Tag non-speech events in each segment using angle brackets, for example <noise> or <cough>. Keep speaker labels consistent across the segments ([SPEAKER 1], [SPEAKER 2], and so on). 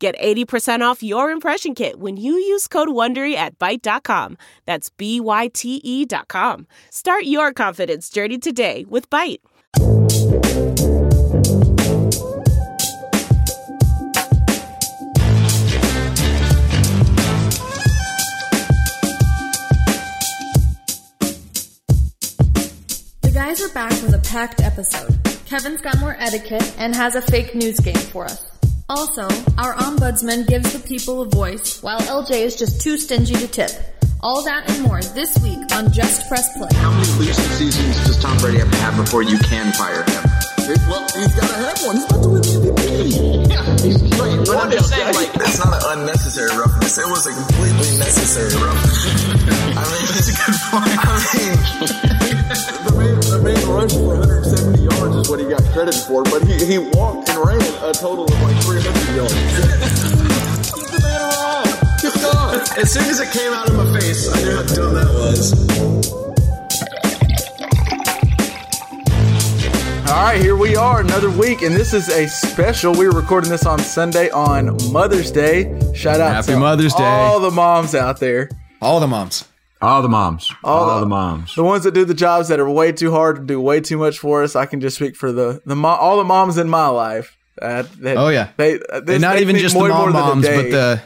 [SPEAKER 1] Get 80% off your impression kit when you use code WONDERY at Byte.com. That's B-Y-T-E dot com. Start your confidence journey today with Byte.
[SPEAKER 2] The guys are back with a packed episode. Kevin's got more etiquette and has a fake news game for us. Also, our ombudsman gives the people a voice, while LJ is just too stingy to tip. All that and more this week on Just Press Play.
[SPEAKER 3] How many losing seasons does Tom Brady have to have before you can fire him?
[SPEAKER 4] Well, he's got to have one. He's about to win the MVP.
[SPEAKER 3] Yeah, he's great. But I'm just saying, like,
[SPEAKER 4] It's not an unnecessary roughness. It was a completely necessary roughness. <laughs> I mean,
[SPEAKER 3] that's a good point.
[SPEAKER 4] I <laughs> mean, the man, the man rushed for 170 yards is what he got credit for, but he, he walked and ran a total of like 300 yards. <laughs> Keep the man alive. Good God.
[SPEAKER 3] As soon as it came out of my face, I knew how dumb that was.
[SPEAKER 5] All right, here we are, another week, and this is a special. We're recording this on Sunday on Mother's Day. Shout out
[SPEAKER 6] Happy
[SPEAKER 5] to
[SPEAKER 6] Mother's Day.
[SPEAKER 5] all the moms out there,
[SPEAKER 6] All the moms.
[SPEAKER 7] All the moms.
[SPEAKER 5] All
[SPEAKER 7] All,
[SPEAKER 5] the-
[SPEAKER 7] the moms.
[SPEAKER 5] the ones that do the jobs that are way too hard to do way too much for us. I can just speak for the the mo- all the moms in my life. Uh, that-
[SPEAKER 6] Oh, yeah.
[SPEAKER 5] they, they
[SPEAKER 6] And not
[SPEAKER 5] they
[SPEAKER 6] even just
[SPEAKER 5] more
[SPEAKER 6] the
[SPEAKER 5] and more
[SPEAKER 6] mom moms, but the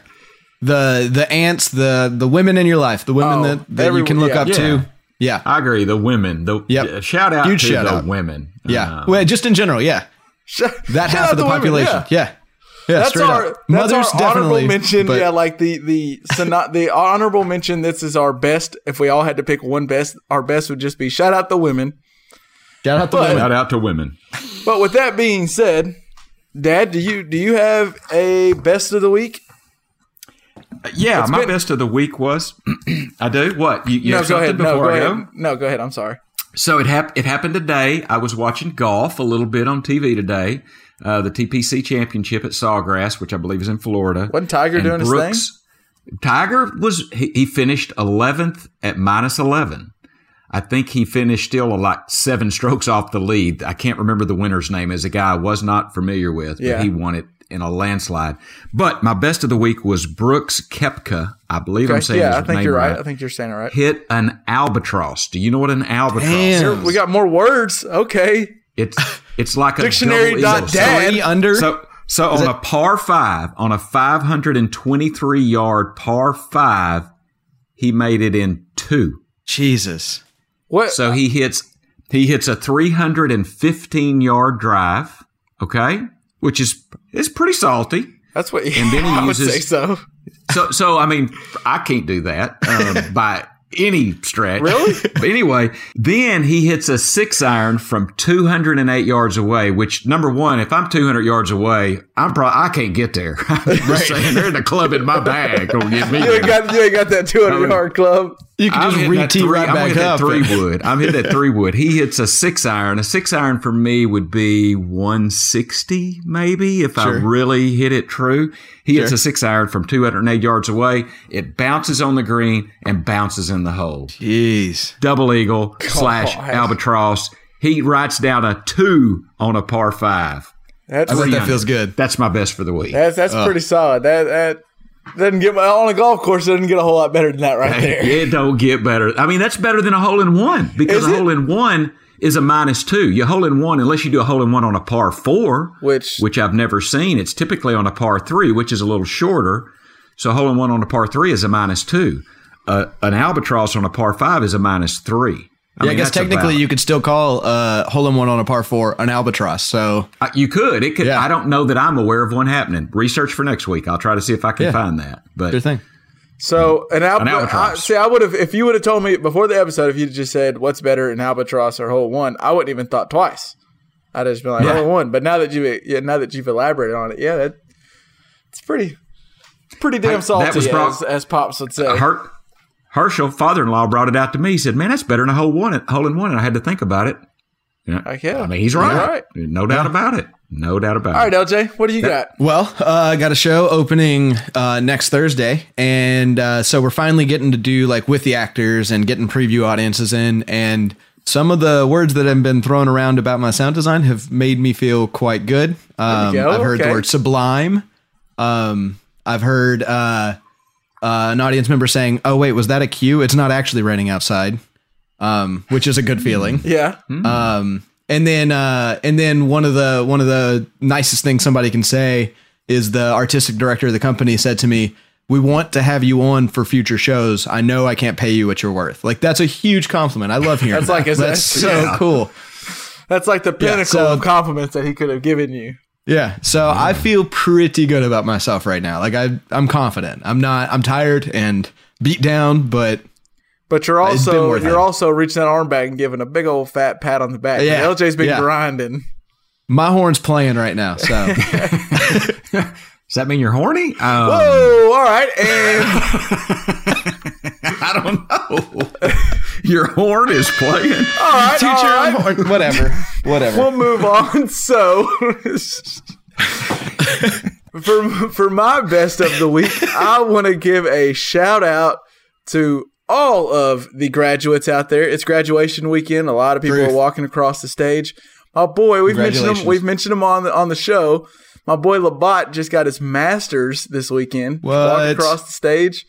[SPEAKER 6] the the aunts, the the women in your life, the women
[SPEAKER 5] Oh,
[SPEAKER 6] that, that
[SPEAKER 5] every-
[SPEAKER 6] you can look
[SPEAKER 5] yeah.
[SPEAKER 6] up
[SPEAKER 7] Yeah.
[SPEAKER 6] to. Yeah.
[SPEAKER 7] I agree. The women. The
[SPEAKER 6] Yep.
[SPEAKER 7] uh, shout out
[SPEAKER 6] Huge
[SPEAKER 7] to
[SPEAKER 6] shout
[SPEAKER 7] the
[SPEAKER 6] out.
[SPEAKER 7] women.
[SPEAKER 6] Yeah.
[SPEAKER 7] Uh,
[SPEAKER 6] well, just in general, yeah.
[SPEAKER 5] Shout-
[SPEAKER 6] That
[SPEAKER 5] shout
[SPEAKER 6] half of the
[SPEAKER 5] to women,
[SPEAKER 6] population.
[SPEAKER 5] yeah.
[SPEAKER 6] yeah. Yeah,
[SPEAKER 5] that's
[SPEAKER 6] straight
[SPEAKER 5] our
[SPEAKER 6] up.
[SPEAKER 5] that's
[SPEAKER 6] Mothers
[SPEAKER 5] our honorable mention.
[SPEAKER 6] but
[SPEAKER 5] yeah, like the the seno- the honorable mention. This is our best. If we all had to pick one best, our best would just be shout out the women.
[SPEAKER 6] shout out the
[SPEAKER 5] but-
[SPEAKER 6] women.
[SPEAKER 7] shout out to women.
[SPEAKER 5] But with that being said, Dad, do you do you have a best of the week?
[SPEAKER 7] Yeah,
[SPEAKER 5] It's
[SPEAKER 7] my
[SPEAKER 5] been-
[SPEAKER 7] best of the week was. <clears throat> I do what you, you
[SPEAKER 5] no,
[SPEAKER 7] have
[SPEAKER 5] go
[SPEAKER 7] something
[SPEAKER 5] ahead. No,
[SPEAKER 7] before
[SPEAKER 5] go
[SPEAKER 7] I
[SPEAKER 5] ahead.
[SPEAKER 7] go.
[SPEAKER 5] No, go ahead. I'm sorry.
[SPEAKER 7] So it hap- it happened today. I was watching golf a little bit on TV today. Uh, the TPC Championship at Sawgrass, which I believe is in Florida.
[SPEAKER 5] Wasn't Tiger
[SPEAKER 7] And
[SPEAKER 5] doing his thing?
[SPEAKER 7] Tiger was he, he finished 11th at minus 11. I think he finished still like seven strokes off the lead. I can't remember the winner's name as a guy I was not familiar with, but
[SPEAKER 5] Yeah.
[SPEAKER 7] he won it in a landslide. But my best of the week was Brooks Koepka. I believe I'm saying
[SPEAKER 5] yeah,
[SPEAKER 7] his
[SPEAKER 5] I think
[SPEAKER 7] name
[SPEAKER 5] you're right.
[SPEAKER 7] right.
[SPEAKER 5] I think you're saying it right.
[SPEAKER 7] Hit an albatross. Do you know what an albatross
[SPEAKER 6] Damn.
[SPEAKER 7] is?
[SPEAKER 5] We got more words. Okay.
[SPEAKER 7] It's it's like a
[SPEAKER 5] Dictionary dot
[SPEAKER 7] eagle.
[SPEAKER 5] dad.
[SPEAKER 6] Three under.
[SPEAKER 7] So so on a par five, on a 523 yard par five, he made it in two.
[SPEAKER 6] Jesus.
[SPEAKER 5] What?
[SPEAKER 7] So he hits he hits a 315 yard drive, okay, which is is pretty salty.
[SPEAKER 5] That's what.
[SPEAKER 7] And then he <laughs>
[SPEAKER 5] I would
[SPEAKER 7] uses-
[SPEAKER 5] say so.
[SPEAKER 7] So so I mean I can't do that um, <laughs> by any stretch.
[SPEAKER 5] Really? <laughs>
[SPEAKER 7] but anyway, then he hits a six iron from 208 yards away. Which number one, if I'm 200 yards away, I'm probably I can't get there. <laughs> I'm just saying they're in the club in my bag. Gonna get me.
[SPEAKER 5] You ain't got you ain't got that 200 yard club.
[SPEAKER 6] You can
[SPEAKER 7] I'm
[SPEAKER 6] just re-tee
[SPEAKER 7] three-
[SPEAKER 6] right
[SPEAKER 7] I'm
[SPEAKER 6] back
[SPEAKER 7] hitting
[SPEAKER 6] up.
[SPEAKER 7] that three <laughs> wood. I'm hitting that three wood. He hits a six iron. A six iron for me would be 160, maybe, if I really hit it true. He hits a six iron from 208 yards away. It bounces on the green and bounces in the hole.
[SPEAKER 6] Jeez.
[SPEAKER 7] Double eagle <laughs> slash albatross. He writes down a two on a par five.
[SPEAKER 5] That's
[SPEAKER 6] I bet that feels good.
[SPEAKER 7] That's my best for the week.
[SPEAKER 5] that's that's uh, pretty solid. That that doesn't get my on a golf course. Doesn't get a whole lot better than that right there.
[SPEAKER 7] It don't get better. I mean, that's better than a hole in one because
[SPEAKER 5] Is
[SPEAKER 7] a
[SPEAKER 5] it?
[SPEAKER 7] hole in one is a minus two. You hole in one unless you do a hole in one on a par four,
[SPEAKER 5] Which-
[SPEAKER 7] which I've never seen. It's typically on a par three, which is a little shorter. So a hole in one on a par three is a minus two. Uh, an albatross on a par five is a minus three.
[SPEAKER 6] Yeah, I guess technically
[SPEAKER 7] about-
[SPEAKER 6] you could still call uh, hole in one on a par four an albatross. So
[SPEAKER 7] Uh, you could. It could.
[SPEAKER 6] Yeah.
[SPEAKER 7] I don't know that I'm aware of one happening. Research for next week. I'll try to see if I can
[SPEAKER 6] Yeah.
[SPEAKER 7] find that. But
[SPEAKER 6] good thing.
[SPEAKER 5] So an, alb-
[SPEAKER 7] An albatross.
[SPEAKER 5] I, see, I would have if you would have told me before the episode if you just said what's better, an albatross or hole one, I wouldn't even thought twice. I'd just been like
[SPEAKER 7] Yeah.
[SPEAKER 5] hole one. But now that you yeah, now that you've elaborated on it, yeah, that it's pretty Pretty damn
[SPEAKER 7] Hey, that
[SPEAKER 5] salty,
[SPEAKER 7] was brought-
[SPEAKER 5] as, as pops would say.
[SPEAKER 7] Her, Herschel, father-in-law, brought it out to me. He said, "Man, that's better than a whole one, hole in one." And I had to think about it. Yeah,
[SPEAKER 5] Heck yeah.
[SPEAKER 7] I mean, he's right.
[SPEAKER 5] right.
[SPEAKER 7] No doubt about it. No doubt about
[SPEAKER 5] All right,
[SPEAKER 7] it.
[SPEAKER 5] All right, LJ, what do you got?
[SPEAKER 6] Well, uh, I got a show opening uh, next Thursday, and uh, so we're finally getting to do like with the actors and getting preview audiences in. And some of the words that have been thrown around about my sound design have made me feel quite good. Um,
[SPEAKER 5] go.
[SPEAKER 6] I've heard
[SPEAKER 5] Okay.
[SPEAKER 6] the word sublime. Um, I've heard uh, uh, an audience member saying, "Oh wait, was that a cue? It's not actually raining outside," um, which is a good feeling.
[SPEAKER 5] Yeah.
[SPEAKER 6] Um, and then uh, and then one of the one of the nicest things somebody can say is the artistic director of the company said to me, "We want to have you on for future shows. I know I can't pay you what you're worth." Like that's a huge compliment. I love hearing
[SPEAKER 5] That's
[SPEAKER 6] that.
[SPEAKER 5] like a-
[SPEAKER 6] that's so
[SPEAKER 5] yeah.
[SPEAKER 6] cool.
[SPEAKER 5] That's like the pinnacle
[SPEAKER 6] so-
[SPEAKER 5] of compliments that he could have given you.
[SPEAKER 6] Yeah. So I feel pretty good about myself right now. Like I I'm confident. I'm not. I'm tired and beat down, but
[SPEAKER 5] But you're also you're
[SPEAKER 6] it.
[SPEAKER 5] also reaching that arm back and giving a big old fat pat on the back.
[SPEAKER 6] Yeah.
[SPEAKER 5] LJ's been
[SPEAKER 6] Yeah.
[SPEAKER 5] grinding.
[SPEAKER 6] my horn's playing right now. So <laughs>
[SPEAKER 7] Does that mean you're horny? Um,
[SPEAKER 5] Oh, all right. And <laughs>
[SPEAKER 7] I don't know. <laughs> Your horn is playing.
[SPEAKER 5] all right,
[SPEAKER 6] toot
[SPEAKER 5] all right.
[SPEAKER 6] horn. whatever, whatever.
[SPEAKER 5] we'll move on. So, <laughs> for for my best of the week, I want to give a shout out to all of the graduates out there. It's graduation weekend. A lot of people
[SPEAKER 6] Truth.
[SPEAKER 5] are walking across the stage. My boy, we've mentioned him. We've mentioned him on the on the show. My boy Labat just got his masters this weekend.
[SPEAKER 6] What?
[SPEAKER 5] Walking across the stage.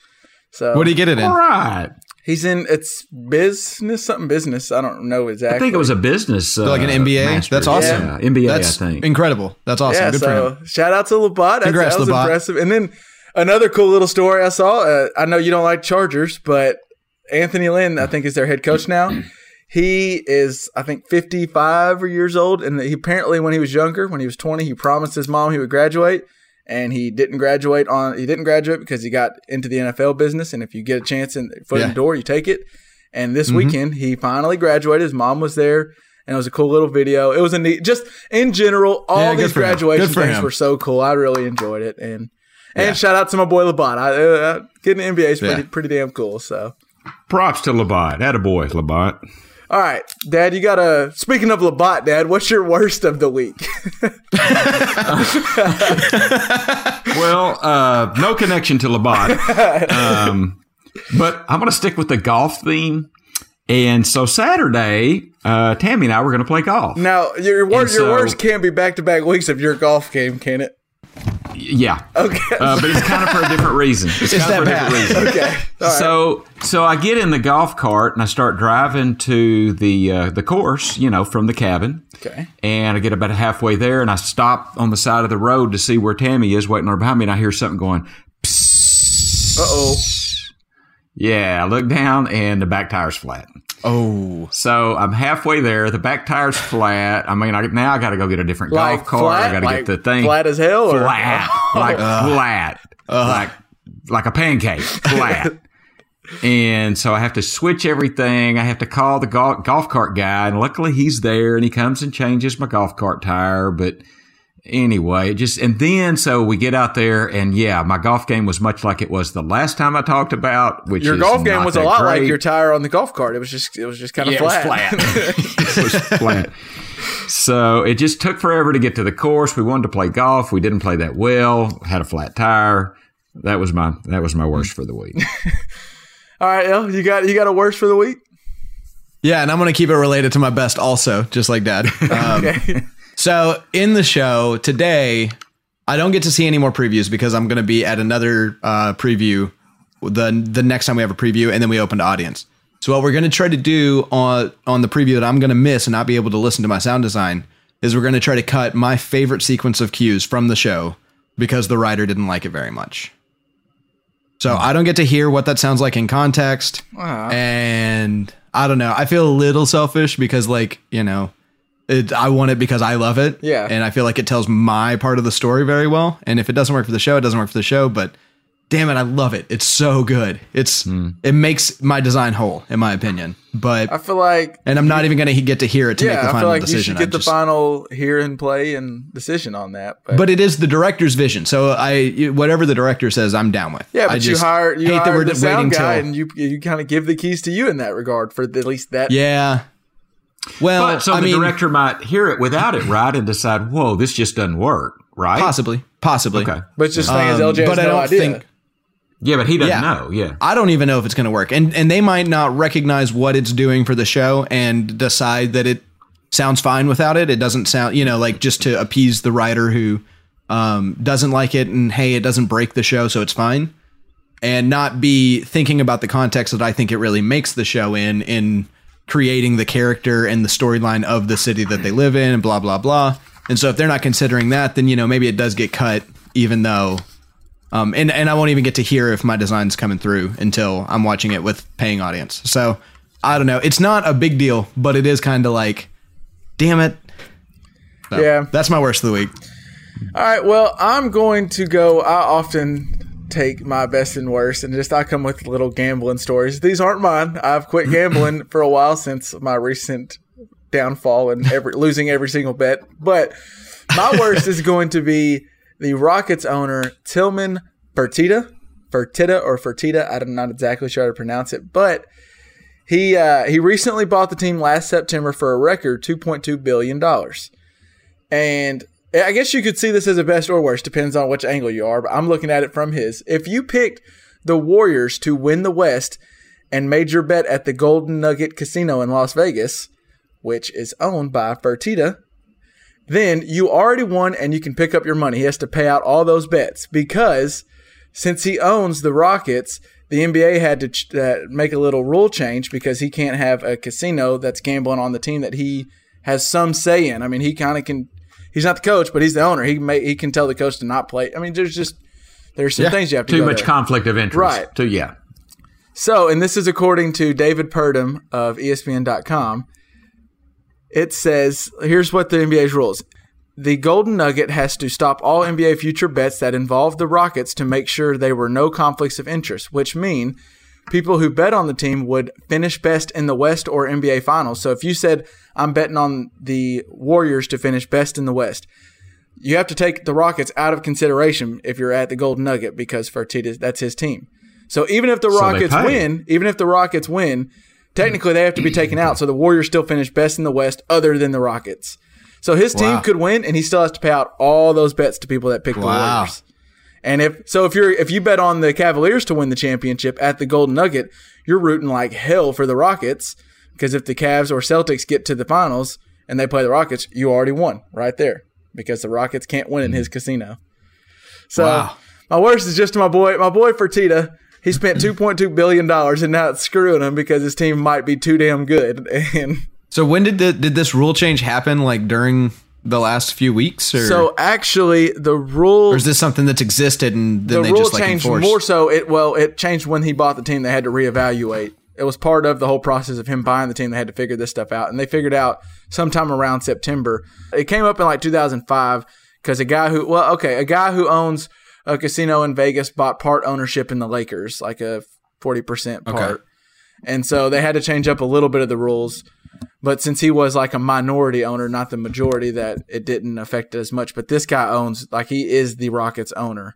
[SPEAKER 5] So
[SPEAKER 6] what do you get it in?
[SPEAKER 7] All right.
[SPEAKER 5] He's in it's business something business. I don't know exactly.
[SPEAKER 7] I think it was a business. Uh,
[SPEAKER 6] Like an MBA?
[SPEAKER 7] master's.
[SPEAKER 6] That's awesome.
[SPEAKER 7] Yeah, MBA,
[SPEAKER 6] That's
[SPEAKER 7] I think.
[SPEAKER 6] incredible. That's awesome.
[SPEAKER 5] Yeah,
[SPEAKER 6] Good for him.
[SPEAKER 5] shout out to Labat. That's,
[SPEAKER 6] Congrats,
[SPEAKER 5] that was
[SPEAKER 6] Labat.
[SPEAKER 5] impressive. And then another cool little story I saw. Uh, I know you don't like Chargers, but Anthony Lynn, I think, is their head coach now. He is, I think, 55 years old. And he apparently, when he was younger, when he was 20, he promised his mom he would graduate. And he didn't graduate on. He didn't graduate because he got into the NFL business. And if you get a chance in foot in the door, you take it. And this
[SPEAKER 6] Mm-hmm.
[SPEAKER 5] weekend, he finally graduated. His mom was there, and it was a cool little video. It was a neat, just in general, all
[SPEAKER 6] Yeah,
[SPEAKER 5] these graduation things
[SPEAKER 6] him.
[SPEAKER 5] were so cool. I really enjoyed it, and and
[SPEAKER 6] Yeah.
[SPEAKER 5] shout out to my boy Labat. I, uh, getting an NBA is pretty
[SPEAKER 6] Yeah.
[SPEAKER 5] pretty damn cool. So,
[SPEAKER 7] Props to Labat. Had a boy, Labat.
[SPEAKER 5] All right, Dad, you got to. Speaking of Labat, Dad, what's your worst of the week? <laughs>
[SPEAKER 7] Well, uh, no connection to Labat. Um, but I'm going to stick with the golf theme. And so Saturday, uh, Tammy and I were going to play golf.
[SPEAKER 5] now, your wor-
[SPEAKER 7] And
[SPEAKER 5] your
[SPEAKER 7] so-
[SPEAKER 5] worst can't be back to back weeks of your golf game, can it?
[SPEAKER 7] Yeah.
[SPEAKER 5] Okay,
[SPEAKER 7] Uh, but it's kind of for a different reason. It's,
[SPEAKER 6] It's
[SPEAKER 7] kind of
[SPEAKER 6] that
[SPEAKER 7] for a different reason.
[SPEAKER 5] okay, all right.
[SPEAKER 7] So, so I get in the golf cart and I start driving to the uh, the course, you know, from the cabin.
[SPEAKER 5] Okay.
[SPEAKER 7] And I get about halfway there, and I stop on the side of the road to see where Tammy is waiting her behind me, and I hear something going.
[SPEAKER 5] uh oh,
[SPEAKER 7] Yeah, I look down, and the back tire's flat.
[SPEAKER 6] Oh,
[SPEAKER 7] So I'm halfway there. The back tire's flat. I mean, I, now I got to go get a different
[SPEAKER 5] like
[SPEAKER 7] golf cart.
[SPEAKER 5] flat,
[SPEAKER 7] I got to
[SPEAKER 5] like
[SPEAKER 7] get the thing
[SPEAKER 5] flat as hell, or
[SPEAKER 7] flat, <laughs> like flat, like like a pancake, flat. <laughs> and so I have to switch everything. I have to call the golf, golf cart guy, and luckily he's there, and he comes and changes my golf cart tire. But anyway, just and then so we get out there, and yeah, my golf game was much like it was the last time I talked about. Which
[SPEAKER 5] your
[SPEAKER 7] is
[SPEAKER 5] golf game
[SPEAKER 7] not
[SPEAKER 5] was a
[SPEAKER 7] that
[SPEAKER 5] lot like your tire on the golf cart. It was just it was just kind of
[SPEAKER 7] Yeah, it was
[SPEAKER 5] flat.
[SPEAKER 7] flat. <laughs> it was flat. So it just took forever to get to the course. We wanted to play golf. We didn't play that well. Had a flat tire. That was my that was my worst for the week. <laughs>
[SPEAKER 5] All right, El, you got you got a worst for the week.
[SPEAKER 6] yeah, and I'm gonna keep it related to my best, also, just like Dad. <laughs> Um,
[SPEAKER 5] Okay.
[SPEAKER 6] So in the show today, I don't get to see any more previews because I'm going to be at another uh, preview the the next time we have a preview, and then we open to audience. So what we're going to try to do on on the preview that I'm going to miss and not be able to listen to my sound design is we're going to try to cut my favorite sequence of cues from the show because the writer didn't like it very much. So I don't get to hear what that sounds like in context, and I don't know. I feel a little selfish because, like, you know, it, I want it because I love it.
[SPEAKER 5] Yeah.
[SPEAKER 6] And I feel like it tells my part of the story very well. And if it doesn't work for the show, it doesn't work for the show. But damn it, I love it. It's so good. It's hmm. it makes my design whole, in my opinion. But
[SPEAKER 5] I feel like
[SPEAKER 6] and I'm not even going to get to hear it to make the
[SPEAKER 5] I
[SPEAKER 6] final
[SPEAKER 5] feel like
[SPEAKER 6] decision.
[SPEAKER 5] you should
[SPEAKER 6] I
[SPEAKER 5] get the
[SPEAKER 6] just-
[SPEAKER 5] final hear and play and decision on that. But,
[SPEAKER 6] but it is the director's vision. So I whatever the director says, I'm down with.
[SPEAKER 5] yeah,
[SPEAKER 6] I
[SPEAKER 5] but you
[SPEAKER 6] just
[SPEAKER 5] hire you
[SPEAKER 6] hate that we're
[SPEAKER 5] the sound
[SPEAKER 6] waiting
[SPEAKER 5] guy,
[SPEAKER 6] till
[SPEAKER 5] and you you kind of give the keys to you in that regard for at least that.
[SPEAKER 6] yeah. Well,
[SPEAKER 7] But so
[SPEAKER 6] I
[SPEAKER 7] the
[SPEAKER 6] mean,
[SPEAKER 7] director might hear it without it, right, and decide, "Whoa, this just doesn't work." Right?
[SPEAKER 6] possibly, possibly.
[SPEAKER 7] Okay.
[SPEAKER 5] But just the thing is,
[SPEAKER 6] Um,
[SPEAKER 5] LJ has
[SPEAKER 6] but I
[SPEAKER 5] no
[SPEAKER 6] don't
[SPEAKER 5] idea.
[SPEAKER 6] think
[SPEAKER 7] Yeah, but he doesn't
[SPEAKER 6] Yeah.
[SPEAKER 7] know. Yeah.
[SPEAKER 6] I don't even know if it's going to work. And and they might not recognize what it's doing for the show and decide that it sounds fine without it. It doesn't sound, you know, like just to appease the writer who um, doesn't like it and hey, it doesn't break the show, so it's fine. And not be thinking about the context that I think it really makes the show in in creating the character and the storyline of the city that they live in and blah blah blah. And so if they're not considering that, then you know maybe it does get cut, even though um, and and I won't even get to hear if my design's coming through until I'm watching it with paying audience. So I don't know. It's not a big deal, but it is kind of like, damn it. So,
[SPEAKER 5] Yeah.
[SPEAKER 6] that's my worst of the week.
[SPEAKER 5] All right, well, I'm going to go. I often take my best and worst, and just I come with little gambling stories. These aren't mine. I've quit gambling for a while since my recent downfall and every losing every single bet. But my worst is going to be the Rockets owner Tillman Fertitta, Fertitta or Fertitta. I'm not exactly sure how to pronounce it, but he uh, he recently bought the team last September for a record 2.2 billion dollars. And I guess you could see this as a best or worst, depends on which angle you are, but I'm looking at it from his. If you picked the Warriors to win the West and made your bet at the Golden Nugget Casino in Las Vegas, which is owned by Fertitta, then you already won and you can pick up your money. He has to pay out all those bets because since he owns the Rockets, the NBA had to ch- uh, make a little rule change because he can't have a casino that's gambling on the team that he has some say in. I mean, he kind of can. He's not the coach, but he's the owner. He may he can tell the coach to not play. I mean, there's just there's some things you have to
[SPEAKER 7] do.
[SPEAKER 5] Too
[SPEAKER 7] much
[SPEAKER 5] there.
[SPEAKER 7] conflict of interest.
[SPEAKER 5] Right.
[SPEAKER 7] Too, yeah.
[SPEAKER 5] So, and this is according to David Purdum of ESPN.com. It says, here's what the NBA's rules. The Golden Nugget has to stop all NBA future bets that involve the Rockets to make sure there were no conflicts of interest, which mean people who bet on the team would finish best in the West or NBA Finals. So if you said, I'm betting on the Warriors to finish best in the West, you have to take the Rockets out of consideration if you're at the Golden Nugget because Fertitta, that's his team. So even if the
[SPEAKER 7] they
[SPEAKER 5] Rockets win, even if the Rockets win, technically they have to be taken out. So the Warriors still finish best in the West, other than the Rockets. So his team
[SPEAKER 6] Wow.
[SPEAKER 5] could win, and he still has to pay out all those bets to people that pick the Warriors. And if so, if you're if you bet on the Cavaliers to win the championship at the Golden Nugget, you're rooting like hell for the Rockets because if the Cavs or Celtics get to the finals and they play the Rockets, you already won right there because the Rockets can't win in his casino. So
[SPEAKER 6] Wow.
[SPEAKER 5] my worst is just to my boy, my boy Fertitta. He spent two point two billion dollars, and now it's screwing him because his team might be too damn good. <laughs> And
[SPEAKER 6] So when did the, did this rule change happen? Like during the last few weeks, or,
[SPEAKER 5] so, actually, the rule
[SPEAKER 6] or is this something that's existed and then
[SPEAKER 5] the
[SPEAKER 6] they
[SPEAKER 5] rule
[SPEAKER 6] just like
[SPEAKER 5] changed
[SPEAKER 6] enforced?
[SPEAKER 5] more so. It well, it changed when he bought the team. They had to reevaluate. It was part of the whole process of him buying the team. They had to figure this stuff out, and they figured out sometime around September. It came up in like 2005 because a guy who well, okay, a guy who owns a casino in Vegas bought part ownership in the Lakers, like a 40 percent part, Okay. and so they had to change up a little bit of the rules. But since he was like a minority owner, not the majority, that it didn't affect it as much. But this guy owns like he is the Rockets owner.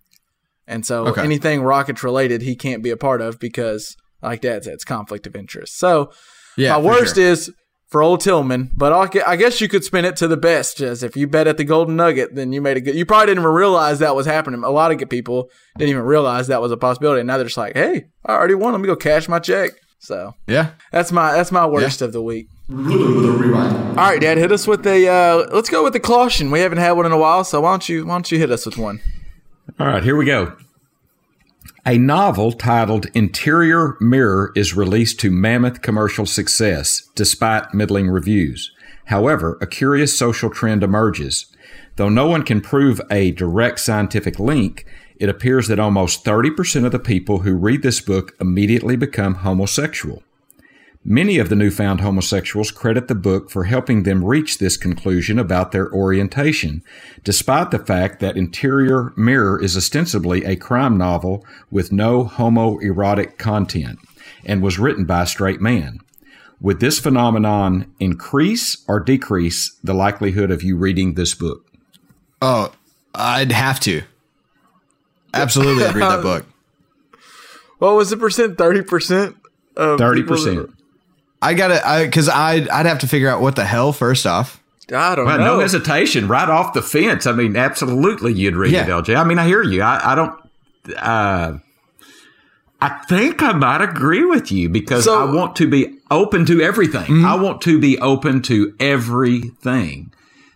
[SPEAKER 5] And so
[SPEAKER 6] Okay.
[SPEAKER 5] anything Rockets related, he can't be a part of because, like Dad said, it's conflict of interest. So
[SPEAKER 6] yeah,
[SPEAKER 5] my worst
[SPEAKER 6] sure.
[SPEAKER 5] is for old Tillman, but I'll, ge- I guess you could spin it to the best. As if you bet at the Golden Nugget, then you made a good. You probably didn't even realize that was happening. A lot of good people didn't even realize that was a possibility. And now they're just like, "Hey, I already won. Let me go cash my check." So
[SPEAKER 6] yeah.
[SPEAKER 5] that's my that's my worst of the week. All right, Dad, hit us with a. Uh, let's go with the caution. We haven't had one in a while, so why don't you why don't you hit us with one?
[SPEAKER 7] All right, here we go. A novel titled Interior Mirror is released to mammoth commercial success despite middling reviews. However, a curious social trend emerges. Though no one can prove a direct scientific link, it appears that almost 30% of the people who read this book immediately become homosexual. Many of the newfound homosexuals credit the book for helping them reach this conclusion about their orientation, despite the fact that Interior Mirror is ostensibly a crime novel with no homoerotic content and was written by a straight man. Would this phenomenon increase or decrease the likelihood of you reading this book?
[SPEAKER 6] Oh, I'd have to. Absolutely, I'd read that <laughs> book.
[SPEAKER 5] What was the percent? Thirty percent.
[SPEAKER 7] Thirty percent.
[SPEAKER 6] I gotta, I because I'd I'd have to figure out what the hell first off.
[SPEAKER 5] I don't
[SPEAKER 7] Well,
[SPEAKER 5] know.
[SPEAKER 7] no hesitation, right off the fence. I mean, absolutely, you'd read
[SPEAKER 6] Yeah.
[SPEAKER 7] it, LJ. I mean, I hear you. I, I don't. Uh, I think I might agree with you because
[SPEAKER 5] So-
[SPEAKER 7] I want to be open to everything. I want to be open to everything.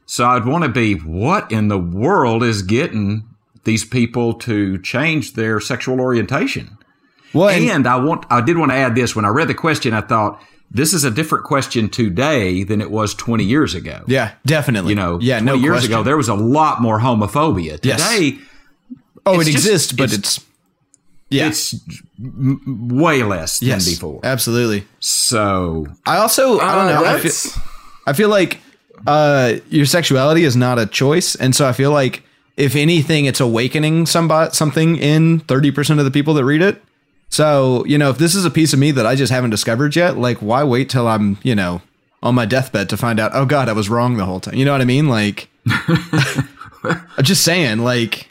[SPEAKER 7] So I'd want to be what in the world is getting these people to change their sexual orientation?
[SPEAKER 6] Well, and,
[SPEAKER 7] And I want I did want to add this when I read the question I thought this is a different question today than it was 20 years ago.
[SPEAKER 6] yeah, definitely.
[SPEAKER 7] You know,
[SPEAKER 6] yeah,
[SPEAKER 7] 20
[SPEAKER 6] no
[SPEAKER 7] years
[SPEAKER 6] question.
[SPEAKER 7] ago there was a lot more homophobia.
[SPEAKER 6] Yes.
[SPEAKER 7] Today
[SPEAKER 6] oh, it
[SPEAKER 7] just-
[SPEAKER 6] exists, but
[SPEAKER 7] it's-
[SPEAKER 6] it's, yeah,
[SPEAKER 7] it's way less
[SPEAKER 6] yes,
[SPEAKER 7] than before.
[SPEAKER 6] absolutely.
[SPEAKER 7] So
[SPEAKER 6] I also I don't
[SPEAKER 5] Uh,
[SPEAKER 6] know. I feel, I feel like uh, your sexuality is not a choice, and so I feel like if anything, it's awakening somebody something in thirty percent of the people that read it. So you know, if this is a piece of me that I just haven't discovered yet, like why wait till I'm you know on my deathbed to find out? Oh God, I was wrong the whole time. You know what I mean? Like, <laughs> I'm just saying, like,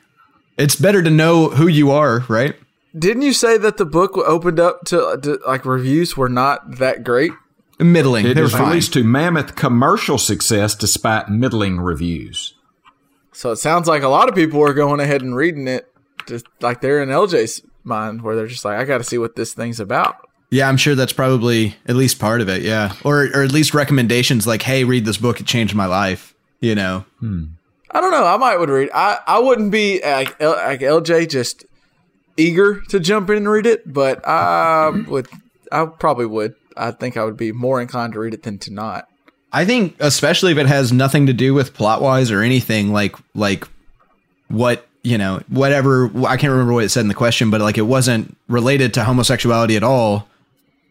[SPEAKER 6] it's better to know who you are, right?
[SPEAKER 5] Didn't you say that the book opened up to, to like reviews were not that great?
[SPEAKER 6] Middling.
[SPEAKER 7] it
[SPEAKER 6] They're fine.
[SPEAKER 7] released to mammoth commercial success despite middling reviews.
[SPEAKER 5] So it sounds like a lot of people are going ahead and reading it, just like they're in LJ's mind, where they're just like, I got to see what this thing's about.
[SPEAKER 6] Yeah, I'm sure that's probably at least part of it. Yeah, or or at least recommendations like, "Hey, read this book; it changed my life." You know, hmm.
[SPEAKER 5] I don't know. I might would read. I I wouldn't be like, L, like LJ, just eager to jump in and read it, but I would. I probably would. I think I would be more inclined to read it than to not.
[SPEAKER 6] I think especially if it has nothing to do with plot wise or anything like like what you know whatever I can't remember what it said in the question, but like it wasn't related to homosexuality at all.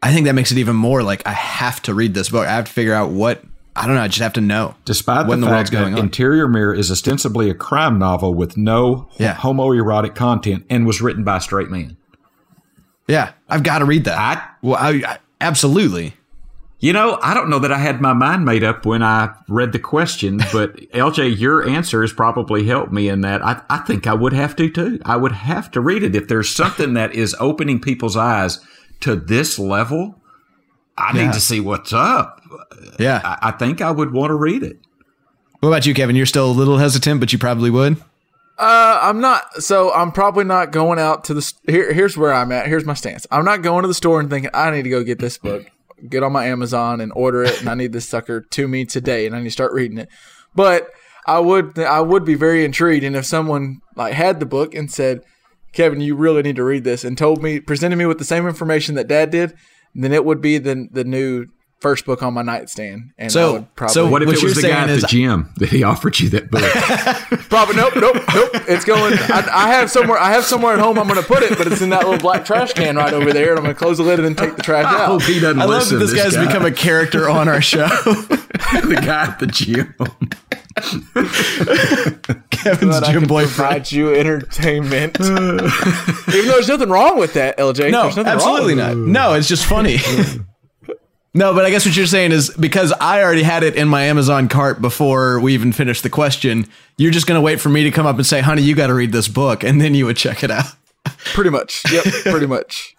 [SPEAKER 6] I think that makes it even more like I have to read this book. I have to figure out what I don't know. I just have to know.
[SPEAKER 7] Despite
[SPEAKER 6] What in
[SPEAKER 7] the,
[SPEAKER 6] the world's going on?
[SPEAKER 7] Interior Mirror is ostensibly a crime novel with no
[SPEAKER 6] Yeah.
[SPEAKER 7] homoerotic content and was written by a straight man.
[SPEAKER 6] Yeah, I've got to read that.
[SPEAKER 7] I
[SPEAKER 6] well, I, I absolutely.
[SPEAKER 7] You know, I don't know that I had my mind made up when I read the question, <laughs> but LJ, your answer has probably helped me in that. I, I think I would have to too. I would have to read it. If there's something that is opening people's eyes to this level, I
[SPEAKER 6] Yeah.
[SPEAKER 7] need to see what's up.
[SPEAKER 6] Yeah.
[SPEAKER 7] I, I think I would want to read it.
[SPEAKER 6] What about you, Kevin? You're still a little hesitant, but you probably would.
[SPEAKER 5] Uh, I'm not. So I'm probably not going out to the. Here, here's where I'm at. Here's my stance. I'm not going to the store and thinking I need to go get this book, get on my Amazon and order it, and I need this sucker to me today, and I need to start reading it. But I would, I would be very intrigued, and if someone like had the book and said, "Kevin, you really need to read this," and told me, presented me with the same information that Dad did, then it would be the the new first book on my nightstand, and
[SPEAKER 6] So-
[SPEAKER 5] I would probably.
[SPEAKER 6] so
[SPEAKER 7] What if
[SPEAKER 6] What
[SPEAKER 7] it was the guy at the gym that he offered you that book? <laughs>
[SPEAKER 5] Probably nope, nope, nope. It's going. I, I have somewhere. I have somewhere at home. I'm going to put it, but it's in that little black trash can right over there, and I'm going to close the lid and then take the trash
[SPEAKER 7] I hope
[SPEAKER 5] out.
[SPEAKER 7] he doesn't
[SPEAKER 6] I love that this, guy's
[SPEAKER 7] guy.
[SPEAKER 6] become a character on our show. <laughs> <laughs>
[SPEAKER 7] the guy at the gym.
[SPEAKER 6] Kevin's
[SPEAKER 5] But
[SPEAKER 6] gym
[SPEAKER 5] can
[SPEAKER 6] boyfriend.
[SPEAKER 5] provide you entertainment. Even though there's nothing wrong with that, LJ.
[SPEAKER 6] No,
[SPEAKER 5] there's nothing
[SPEAKER 6] absolutely
[SPEAKER 5] wrong.
[SPEAKER 6] not. No, it's just funny. No, but I guess what you're saying is because I already had it in my Amazon cart before we even finished the question, you're just going to wait for me to come up and say, honey, you got to read this book. And then you would check it out.
[SPEAKER 5] Pretty much. Yep. Pretty much.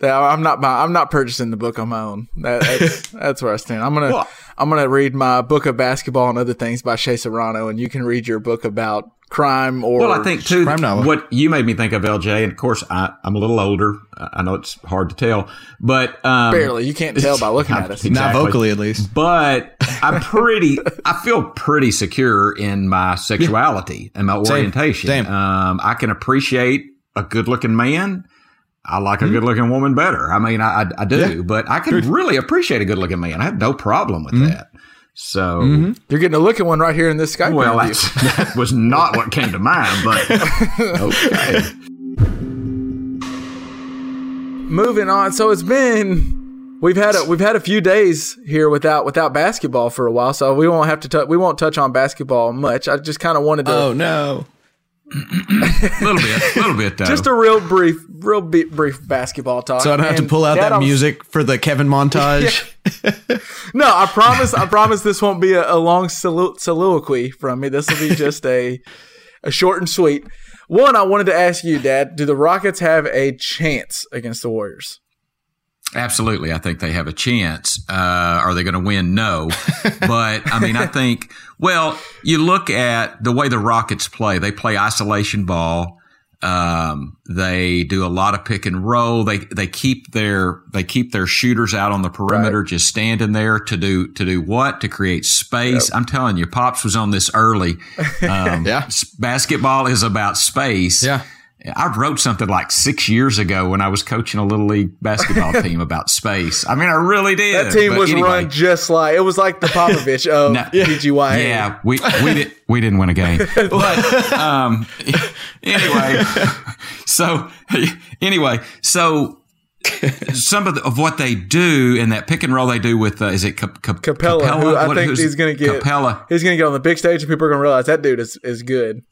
[SPEAKER 5] Yeah, I'm not. buy- I'm not purchasing the book on my own. That, that's, <laughs> that's where I stand. I'm gonna.
[SPEAKER 7] Well-
[SPEAKER 5] I'm gonna read my book of basketball and other things by Shea Serrano, and you can read your book about crime or.
[SPEAKER 7] Well, I think too.
[SPEAKER 6] crime novel.
[SPEAKER 7] What you made me think of, LJ, and of course I, I'm a little older. I I know it's hard to tell, but um,
[SPEAKER 5] barely. You can't tell by looking <laughs> at us.
[SPEAKER 6] Not vocally, at least.
[SPEAKER 7] But <laughs> I'm pretty. I feel pretty secure in my sexuality and my orientation.
[SPEAKER 6] Same.
[SPEAKER 7] Um, I can appreciate a good-looking man. I like
[SPEAKER 6] Hmm.
[SPEAKER 7] a good-looking woman better. I mean, I, I, I do, but I can really appreciate a good-looking man. I have no problem with
[SPEAKER 6] Hmm.
[SPEAKER 7] that. So, mm-hmm.
[SPEAKER 5] You're getting a look at one right here in this Skype
[SPEAKER 7] well, <laughs> that was not what came to mind, but <laughs> okay.
[SPEAKER 5] Moving on. So it's been we've had a we've had a few days here without without basketball for a while, so we won't have to tou- we won't touch on basketball much. I just kind of wanted to
[SPEAKER 6] Oh no. <clears throat>
[SPEAKER 7] Little bit, little bit though.
[SPEAKER 5] just a real brief, real bi- brief basketball talk.
[SPEAKER 6] So I don't have to pull out
[SPEAKER 5] Dad,
[SPEAKER 6] that music for the Kevin montage. <laughs> <laughs>
[SPEAKER 5] No, I promise. I promise this won't be a, a long solo- soliloquy from me. This will be just a a short and sweet. One, I wanted to ask you, Dad. Do the Rockets have a chance against the Warriors?
[SPEAKER 7] Absolutely. I think they have a chance. Uh, are they going to win? No. <laughs> but I mean, I think, well, you look at the way the Rockets play, they play isolation ball. Um, they do a lot of pick and roll. They, they keep their, they keep their shooters out on the perimeter, just standing there to do, to do what? To create space. I'm telling you, Pops was on this early. <laughs> Um,
[SPEAKER 6] Yeah.
[SPEAKER 7] Basketball is about space.
[SPEAKER 6] Yeah.
[SPEAKER 7] I wrote something like six years ago when I was coaching a little league basketball <laughs> team about space. I mean, I really did.
[SPEAKER 5] That team
[SPEAKER 7] But
[SPEAKER 5] was
[SPEAKER 7] anyway,
[SPEAKER 5] run just like it was like the Popovich of <laughs>
[SPEAKER 7] No.
[SPEAKER 5] PGY.
[SPEAKER 7] Yeah, we we did we didn't win a game, <laughs> but um, anyway, so anyway, so some of, the, of what they do and that pick and roll they do with uh, is it Cap- Cap-
[SPEAKER 5] Capela, who I
[SPEAKER 7] What-
[SPEAKER 5] think he's going to get.
[SPEAKER 7] Capela.
[SPEAKER 5] He's going to get on the big stage, and people are going to realize that dude is is good.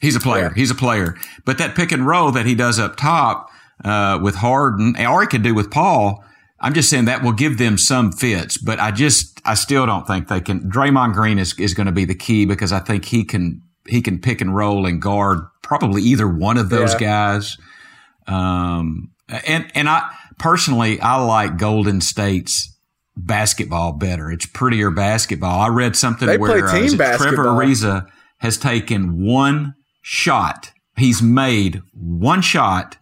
[SPEAKER 7] He's a player. He's a player. But that pick and roll that he does up top uh, with Harden, or he could do with Paul. I'm just saying that will give them some fits, but I just I still don't think they can. Draymond Green is is going to be the key because I think he can he can pick and roll and guard probably either one of those
[SPEAKER 5] Yeah.
[SPEAKER 7] guys. Um, and and I personally I like Golden State's basketball better. It's prettier basketball. I read something
[SPEAKER 5] They
[SPEAKER 7] where uh,
[SPEAKER 5] team
[SPEAKER 7] is it Trevor. Ariza has taken one shot. He's made one shot.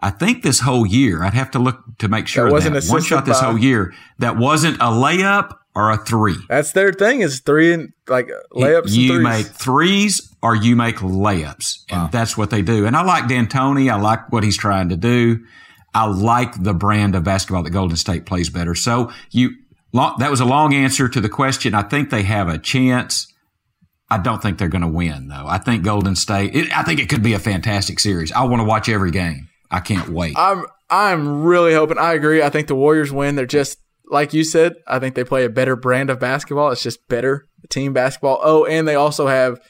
[SPEAKER 7] I think this whole year. I'd have to look to make sure
[SPEAKER 5] That wasn't
[SPEAKER 7] that. one shot this whole year that wasn't a layup or a three.
[SPEAKER 5] That's their thing is three and like layups.
[SPEAKER 7] You
[SPEAKER 5] and threes.
[SPEAKER 7] make threes or you make layups, and that's what they do. And I like D'Antoni. I like what he's trying to do. I like the brand of basketball that Golden State plays better. So you, long, that was a long answer to the question. I think they have a chance. I don't think they're going to win, though. I think Golden State. It, I think it could be a fantastic series. I want to watch every game. I can't wait.
[SPEAKER 5] I'm I'm really hoping. I agree. I think the Warriors win. They're just like you said. I think they play a better brand of basketball. It's just better team basketball. Oh, and they also have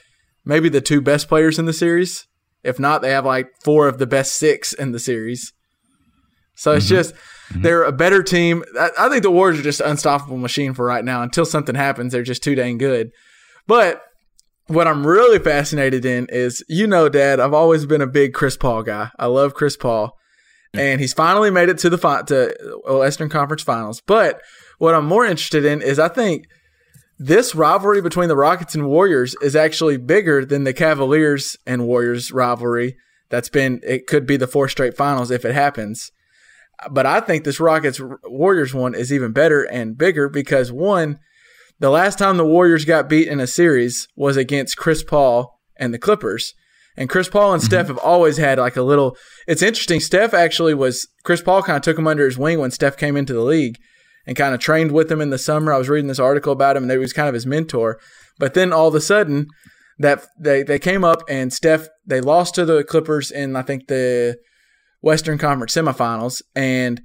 [SPEAKER 5] maybe the two best players in the series. If not, they have like four of the best six in the series. So it's mm-hmm. just mm-hmm. they're a better team. I, I think the Warriors are just an unstoppable machine for right now. Until something happens, they're just too dang good. But what I'm really fascinated in is, you know, Dad, I've always been a big Chris Paul guy. I love Chris Paul, and he's finally made it to the fi- to Western Conference Finals. But what I'm more interested in is, I think this rivalry between the Rockets and Warriors is actually bigger than the Cavaliers and Warriors rivalry. That's been it could be the four straight finals if it happens. But I think this Rockets Warriors one is even better and bigger because one, the last time the Warriors got beat in a series was against Chris Paul and the Clippers. And Chris Paul and mm-hmm. Steph have always had like a little. It's interesting. Steph actually was. Chris Paul kind of took him under his wing when Steph came into the league and kind of trained with him in the summer. I was reading this article about him and he was kind of his mentor. But then all of a sudden, that they, they came up and Steph, they lost to the Clippers in, I think, the Western Conference semifinals. And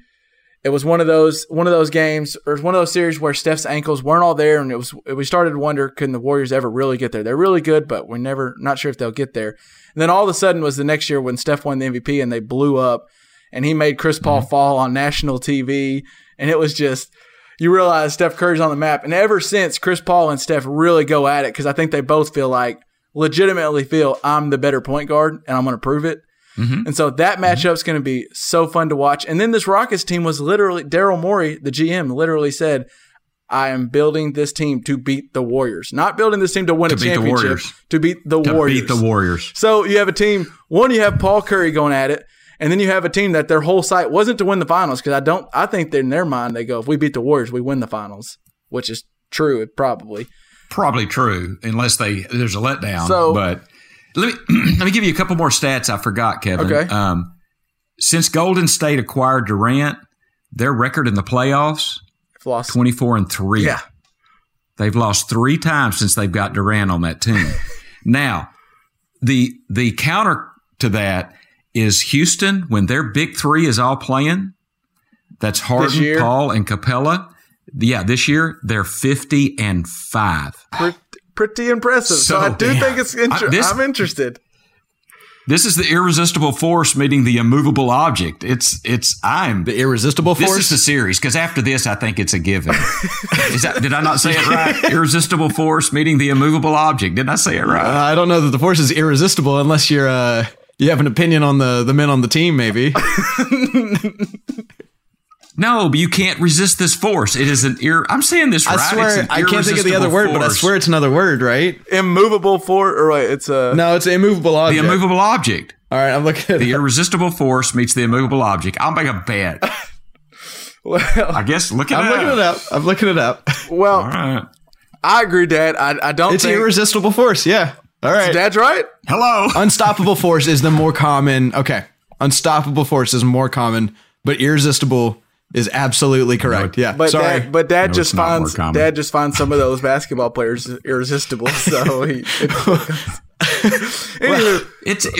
[SPEAKER 5] it was one of those one of those games or one of those series where Steph's ankles weren't all there, and it was we started to wonder can the Warriors ever really get there? They're really good, but we're never not sure if they'll get there. And then all of a sudden was the next year when Steph won the MVP and they blew up, and he made Chris Paul mm-hmm. fall on national TV, and it was just you realize Steph Curry's on the map. And ever since Chris Paul and Steph really go at it because I think they both feel like legitimately feel I'm the better point guard and I'm going to prove it. Mm-hmm. And so that mm-hmm. matchup's going to be so fun to watch. And then this Rockets team was literally Daryl Morey, the GM, literally said, "I am building this team to beat the Warriors, not building this team to win
[SPEAKER 7] To
[SPEAKER 5] a championship,
[SPEAKER 7] Warriors.
[SPEAKER 5] to beat the Warriors.
[SPEAKER 7] to
[SPEAKER 5] Warriors."
[SPEAKER 7] beat the Warriors.
[SPEAKER 5] So you have a team. One, you have Paul Curry going at it, and then you have a team that their whole site wasn't to win the finals because I don't. I think that in their mind they go, if we beat the Warriors, we win the finals, which is true. Probably.
[SPEAKER 7] Probably true, unless they there's a letdown.
[SPEAKER 5] So-
[SPEAKER 7] but let me <clears throat> let me give you a couple more stats I forgot, Kevin.
[SPEAKER 5] Okay.
[SPEAKER 7] Um, since Golden State acquired Durant, their record in the playoffs
[SPEAKER 5] I've lost.
[SPEAKER 7] twenty four and three.
[SPEAKER 5] Yeah.
[SPEAKER 7] They've lost three times since they've got Durant on that team. <laughs> now, the the counter to that is Houston when their big three is all playing. That's Harden. Paul, and Capela. Yeah, this year they're 50 and 5.
[SPEAKER 5] Pretty, pretty impressive. So,
[SPEAKER 7] So,
[SPEAKER 5] I do
[SPEAKER 7] yeah.
[SPEAKER 5] think it's. Inter-
[SPEAKER 7] I- this-
[SPEAKER 5] I'm interested.
[SPEAKER 7] This is the irresistible force meeting the immovable object. It's it's I'm
[SPEAKER 6] The irresistible force.
[SPEAKER 7] This is the series because after this, I think it's a given. <laughs> is that, did I not say it right? Irresistible force meeting the immovable object. Did I say it
[SPEAKER 6] Uh,
[SPEAKER 7] right?
[SPEAKER 6] I don't know that the force is irresistible unless you're uh you have an opinion on the the men on the team maybe. <laughs>
[SPEAKER 7] No, but you can't resist this force. It is an ir. I'm saying this right.
[SPEAKER 6] I
[SPEAKER 7] It's
[SPEAKER 6] swear
[SPEAKER 7] an
[SPEAKER 6] I can't think of the other
[SPEAKER 7] irresistible
[SPEAKER 6] word, but I swear it's another word, right?
[SPEAKER 5] Immovable for or wait, it's a.
[SPEAKER 6] No, it's an immovable object.
[SPEAKER 7] the immovable object.
[SPEAKER 6] All right, I'm looking at
[SPEAKER 7] The
[SPEAKER 6] it.
[SPEAKER 7] irresistible force meets the immovable object. I'll make a bet. <laughs>
[SPEAKER 5] Well,
[SPEAKER 7] I guess look at
[SPEAKER 6] I'm looking it up. I'm looking it up. <laughs>
[SPEAKER 5] well,
[SPEAKER 7] All right.
[SPEAKER 5] I agree, Dad. I, I don't
[SPEAKER 6] It's
[SPEAKER 5] think
[SPEAKER 6] irresistible force. Yeah. All right.
[SPEAKER 5] Dad's right.
[SPEAKER 7] Hello. <laughs>
[SPEAKER 6] Unstoppable force is the more common. Okay. Unstoppable force is more common, but irresistible is absolutely correct. yeah.
[SPEAKER 5] But
[SPEAKER 6] Sorry.
[SPEAKER 5] Dad, but Dad
[SPEAKER 7] No,
[SPEAKER 5] just
[SPEAKER 7] it's not more
[SPEAKER 5] finds. Dad just finds some of those basketball players irresistible. <laughs> So he. <laughs> Anywho,
[SPEAKER 7] It's it,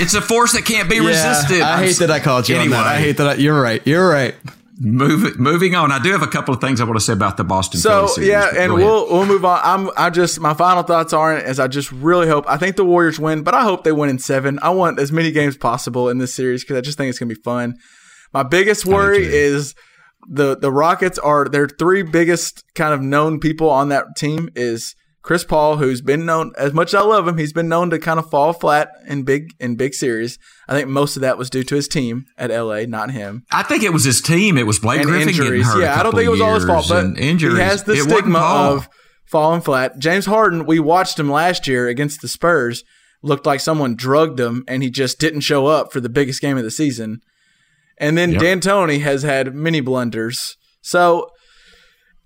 [SPEAKER 7] it's a force that can't be
[SPEAKER 6] yeah,
[SPEAKER 7] resisted.
[SPEAKER 6] I hate that I called you on that. I hate that. I, you're right. You're right.
[SPEAKER 7] Move, moving on. I do have a couple of things I want to say about the Boston.
[SPEAKER 5] So
[SPEAKER 7] series,
[SPEAKER 5] yeah, and we'll we'll move on. I'm I just my final thoughts aren't as I just really hope I think the Warriors win, but I hope they win in seven. I want as many games possible in this series because I just think it's gonna be fun. My biggest worry is the the Rockets are their three biggest kind of known people on that team is Chris Paul, who's been known as much as I love him, he's been known to kind of fall flat in big in big series. I think most of that was due to his team at LA, not him.
[SPEAKER 7] I think it was his team. It was Blake
[SPEAKER 5] and
[SPEAKER 7] Griffin
[SPEAKER 5] injuries.
[SPEAKER 7] hurt.
[SPEAKER 5] Yeah, I don't think it was all his fault, but
[SPEAKER 7] injuries.
[SPEAKER 5] he has the
[SPEAKER 7] It
[SPEAKER 5] stigma of falling flat. James Harden, we watched him last year against the Spurs. Looked like someone drugged him, and he just didn't show up for the biggest game of the season. And then
[SPEAKER 7] Yep.
[SPEAKER 5] D'Antoni has had many blunders. So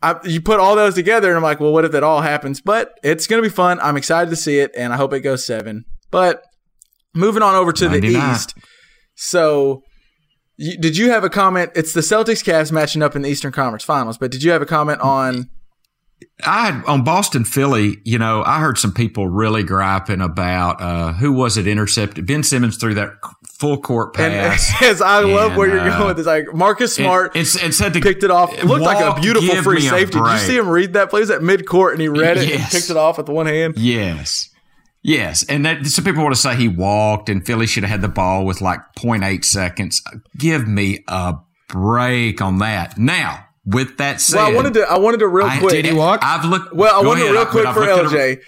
[SPEAKER 5] I, you put all those together, and I'm like, well, what if that all happens? But it's going to be fun. I'm excited to see it, and I hope it goes seven. But moving on over to the East. So, you, did you have a comment? It's the Celtics Cavs matching up in the Eastern Conference Finals, but did you have a comment on?
[SPEAKER 7] I had on Boston Philly, you know, I heard some people really griping about uh, who was it intercepted. Ben Simmons threw that full court
[SPEAKER 5] And <laughs>
[SPEAKER 7] pass.
[SPEAKER 5] as I love where you're
[SPEAKER 7] uh,
[SPEAKER 5] going with this, like Marcus Smart
[SPEAKER 7] It, it's, it said to
[SPEAKER 5] picked it off. It looked like a beautiful free safety. Did you see him read that? Please at mid court, and he read it and
[SPEAKER 7] Yes.
[SPEAKER 5] picked it off with one hand.
[SPEAKER 7] Yes. Yes. And that, some people want to say he walked and Philly should have had the ball with like 0.8 seconds. Give me a break on that. Now, with that said,
[SPEAKER 5] Well, I wanted to. I wanted to real
[SPEAKER 7] I-
[SPEAKER 5] quick.
[SPEAKER 6] Did he walk?
[SPEAKER 7] I've looked.
[SPEAKER 5] Well, I wanted
[SPEAKER 7] ahead.
[SPEAKER 5] real quick
[SPEAKER 7] I've
[SPEAKER 5] for
[SPEAKER 7] looked at
[SPEAKER 5] LJ.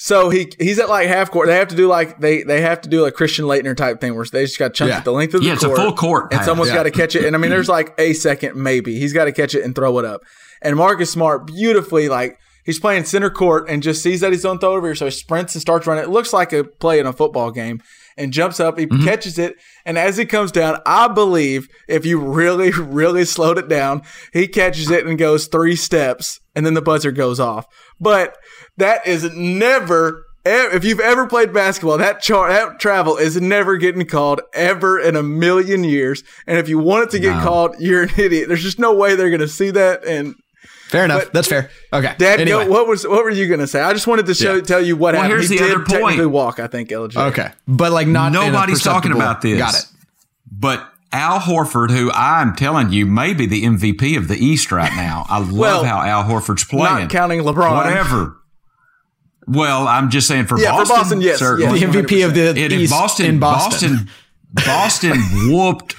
[SPEAKER 5] So he he's at like half court. They have to do like they they have to do a Christian Laettner type thing where they just got chunked
[SPEAKER 6] Yeah.
[SPEAKER 5] at the length of the
[SPEAKER 7] Yeah, it's a
[SPEAKER 5] court.
[SPEAKER 7] full court
[SPEAKER 5] and
[SPEAKER 7] pass.
[SPEAKER 5] someone's
[SPEAKER 6] Yeah.
[SPEAKER 5] got to catch it. And I mean, there's like a second maybe. He's got to catch it and throw it up. And Marcus Smart beautifully like he's playing center court and just sees that he's on throw over here, so he sprints and starts running. It looks like a play in a football game. And jumps up, he
[SPEAKER 7] Mm-hmm.
[SPEAKER 5] catches it, and as he comes down, I believe if you really, really slowed it down, he catches it and goes three steps, and then the buzzer goes off. But that is never if you've ever played basketball, that char- that travel is never getting called ever in a million years. And if you want it to get
[SPEAKER 7] No.
[SPEAKER 5] called, you're an idiot. There's just no way they're going to see that. And
[SPEAKER 6] Fair enough.
[SPEAKER 5] But-
[SPEAKER 6] That's fair. Okay.
[SPEAKER 5] Dad,
[SPEAKER 6] anyway.
[SPEAKER 5] go, what was what were you going to say? I just wanted to show
[SPEAKER 6] Yeah.
[SPEAKER 5] tell you what
[SPEAKER 7] Well,
[SPEAKER 5] happened.
[SPEAKER 7] here's
[SPEAKER 5] he
[SPEAKER 7] the
[SPEAKER 5] did
[SPEAKER 7] other point.
[SPEAKER 5] technically walk. I think LJ.
[SPEAKER 6] Okay. But like not
[SPEAKER 7] Nobody's talking about this.
[SPEAKER 6] Got it.
[SPEAKER 7] But Al Horford, who I'm telling you may be the MVP of the East right now. I love
[SPEAKER 5] Well,
[SPEAKER 7] how Al Horford's playing.
[SPEAKER 5] Not counting LeBron.
[SPEAKER 7] Whatever. Well, I'm just saying for
[SPEAKER 5] Yeah, for
[SPEAKER 7] Boston.
[SPEAKER 5] Boston, yes,
[SPEAKER 7] certainly.
[SPEAKER 5] yes.
[SPEAKER 6] The MVP of the
[SPEAKER 7] It,
[SPEAKER 6] East
[SPEAKER 7] Boston,
[SPEAKER 6] in Boston.
[SPEAKER 7] Boston, Boston <laughs> whooped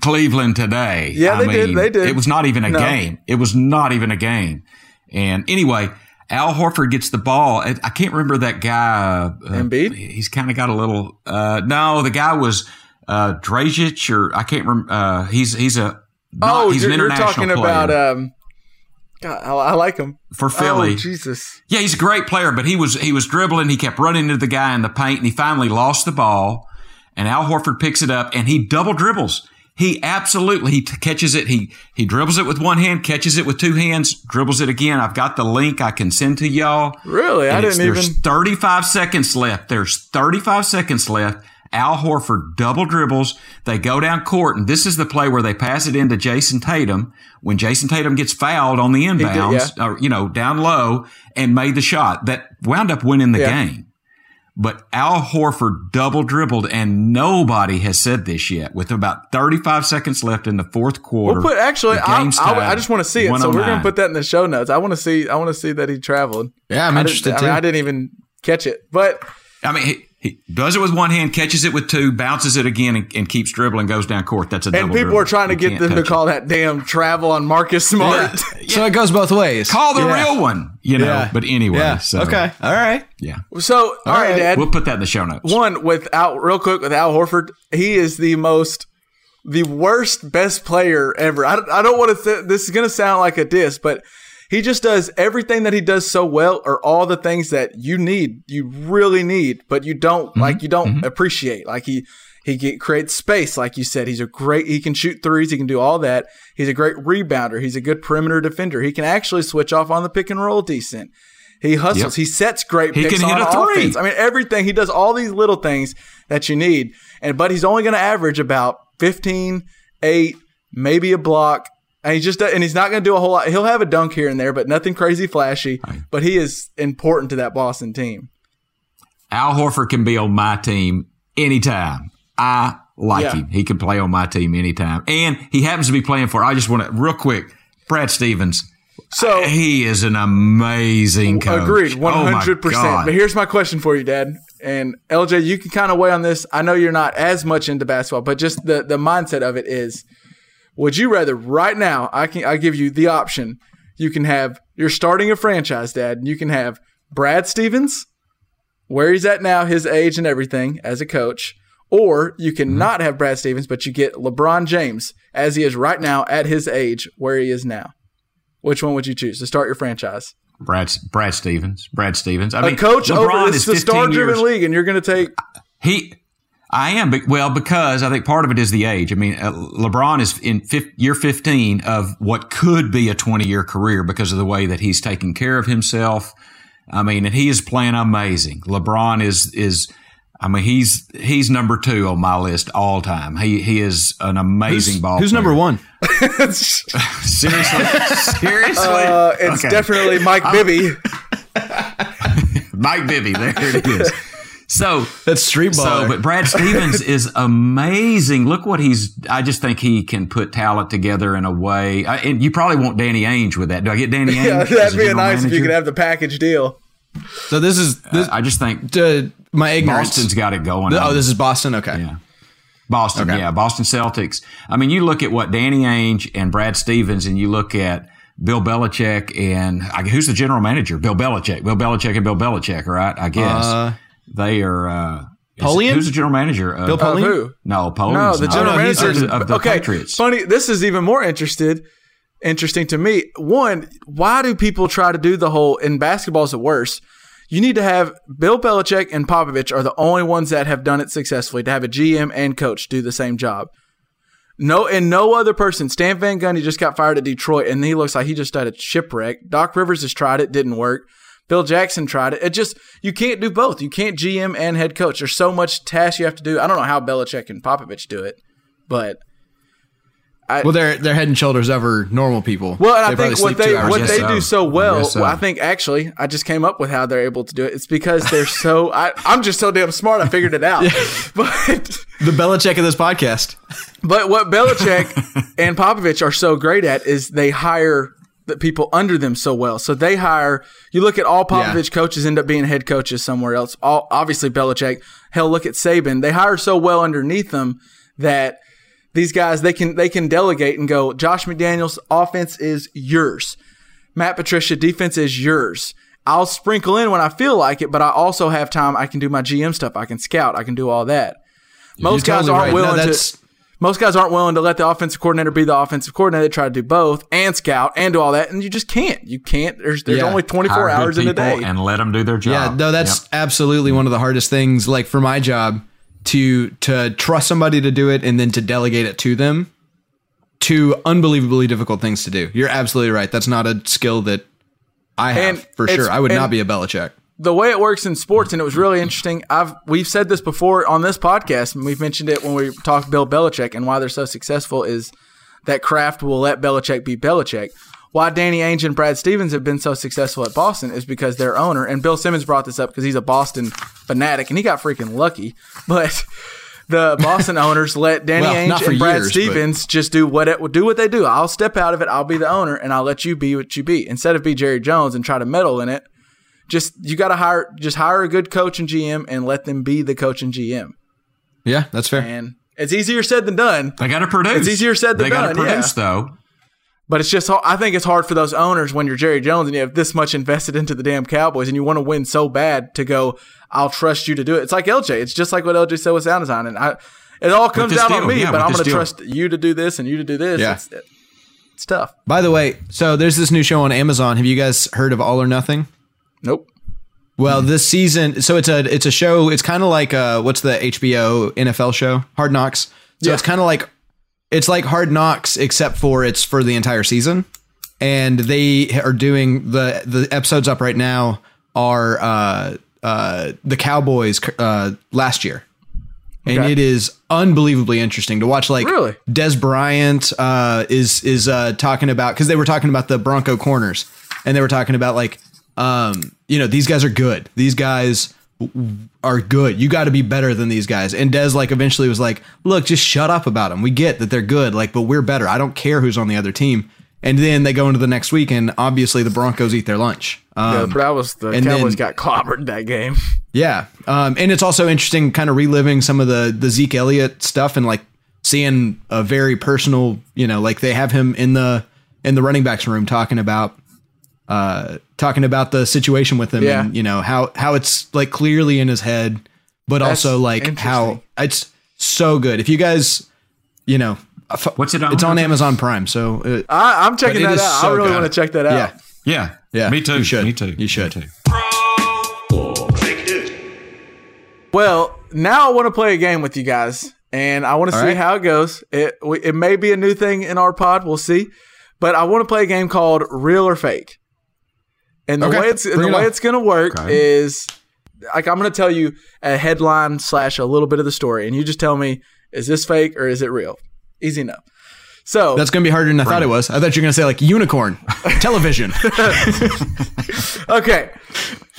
[SPEAKER 7] Cleveland today.
[SPEAKER 5] Yeah,
[SPEAKER 7] I
[SPEAKER 5] they did, they did.
[SPEAKER 7] It was not even a
[SPEAKER 5] No.
[SPEAKER 7] game. It was not even a game. And anyway, Al Horford gets the ball. I I can't remember that guy. Uh,
[SPEAKER 5] Embiid?
[SPEAKER 7] He's kind of got a little. Uh, no, the guy was uh, Dragic, or I can't remember. Uh, he's he's a. Not,
[SPEAKER 5] Oh,
[SPEAKER 7] he's
[SPEAKER 5] you're,
[SPEAKER 7] an
[SPEAKER 5] you're talking
[SPEAKER 7] player
[SPEAKER 5] about. Um, God, I, I like him
[SPEAKER 7] for Philly.
[SPEAKER 5] Oh, Jesus.
[SPEAKER 7] Yeah, he's a great player, but he was he was dribbling. He kept running into the guy in the paint, and he finally lost the ball. And Al Horford picks it up, and he double dribbles. He absolutely he t- catches it. He he dribbles it with one hand, catches it with two hands, dribbles it again. I've got the link I can send to y'all.
[SPEAKER 5] Really? I
[SPEAKER 7] And it's-
[SPEAKER 5] didn't even.
[SPEAKER 7] There's 35 seconds left. There's 35 seconds left. Al Horford double dribbles. They go down court, and this is the play where they pass it into Jayson Tatum. When Jayson Tatum gets fouled on the inbounds, or, uh, you know, down low, and made the shot that wound up winning the
[SPEAKER 5] Yeah.
[SPEAKER 7] game. But Al Horford double dribbled, and nobody has said this yet. With about 35 seconds left in the fourth quarter,
[SPEAKER 5] We'll put actually.
[SPEAKER 7] the
[SPEAKER 5] I,
[SPEAKER 7] game's
[SPEAKER 5] I,
[SPEAKER 7] tied
[SPEAKER 5] I just want to see it, so we're gonna
[SPEAKER 7] oh
[SPEAKER 5] put that in the show notes. I want to see. I want to see that he traveled.
[SPEAKER 6] Yeah, I'm
[SPEAKER 5] I
[SPEAKER 6] interested
[SPEAKER 5] didn't,
[SPEAKER 6] too.
[SPEAKER 5] I, mean, I didn't even catch it, but
[SPEAKER 7] I mean, he, he does it with one hand, catches it with two, bounces it again, and, and keeps dribbling, goes down court. That's a double.
[SPEAKER 5] and people
[SPEAKER 7] dribble.
[SPEAKER 5] are trying to
[SPEAKER 7] You
[SPEAKER 5] get them to
[SPEAKER 7] touch it.
[SPEAKER 5] call that damn travel on Marcus Smart. <laughs>
[SPEAKER 6] So it goes both ways.
[SPEAKER 7] Call the
[SPEAKER 6] Yeah.
[SPEAKER 7] real one, you know.
[SPEAKER 6] Yeah.
[SPEAKER 7] But anyway,
[SPEAKER 6] Yeah.
[SPEAKER 7] so
[SPEAKER 6] okay. All right.
[SPEAKER 7] yeah,
[SPEAKER 5] So, all right,
[SPEAKER 6] right.
[SPEAKER 5] Dad.
[SPEAKER 7] we'll put that in the show notes.
[SPEAKER 5] One without real quick with Al Horford, he is the most, the worst best player ever. I, I don't want to. say This is gonna sound like a diss, but he just does everything that he does so well, or all the things that you need, you really need, but you don't mm-hmm. like, you don't mm-hmm. appreciate. Like he. He get, creates space, like you said. He's a great. He can shoot threes. He can do all that. He's a great rebounder. He's a good perimeter defender. He can actually switch off on the pick and roll decent. He hustles.
[SPEAKER 7] Yep.
[SPEAKER 5] He sets great
[SPEAKER 7] He
[SPEAKER 5] picks
[SPEAKER 7] can hit
[SPEAKER 5] on
[SPEAKER 7] a three.
[SPEAKER 5] offense. I mean, everything. He does all these little things that you need. And but he's only going to average about 15, 8, maybe a block. And he just and he's not going to do a whole lot. He'll have a dunk here and there, but nothing crazy flashy. But he is important to that Boston team.
[SPEAKER 7] Al Horford can be on my team anytime. I like
[SPEAKER 5] Yeah.
[SPEAKER 7] him. He can play on my team anytime. And he happens to be playing for, I just want to, real quick, Brad Stevens.
[SPEAKER 5] So uh,
[SPEAKER 7] He is an amazing coach.
[SPEAKER 5] Agreed,
[SPEAKER 7] Oh
[SPEAKER 5] one hundred percent. But here's my question for you, Dad. And LJ, you can kind of weigh on this. I know you're not as much into basketball, but just the the mindset of it is: Would you rather right now? I can I give you the option. You can have you're starting a franchise, Dad. And you can have Brad Stevens, where he's at now, his age and everything as a coach, or you can mm-hmm. not have Brad Stevens, but you get LeBron James as he is right now at his age, where he is now. Which one would you choose to start your franchise?
[SPEAKER 7] Brad, Brad Stevens. Brad Stevens. I
[SPEAKER 5] a
[SPEAKER 7] mean,
[SPEAKER 5] coach
[SPEAKER 7] LeBron
[SPEAKER 5] over
[SPEAKER 7] is
[SPEAKER 5] the star-driven league, and you're going to take.
[SPEAKER 7] He, I am, but well, because I think part of it is the age. I mean, uh, LeBron is in fif- year 15 of what could be a 20 year career because of the way that he's taking care of himself. I mean, and he is playing amazing. LeBron is, is, I mean, he's, he's number two on my list all time. He, he is an amazing ball
[SPEAKER 6] Who's
[SPEAKER 7] player.
[SPEAKER 6] number one? <laughs>
[SPEAKER 7] Seriously? Seriously?
[SPEAKER 5] Uh, it's
[SPEAKER 7] Okay.
[SPEAKER 5] definitely Mike Bibby. <laughs>
[SPEAKER 7] Mike Bibby. There it is. <laughs> So,
[SPEAKER 6] That's street ball.
[SPEAKER 7] So, but Brad Stevens <laughs> is amazing. Look what he's. I just think he can put talent together in a way. I, and you probably want Danny Ainge with that. Do I get Danny <laughs> Ainge?
[SPEAKER 5] Yeah, that'd be
[SPEAKER 7] general
[SPEAKER 5] nice if you could have the package deal.
[SPEAKER 6] so this is this.
[SPEAKER 7] I just think
[SPEAKER 6] uh, my ignorance.
[SPEAKER 7] Boston's got it going.
[SPEAKER 6] oh, this is Boston. Okay.
[SPEAKER 7] Yeah. Boston,
[SPEAKER 6] Okay.
[SPEAKER 7] yeah, Boston Celtics. I mean, you look at what Danny Ainge and Brad Stevens, and you look at Bill Belichick and I, who's the general manager? Bill Belichick. Bill Belichick and Bill Belichick, right? I guess
[SPEAKER 6] Uh,
[SPEAKER 7] they are. Uh, is-
[SPEAKER 6] Polian?
[SPEAKER 7] Who's the general manager? Of,
[SPEAKER 6] Bill
[SPEAKER 5] Of
[SPEAKER 6] Polian?
[SPEAKER 5] who?
[SPEAKER 7] No, Polian.
[SPEAKER 5] No, the general
[SPEAKER 6] no,
[SPEAKER 5] manager
[SPEAKER 7] of, of the
[SPEAKER 5] okay,
[SPEAKER 7] Patriots.
[SPEAKER 5] Funny. This is even more interested. Interesting to me. One, why do people try to do the whole? In basketball, is the worst. You need to have Bill Belichick and Popovich are the only ones that have done it successfully to have a GM and coach do the same job. No, and no other person. Stan Van Gundy just got fired at Detroit, and he looks like he just had a shipwreck. Doc Rivers has tried it, didn't work. Bill Jackson tried it. It just you can't do both. You can't GM and head coach. There's so much task you have to do. I don't know how Belichick and Popovich do it, but
[SPEAKER 6] Well, they're they're head and shoulders over normal people.
[SPEAKER 5] well, and I
[SPEAKER 6] They
[SPEAKER 5] think what they what
[SPEAKER 7] Yes,
[SPEAKER 5] they
[SPEAKER 7] so.
[SPEAKER 5] do so well.
[SPEAKER 7] Yes, so.
[SPEAKER 5] well, I think actually I just came up with how they're able to do it. It's because they're so. <laughs> I, I'm just so damn smart. I figured it out. <laughs> But
[SPEAKER 6] the Belichick of this podcast.
[SPEAKER 5] But what Belichick <laughs> and Popovich are so great at is they hire the people under them so well. So they hire. You look at all Popovich coaches end up being head coaches somewhere else. All obviously Belichick. Hell, look at Saban. They hire so well underneath them that these guys they can they can delegate and go. Josh McDaniels offense is yours. Matt Patricia defense is yours. I'll sprinkle in when I feel like it, but I also have time. I can do my GM stuff. I can scout. I can do all that. Most guys aren't
[SPEAKER 6] right.
[SPEAKER 5] Willing
[SPEAKER 6] that's-
[SPEAKER 5] to. Most guys aren't willing to let the offensive coordinator be the offensive coordinator. They try to do both and scout and do all that, and you just can't. You can't. There's there's
[SPEAKER 6] Yeah.
[SPEAKER 5] only 24
[SPEAKER 7] Hire
[SPEAKER 5] hours in a day.
[SPEAKER 7] and let them do their job.
[SPEAKER 6] Yeah, no, that's
[SPEAKER 7] Yep.
[SPEAKER 6] absolutely one of the hardest things. Like for my job, to to trust somebody to do it and then to delegate it to them, two unbelievably difficult things to do. You're absolutely right. That's not a skill that I have
[SPEAKER 5] And
[SPEAKER 6] for sure. I would not be a Belichick.
[SPEAKER 5] The way it works in sports, and it was really interesting. I've we've said this before on this podcast, and we've mentioned it when we talked Bill Belichick and why they're so successful is that Kraft will let Belichick be Belichick. why Danny Ainge and Brad Stevens have been so successful at Boston is because their owner and Bill Simmons brought this up because he's a Boston fanatic and he got freaking lucky, <laughs> but. The Boston owners let Danny
[SPEAKER 6] Well,
[SPEAKER 5] Ainge and Brad
[SPEAKER 6] years, but-
[SPEAKER 5] Stevens just do what it, do what they do. I'll step out of it. I'll be the owner, and I'll let you be what you be. Instead of be Jerry Jones and try to meddle in it, just you got to hire just hire a good coach and GM and let them be the coach and GM.
[SPEAKER 6] Yeah, that's fair.
[SPEAKER 5] And it's easier said than done.
[SPEAKER 7] They got to produce.
[SPEAKER 5] It's easier said than done.
[SPEAKER 7] They got to
[SPEAKER 5] done,
[SPEAKER 7] produce,
[SPEAKER 5] yeah.
[SPEAKER 7] though.
[SPEAKER 5] But it's just, I think it's hard for those owners when you're Jerry Jones and you have this much invested into the damn Cowboys and you want to win so bad to go, I'll trust you to do it. It's like LJ. It's just like what LJ said with Sound Design. And I, it all comes
[SPEAKER 7] this
[SPEAKER 5] down on me,
[SPEAKER 7] yeah,
[SPEAKER 5] but I'm going to trust you to do this and you to do this.
[SPEAKER 6] Yeah.
[SPEAKER 5] It's, it's tough.
[SPEAKER 6] By the way, so there's this new show on Amazon. Have you guys heard of All or Nothing?
[SPEAKER 5] Nope.
[SPEAKER 6] Well, this season, so it's a it's a show. It's kind of like uh, what's the HBO NFL show, Hard Knocks. So
[SPEAKER 5] Yeah.
[SPEAKER 6] it's kind of like it's like Hard Knocks, except for it's for the entire season. And they are doing the the episodes up right now are uh, uh, the Cowboys uh, last year, and
[SPEAKER 5] Okay.
[SPEAKER 6] it is unbelievably interesting to watch. Like
[SPEAKER 5] Really?
[SPEAKER 6] Dez Bryant uh, is is uh, talking about because they were talking about the Bronco corners, and they were talking about like, um, you know, these guys are good. These guys are good. You got to be better than these guys. And Dez like eventually was like, look, just shut up about them. We get that they're good, like, but we're better. I don't care who's on the other team. And then they go into the next week, and obviously the Broncos eat their lunch. Um,
[SPEAKER 5] yeah, but that was the
[SPEAKER 6] and
[SPEAKER 5] Cowboys
[SPEAKER 6] then-
[SPEAKER 5] got clobbered that game. <laughs>
[SPEAKER 6] yeah, um, and it's also interesting, kind of reliving some of the the Zeke Elliott stuff and like seeing a very personal, you know, like they have him in the in the running backs room talking about uh talking about the situation with him
[SPEAKER 5] Yeah.
[SPEAKER 6] and you know how how it's like clearly in his head, but
[SPEAKER 5] That's
[SPEAKER 6] also like how it's so good. If you guys, you know,
[SPEAKER 7] What's it on?
[SPEAKER 6] It's on Amazon Prime, so uh,
[SPEAKER 5] I, I'm checking
[SPEAKER 6] But it
[SPEAKER 5] that
[SPEAKER 6] is
[SPEAKER 5] out.
[SPEAKER 6] so
[SPEAKER 5] I really
[SPEAKER 6] good.
[SPEAKER 5] want to check that out.
[SPEAKER 6] yeah,
[SPEAKER 7] Yeah.
[SPEAKER 6] Yeah,
[SPEAKER 7] Me too.
[SPEAKER 6] you should.
[SPEAKER 7] Me too.
[SPEAKER 6] You should.
[SPEAKER 7] Me too.
[SPEAKER 5] Well, now I want to play a game with you guys, and I want to
[SPEAKER 6] All
[SPEAKER 5] see
[SPEAKER 6] right.
[SPEAKER 5] how it goes. It it may be a new thing in our pod. We'll see. But I want to play a game called Real or Fake. And the
[SPEAKER 6] Okay,
[SPEAKER 5] way it's the way it's going to work
[SPEAKER 7] Okay.
[SPEAKER 5] is like I'm going to tell you a headline slash a little bit of the story, and you just tell me is this fake or is it real? Easy enough. So
[SPEAKER 6] that's gonna be harder than I thought it was. I thought you were gonna say like unicorn <laughs> television. <laughs>
[SPEAKER 5] Okay.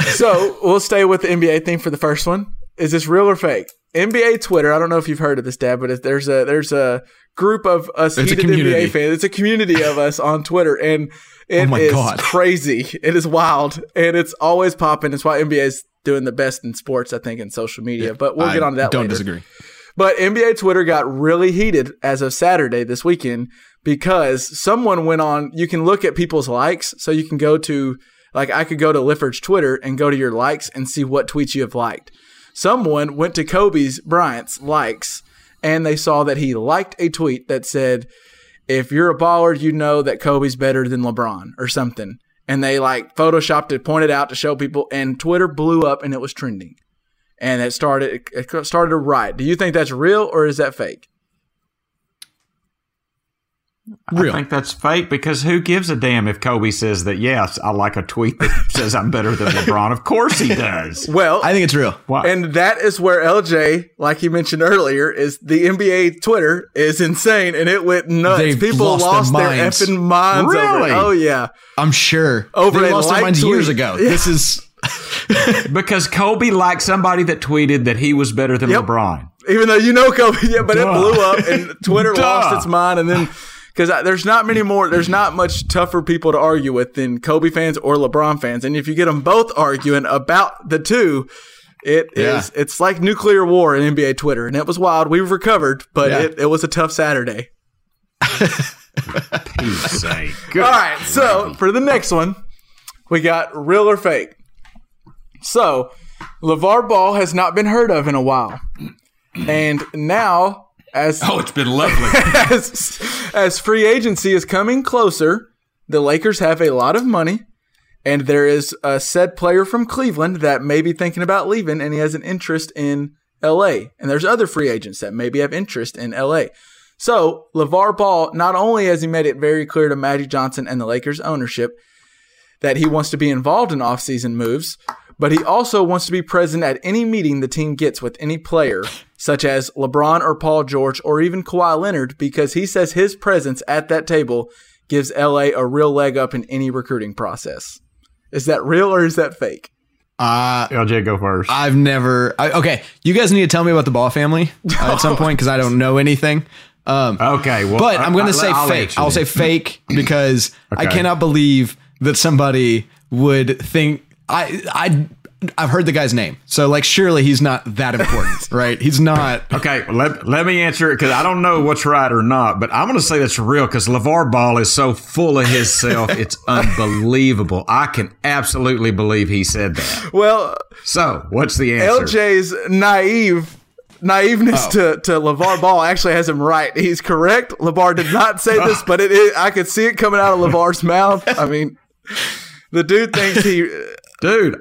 [SPEAKER 5] So we'll stay with the NBA theme for the first one. Is this real or fake? NBA Twitter. I don't know if you've heard of this, Dad, but there's a there's a group of us
[SPEAKER 6] It's
[SPEAKER 5] heated. NBA fans. It's a community of us on Twitter, and <laughs> oh it is
[SPEAKER 6] Oh my God.
[SPEAKER 5] crazy. It is wild, and it's always popping. It's why NBA is doing the best in sports, I think, in social media. But we'll
[SPEAKER 6] I
[SPEAKER 5] get on to that
[SPEAKER 6] Don't
[SPEAKER 5] later.
[SPEAKER 6] disagree.
[SPEAKER 5] But NBA Twitter got really heated as of Saturday this weekend because someone went on. You can look at people's likes, so you can go to like I could go to Lifford's Twitter and go to your likes and see what tweets you have liked. Someone went to Kobe's Bryant's likes and they saw that he liked a tweet that said, "If you're a baller, you know that Kobe's better than LeBron" or something. And they like photoshopped it, pointed out to show people, and Twitter blew up and it was trending and it started it started a riot. Do you think that's real or is that fake?
[SPEAKER 6] Real.
[SPEAKER 7] I think that's fake because who gives a damn if Kobe says that, yes, I like a tweet that <laughs> says I'm better than LeBron? Of course he does. <laughs>
[SPEAKER 5] Well,
[SPEAKER 6] I think it's real.
[SPEAKER 7] Why?
[SPEAKER 5] and that is where LJ, like you mentioned earlier, is the NBA Twitter is insane and it went nuts.
[SPEAKER 6] They've
[SPEAKER 5] People
[SPEAKER 6] lost
[SPEAKER 5] lost,
[SPEAKER 6] their
[SPEAKER 5] their,
[SPEAKER 6] minds.
[SPEAKER 5] effing minds over
[SPEAKER 7] Really?
[SPEAKER 5] it. Oh yeah.
[SPEAKER 6] I'm sure.
[SPEAKER 5] Over
[SPEAKER 6] they
[SPEAKER 5] a
[SPEAKER 6] lost their
[SPEAKER 5] like
[SPEAKER 6] minds years ago.
[SPEAKER 5] Yeah.
[SPEAKER 6] This is <laughs>
[SPEAKER 7] because Kobe liked somebody that tweeted that he was better than
[SPEAKER 5] Yep.
[SPEAKER 7] LeBron.
[SPEAKER 5] Even though you know Kobe, yeah, but it blew up and Twitter
[SPEAKER 7] Duh.
[SPEAKER 5] lost its mind and then because there's not many more, there's not much tougher people to argue with than Kobe fans or LeBron fans. And if you get them both arguing about the two, it is
[SPEAKER 6] Yeah.
[SPEAKER 5] it's like nuclear war in NBA Twitter. And it was wild. We've recovered, but
[SPEAKER 6] Yeah.
[SPEAKER 5] it, it was a tough Saturday. <laughs>
[SPEAKER 7] Peace sake.
[SPEAKER 5] All right, so for the next one, we got real or fake. So, LeVar Ball has not been heard of in a while. And now, as
[SPEAKER 7] Oh, it's been lovely. <laughs>
[SPEAKER 5] as, as free agency is coming closer, the Lakers have a lot of money, and there is a said player from Cleveland that may be thinking about leaving, and he has an interest in LA. And there's other free agents that maybe have interest in LA. So LeVar Ball, not only has he made it very clear to Magic Johnson and the Lakers ownership that he wants to be involved in offseason moves, but he also wants to be present at any meeting the team gets with any player, such as LeBron or Paul George or even Kawhi Leonard, because he says his presence at that table gives LA a real leg up in any recruiting process. Is that real or is that fake?
[SPEAKER 6] Uh,
[SPEAKER 8] LJ, go first.
[SPEAKER 6] I've never. I, okay, you guys need to tell me about the Ball family uh, at some <laughs> point because I don't know anything. Um,
[SPEAKER 7] Okay, well,
[SPEAKER 6] but I'm going to say
[SPEAKER 7] I'll
[SPEAKER 6] fake. I'll say fake because I cannot believe that somebody would think I I I've heard the guy's name. So like surely he's not that important, <laughs> right? He's not
[SPEAKER 7] Okay, let, let me answer it because I don't know what's right or not, but I'm going to say that's real because LeVar Ball is so full of himself. <laughs> it's unbelievable. I can absolutely believe he said that.
[SPEAKER 5] Well,
[SPEAKER 7] So, what's the answer?
[SPEAKER 5] LJ's naive naiveness oh. to, to LeVar Ball actually has him right. He's correct. LeVar did not say this, but it, it I could see it coming out of LeVar's mouth. I mean, the dude thinks he
[SPEAKER 7] Dude,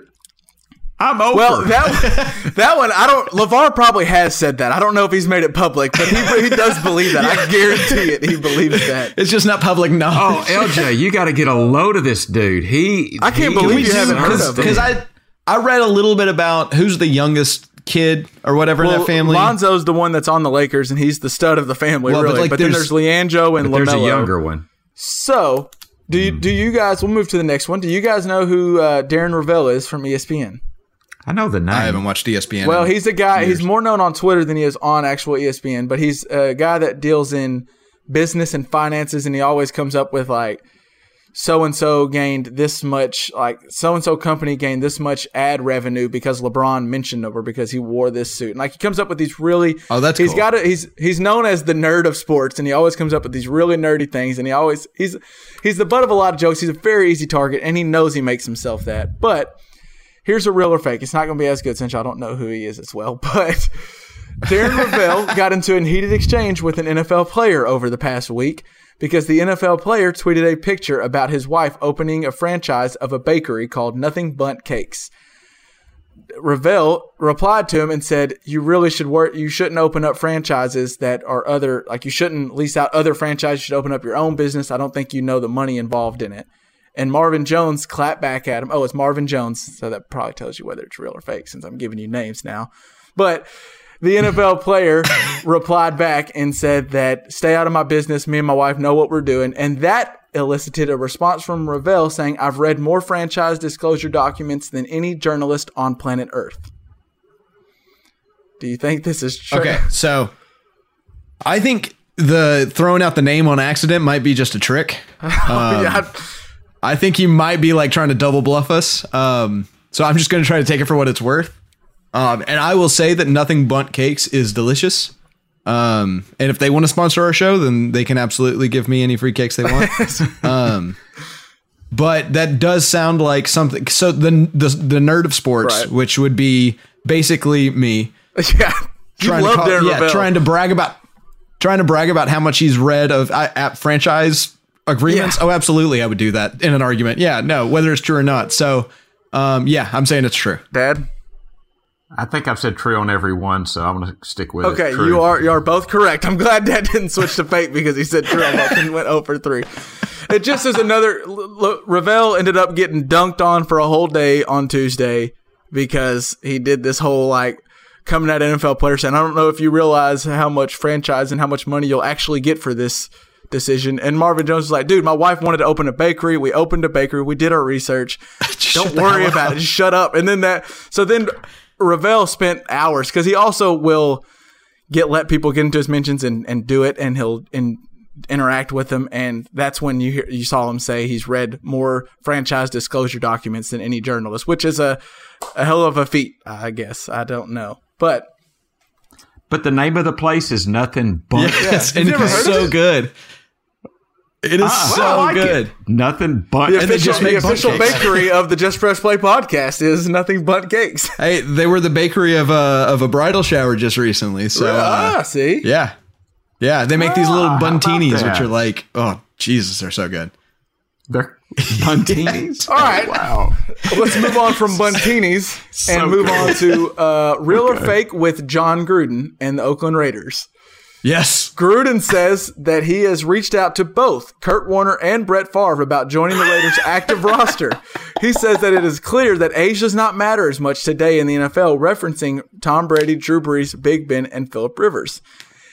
[SPEAKER 7] I'm over.
[SPEAKER 5] Well, that <laughs> that one I don't. Levar probably has said that. I don't know if he's made it public, but he he does believe that. I guarantee it. He believes that.
[SPEAKER 6] it's just not public knowledge. oh.
[SPEAKER 7] LJ, you got to get a load of this dude. He.
[SPEAKER 5] I can't
[SPEAKER 7] he-
[SPEAKER 5] believe
[SPEAKER 7] we
[SPEAKER 5] you
[SPEAKER 7] do
[SPEAKER 5] haven't heard of him.
[SPEAKER 6] because I I read a little bit about who's the youngest kid or whatever in that family.
[SPEAKER 5] Lonzo's the one that's on the Lakers, and he's the stud of the family,
[SPEAKER 6] Well,
[SPEAKER 5] really. But,
[SPEAKER 6] like,
[SPEAKER 5] then there's
[SPEAKER 6] there's-
[SPEAKER 5] Leandro and
[SPEAKER 7] There's a younger one.
[SPEAKER 5] So, do you, do you guys? We'll move to the next one. Do you guys know who uh, Darren Rovell is from ESPN?
[SPEAKER 7] I know the name.
[SPEAKER 6] I haven't watched ESPN.
[SPEAKER 5] Well,
[SPEAKER 6] in
[SPEAKER 5] he's a guy. He's more known on Twitter than he is on actual ESPN. But he's a guy that deals in business and finances, and he always comes up with like, so and so gained this much, like so and so company gained this much ad revenue because LeBron mentioned them or because he wore this suit. And like he comes up with these really.
[SPEAKER 6] Oh, that's
[SPEAKER 5] he's
[SPEAKER 6] cool.
[SPEAKER 5] got it. He's he's known as the nerd of sports, and he always comes up with these really nerdy things. And he always he's he's the butt of a lot of jokes. He's a very easy target, and he knows he makes himself that, but here's a real or fake. It's not going to be as good since I don't know who he is as well. <laughs> But Darren Rovell got into a heated exchange with an NFL player over the past week because the NFL player tweeted a picture about his wife opening a franchise of a bakery called Nothing Bundt Cakes. Rovell replied to him and said, "You really should work. You shouldn't open up franchises that are other like you shouldn't lease out other franchises. You should open up your own business. I don't think you know the money involved in it." And Marvin Jones clapped back at him. Oh, it's Marvin Jones, so that probably tells you whether it's real or fake since I'm giving you names now. But the NFL player <laughs> replied back and said that stay out of my business. Me and my wife know what we're doing. And that elicited a response from Rovell saying, I've read more franchise disclosure documents than any journalist on planet Earth. Do you think this is true?
[SPEAKER 6] Okay, so I think the throwing out the name on accident might be just a trick. <laughs>
[SPEAKER 5] yeah,
[SPEAKER 6] I think he might be like trying to double bluff us. Um, so I'm just going to try to take it for what it's worth. Um, and I will say that nothing bundt cakes is delicious. Um, and if they want to sponsor our show, then they can absolutely give me any free cakes they want. <laughs> um, but that does sound like something. So the the, the nerd of sports,
[SPEAKER 5] Right.
[SPEAKER 6] which would be basically me, <laughs>
[SPEAKER 5] yeah. You
[SPEAKER 6] trying
[SPEAKER 5] love
[SPEAKER 6] to call, yeah, trying to brag about trying to brag about how much he's read of uh, app franchise agreements.
[SPEAKER 5] Yeah.
[SPEAKER 6] Oh, absolutely, I would do that in an argument. Yeah, no, whether it's true or not. So, um, yeah, I'm saying it's true.
[SPEAKER 5] Dad.
[SPEAKER 7] I think I've said true on every one, so I'm going to stick with it.
[SPEAKER 5] Okay, you are you are both correct. I'm glad Dad didn't switch to fake because he said true on both and went over three. It just is another. L- L- Rovell ended up getting dunked on for a whole day on Tuesday because he did this whole like coming at NFL players saying, "I don't know if you realize how much franchise and how much money you'll actually get for this." Decision and Marvin Jones was like, dude, my wife wanted to open a bakery. We opened a bakery. We did our research. <laughs> Don't worry
[SPEAKER 6] hell
[SPEAKER 5] about it. Just shut up. And then that, so then Rovell spent hours because he also will get let people get into his mentions and, and do it and he'll and interact with them and that's when you hear, you saw him say he's read more franchise disclosure documents than any journalist which is a, a hell of a feat i guess i don't know but
[SPEAKER 7] But the name of the place is nothing but.
[SPEAKER 6] Yes,
[SPEAKER 5] You've
[SPEAKER 6] and it's
[SPEAKER 5] heard of
[SPEAKER 6] so
[SPEAKER 5] it?
[SPEAKER 6] good. It is
[SPEAKER 7] Ah,
[SPEAKER 6] so
[SPEAKER 7] I like
[SPEAKER 6] good.
[SPEAKER 7] it. Nothing but.
[SPEAKER 5] the official,
[SPEAKER 6] just
[SPEAKER 5] the official
[SPEAKER 6] cakes.
[SPEAKER 5] bakery of the just press play podcast is nothing but cakes
[SPEAKER 6] Hey, they were the bakery of a of a bridal shower just recently. So
[SPEAKER 5] ah
[SPEAKER 6] uh,
[SPEAKER 5] see
[SPEAKER 6] yeah, yeah, they make these little
[SPEAKER 7] Ah, how about
[SPEAKER 6] Bundtinis, which are like, oh Jesus, they're so good.
[SPEAKER 7] They're <laughs> Bundtinis. <laughs>
[SPEAKER 5] All right.
[SPEAKER 7] Wow.
[SPEAKER 5] let's move on from <laughs> Bundtinis and move
[SPEAKER 7] good.
[SPEAKER 5] on to uh, real or fake with john gruden and the oakland raiders
[SPEAKER 6] Yes,
[SPEAKER 5] Gruden says that he has reached out to both Kurt Warner and Brett Favre about joining the Raiders' <laughs> active roster. He says that it is clear that age does not matter as much today in the NFL, referencing Tom Brady, Drew Brees, Big Ben, and Philip Rivers.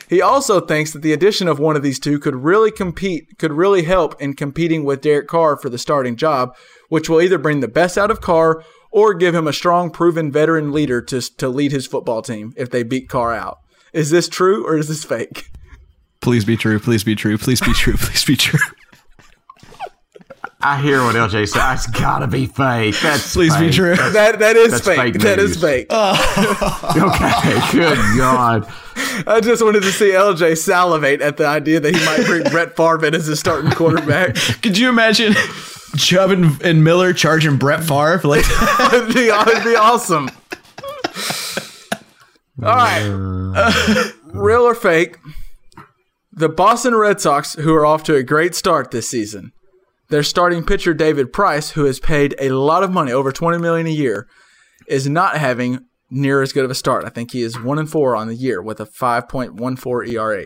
[SPEAKER 5] He also thinks that the addition of one of these two could really compete, could really help in competing with Derek Carr for the starting job, which will either bring the best out of Carr or give him a strong, proven veteran leader to to lead his football team if they beat Carr out. Is this true or is this fake?
[SPEAKER 6] Please be true. Please be true. Please be true. Please be true.
[SPEAKER 7] I hear what LJ said. It's gotta be fake. That's
[SPEAKER 6] Please be
[SPEAKER 7] fake.
[SPEAKER 6] true.
[SPEAKER 5] That that is fake.
[SPEAKER 7] fake
[SPEAKER 5] that is
[SPEAKER 7] news.
[SPEAKER 5] fake. <laughs>
[SPEAKER 7] Okay, good God.
[SPEAKER 5] I just wanted to see LJ salivate at the idea that he might bring Brett Favre in as his starting quarterback. <laughs>
[SPEAKER 6] Could you imagine Chubb and, and Miller charging Brett Favre? Like, <laughs>
[SPEAKER 5] it'd, be, it'd be awesome. All right. Uh, <laughs> real or fake? The Boston Red Sox, who are off to a great start this season, their starting pitcher David Price, who has paid a lot of money, over twenty million a year, is not having near as good of a start. I think he is one and four on the year with a five point one four ERA.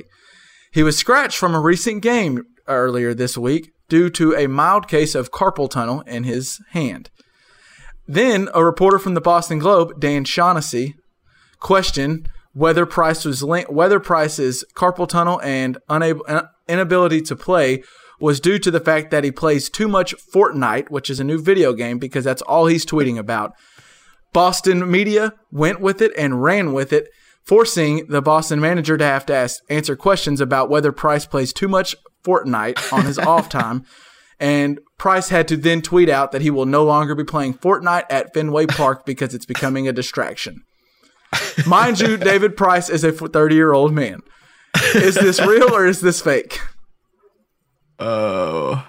[SPEAKER 5] He was scratched from a recent game earlier this week due to a mild case of carpal tunnel in his hand. Then a reporter from the Boston Globe, Dan Shaughnessy, questioned whether Price was link- whether Price's carpal tunnel and unable uh, inability to play was due to the fact that he plays too much Fortnite, which is a new video game, because that's all he's tweeting about. Boston media went with it and ran with it, forcing the Boston manager to have to ask, answer questions about whether Price plays too much Fortnite on his <laughs> off time. And Price had to then tweet out that he will no longer be playing Fortnite at Fenway Park because it's becoming a distraction. Mind you, David Price is a 30 year old man. Is this real or is this fake?
[SPEAKER 6] oh,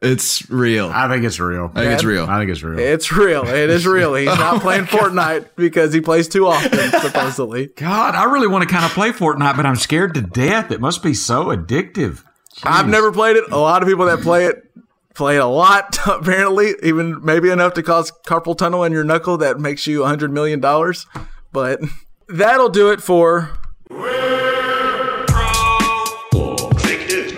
[SPEAKER 6] it's real. I
[SPEAKER 7] I think it's real.
[SPEAKER 6] I think it's real.
[SPEAKER 7] I think it's real.
[SPEAKER 5] It's real. It is real. He's not <laughs> oh playing Fortnite because he plays too often, supposedly.
[SPEAKER 7] God, I really want to kind of play Fortnite, but I'm scared to death. It must be so addictive.
[SPEAKER 5] I've never played it. A lot of people that play it play a lot, <laughs> apparently, even maybe enough to cause carpal tunnel in your knuckle that makes you $100 million. But that'll do it for.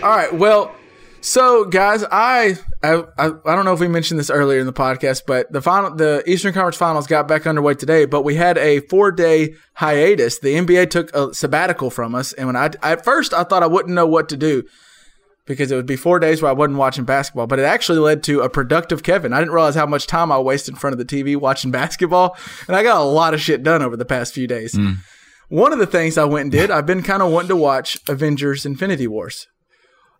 [SPEAKER 5] All right. Well, so guys, I, I I I don't know if we mentioned this earlier in the podcast, but the final the Eastern Conference Finals got back underway today. But we had a four day hiatus. The NBA took a sabbatical from us, and when I at first I thought I wouldn't know what to do because it would be four days where I wasn't watching basketball. But it actually led to a productive Kevin. I didn't realize how much time I wasted in front of the TV watching <laughs> basketball, and I got a lot of shit done over the past few days. Mm. One of the things I went and did, I've been kind of wanting to watch Avengers: Infinity Wars.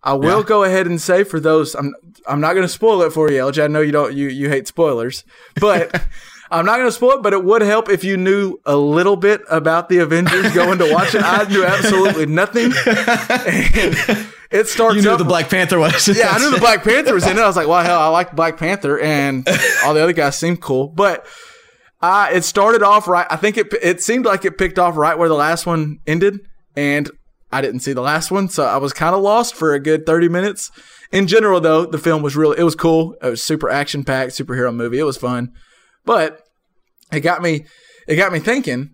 [SPEAKER 5] I will go ahead and say for those, I'm I'm not going to spoil it for you, LJ. I know you don't you you hate spoilers, but <laughs> I'm not going to spoil it. But it would help if you knew a little bit about the Avengers going to watch it. I knew absolutely nothing, <laughs> and it starts.
[SPEAKER 6] you knew the Black Panther was.
[SPEAKER 5] yeah, I knew the Black Panther was in it. I was like, well, hell, I like the Black Panther, and <laughs> all the other guys seemed cool. But uh, it started off right. I think it it seemed like it picked off right where the last one ended, and I didn't see the last one, so I was kind of lost for a good thirty minutes. In general, though, the film was really it was cool. It was super action packed, superhero movie. It was fun, but it got me it got me thinking.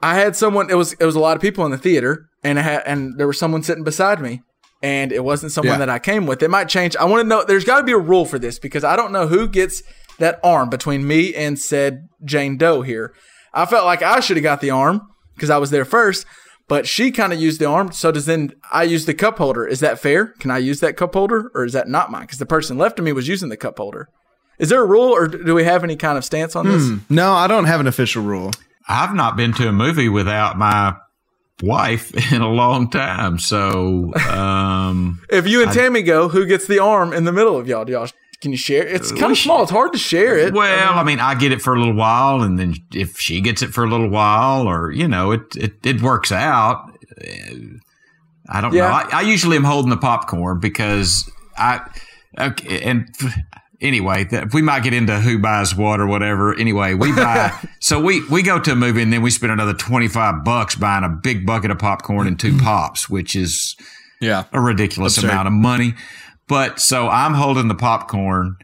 [SPEAKER 5] I had someone. It was it was a lot of people in the theater, and I had and there was someone sitting beside me, and it wasn't someone
[SPEAKER 6] Yeah.
[SPEAKER 5] that I came with. It might change. I want to know. There's got to be a rule for this because I don't know who gets that arm between me and said Jane Doe here. I felt like I should have got the arm because I was there first, but she kind of used the arm. So does then I use the cup holder? Is that fair? Can I use that cup holder, or is that not mine? Because the person left of me was using the cup holder. Is there a rule, or do we have any kind of stance on this? Hmm.
[SPEAKER 6] No, I don't have an official rule.
[SPEAKER 7] I've not been to a movie without my wife <laughs> in a long time. So, um, <laughs>
[SPEAKER 5] If you and Tammy go, who gets the arm in the middle of y'all? Do y'all can you share? It's kind of small. It's hard to share it.
[SPEAKER 7] well, I mean, I get it for a little while, and then if she gets it for a little while, or you know, it it, it works out. I don't
[SPEAKER 5] Yeah.
[SPEAKER 7] know. I, I usually am holding the popcorn because I okay, and anyway, that, we might get into who buys what or whatever. Anyway, we buy <laughs> so we we go to a movie and then we spend another twenty five bucks buying a big bucket of popcorn and two mm-hmm. pops, which is
[SPEAKER 6] Yeah.
[SPEAKER 7] a ridiculous
[SPEAKER 6] Absurd.
[SPEAKER 7] amount of money. But so I'm holding the popcorn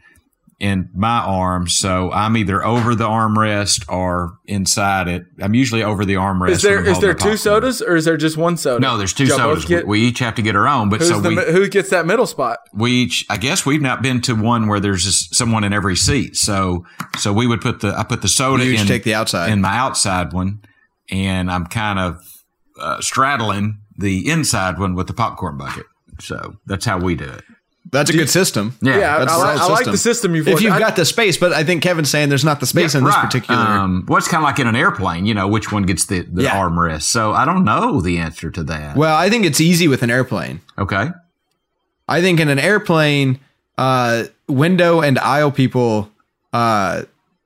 [SPEAKER 7] in my arm, so I'm either over the armrest or inside it. I'm usually over the armrest.
[SPEAKER 5] Is there
[SPEAKER 7] when I'm
[SPEAKER 5] is
[SPEAKER 7] holding
[SPEAKER 5] there
[SPEAKER 7] the
[SPEAKER 5] two sodas or is there just one soda?
[SPEAKER 7] No, there's two
[SPEAKER 5] y'all
[SPEAKER 7] sodas.
[SPEAKER 5] get-
[SPEAKER 7] we, we each have to get our own, but
[SPEAKER 5] who's
[SPEAKER 7] so
[SPEAKER 5] the,
[SPEAKER 7] we
[SPEAKER 5] who gets that middle spot?
[SPEAKER 7] we each. I guess we've not been to one where there's just someone in every seat. So so we would put the I put the soda
[SPEAKER 6] You
[SPEAKER 7] in
[SPEAKER 6] take the outside.
[SPEAKER 7] in my outside one, and I'm kind of uh, straddling the inside one with the popcorn bucket. So that's how we do it.
[SPEAKER 6] That's a good system.
[SPEAKER 7] Yeah,
[SPEAKER 5] Yeah,
[SPEAKER 6] That's
[SPEAKER 5] I,
[SPEAKER 6] a
[SPEAKER 5] like,
[SPEAKER 6] solid
[SPEAKER 5] I like the system you've
[SPEAKER 6] If you've
[SPEAKER 5] I-
[SPEAKER 6] got the space, but I think Kevin's saying there's not the space in this
[SPEAKER 7] right.
[SPEAKER 6] particular.
[SPEAKER 7] Um, well, it's kind of like in an airplane. You know, which one gets the, the
[SPEAKER 6] Yeah.
[SPEAKER 7] armrest? So I don't know the answer to that.
[SPEAKER 6] well, I think it's easy with an airplane.
[SPEAKER 7] okay.
[SPEAKER 6] I think in an airplane, uh, window and aisle people uh,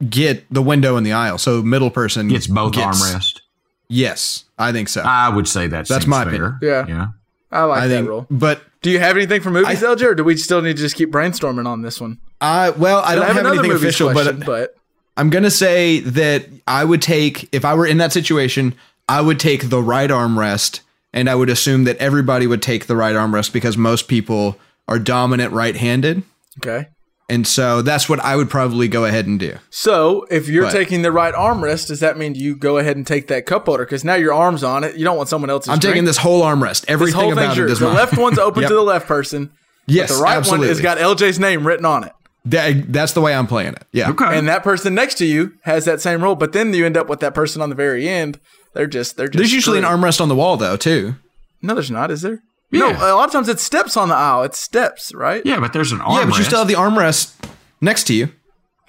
[SPEAKER 6] get the window and the aisle. So middle person
[SPEAKER 7] gets both
[SPEAKER 6] gets-
[SPEAKER 7] armrest.
[SPEAKER 6] Yes, I think so.
[SPEAKER 7] I would say that.
[SPEAKER 6] That's
[SPEAKER 7] seems
[SPEAKER 6] my
[SPEAKER 7] fair.
[SPEAKER 6] opinion.
[SPEAKER 5] Yeah.
[SPEAKER 7] Yeah.
[SPEAKER 5] I like
[SPEAKER 6] I
[SPEAKER 5] that
[SPEAKER 6] think,
[SPEAKER 5] rule.
[SPEAKER 6] but
[SPEAKER 5] Do you have anything for movies,
[SPEAKER 6] I-
[SPEAKER 5] LJ, or do we still need to just keep brainstorming on this one?
[SPEAKER 6] I well, I don't have,
[SPEAKER 5] another
[SPEAKER 6] anything official,
[SPEAKER 5] question,
[SPEAKER 6] but
[SPEAKER 5] but
[SPEAKER 6] I'm gonna say that I would take if I were in that situation, I would take the right armrest, and I would assume that everybody would take the right armrest because most people are dominant right-handed,
[SPEAKER 5] okay.
[SPEAKER 6] And so that's what I would probably go ahead and do.
[SPEAKER 5] So if you're
[SPEAKER 6] But-
[SPEAKER 5] taking the right armrest, does that mean you go ahead and take that cup holder? Because now your arm's on it. You don't want someone else's.
[SPEAKER 6] I'm taking this whole armrest.
[SPEAKER 5] This
[SPEAKER 6] Everything
[SPEAKER 5] whole
[SPEAKER 6] about
[SPEAKER 5] thing's yours.
[SPEAKER 6] is
[SPEAKER 5] The
[SPEAKER 6] mine.
[SPEAKER 5] left one's open
[SPEAKER 6] Yep. <laughs>
[SPEAKER 5] to the left person.
[SPEAKER 6] Yes,
[SPEAKER 5] but the right
[SPEAKER 6] absolutely.
[SPEAKER 5] one has got LJ's name written on it.
[SPEAKER 6] That- that's the way I'm playing it. Yeah.
[SPEAKER 7] Okay.
[SPEAKER 5] and that person next to you has that same rule. But then you end up with that person on the very end. They're just they're just.
[SPEAKER 6] There's usually an armrest on the wall though too.
[SPEAKER 5] No, there's not. Is there?
[SPEAKER 7] Yeah.
[SPEAKER 5] No, a lot of times it's steps on the aisle. It's steps, right?
[SPEAKER 7] yeah, but there's an armrest.
[SPEAKER 6] Yeah, but you still have the armrest next to you.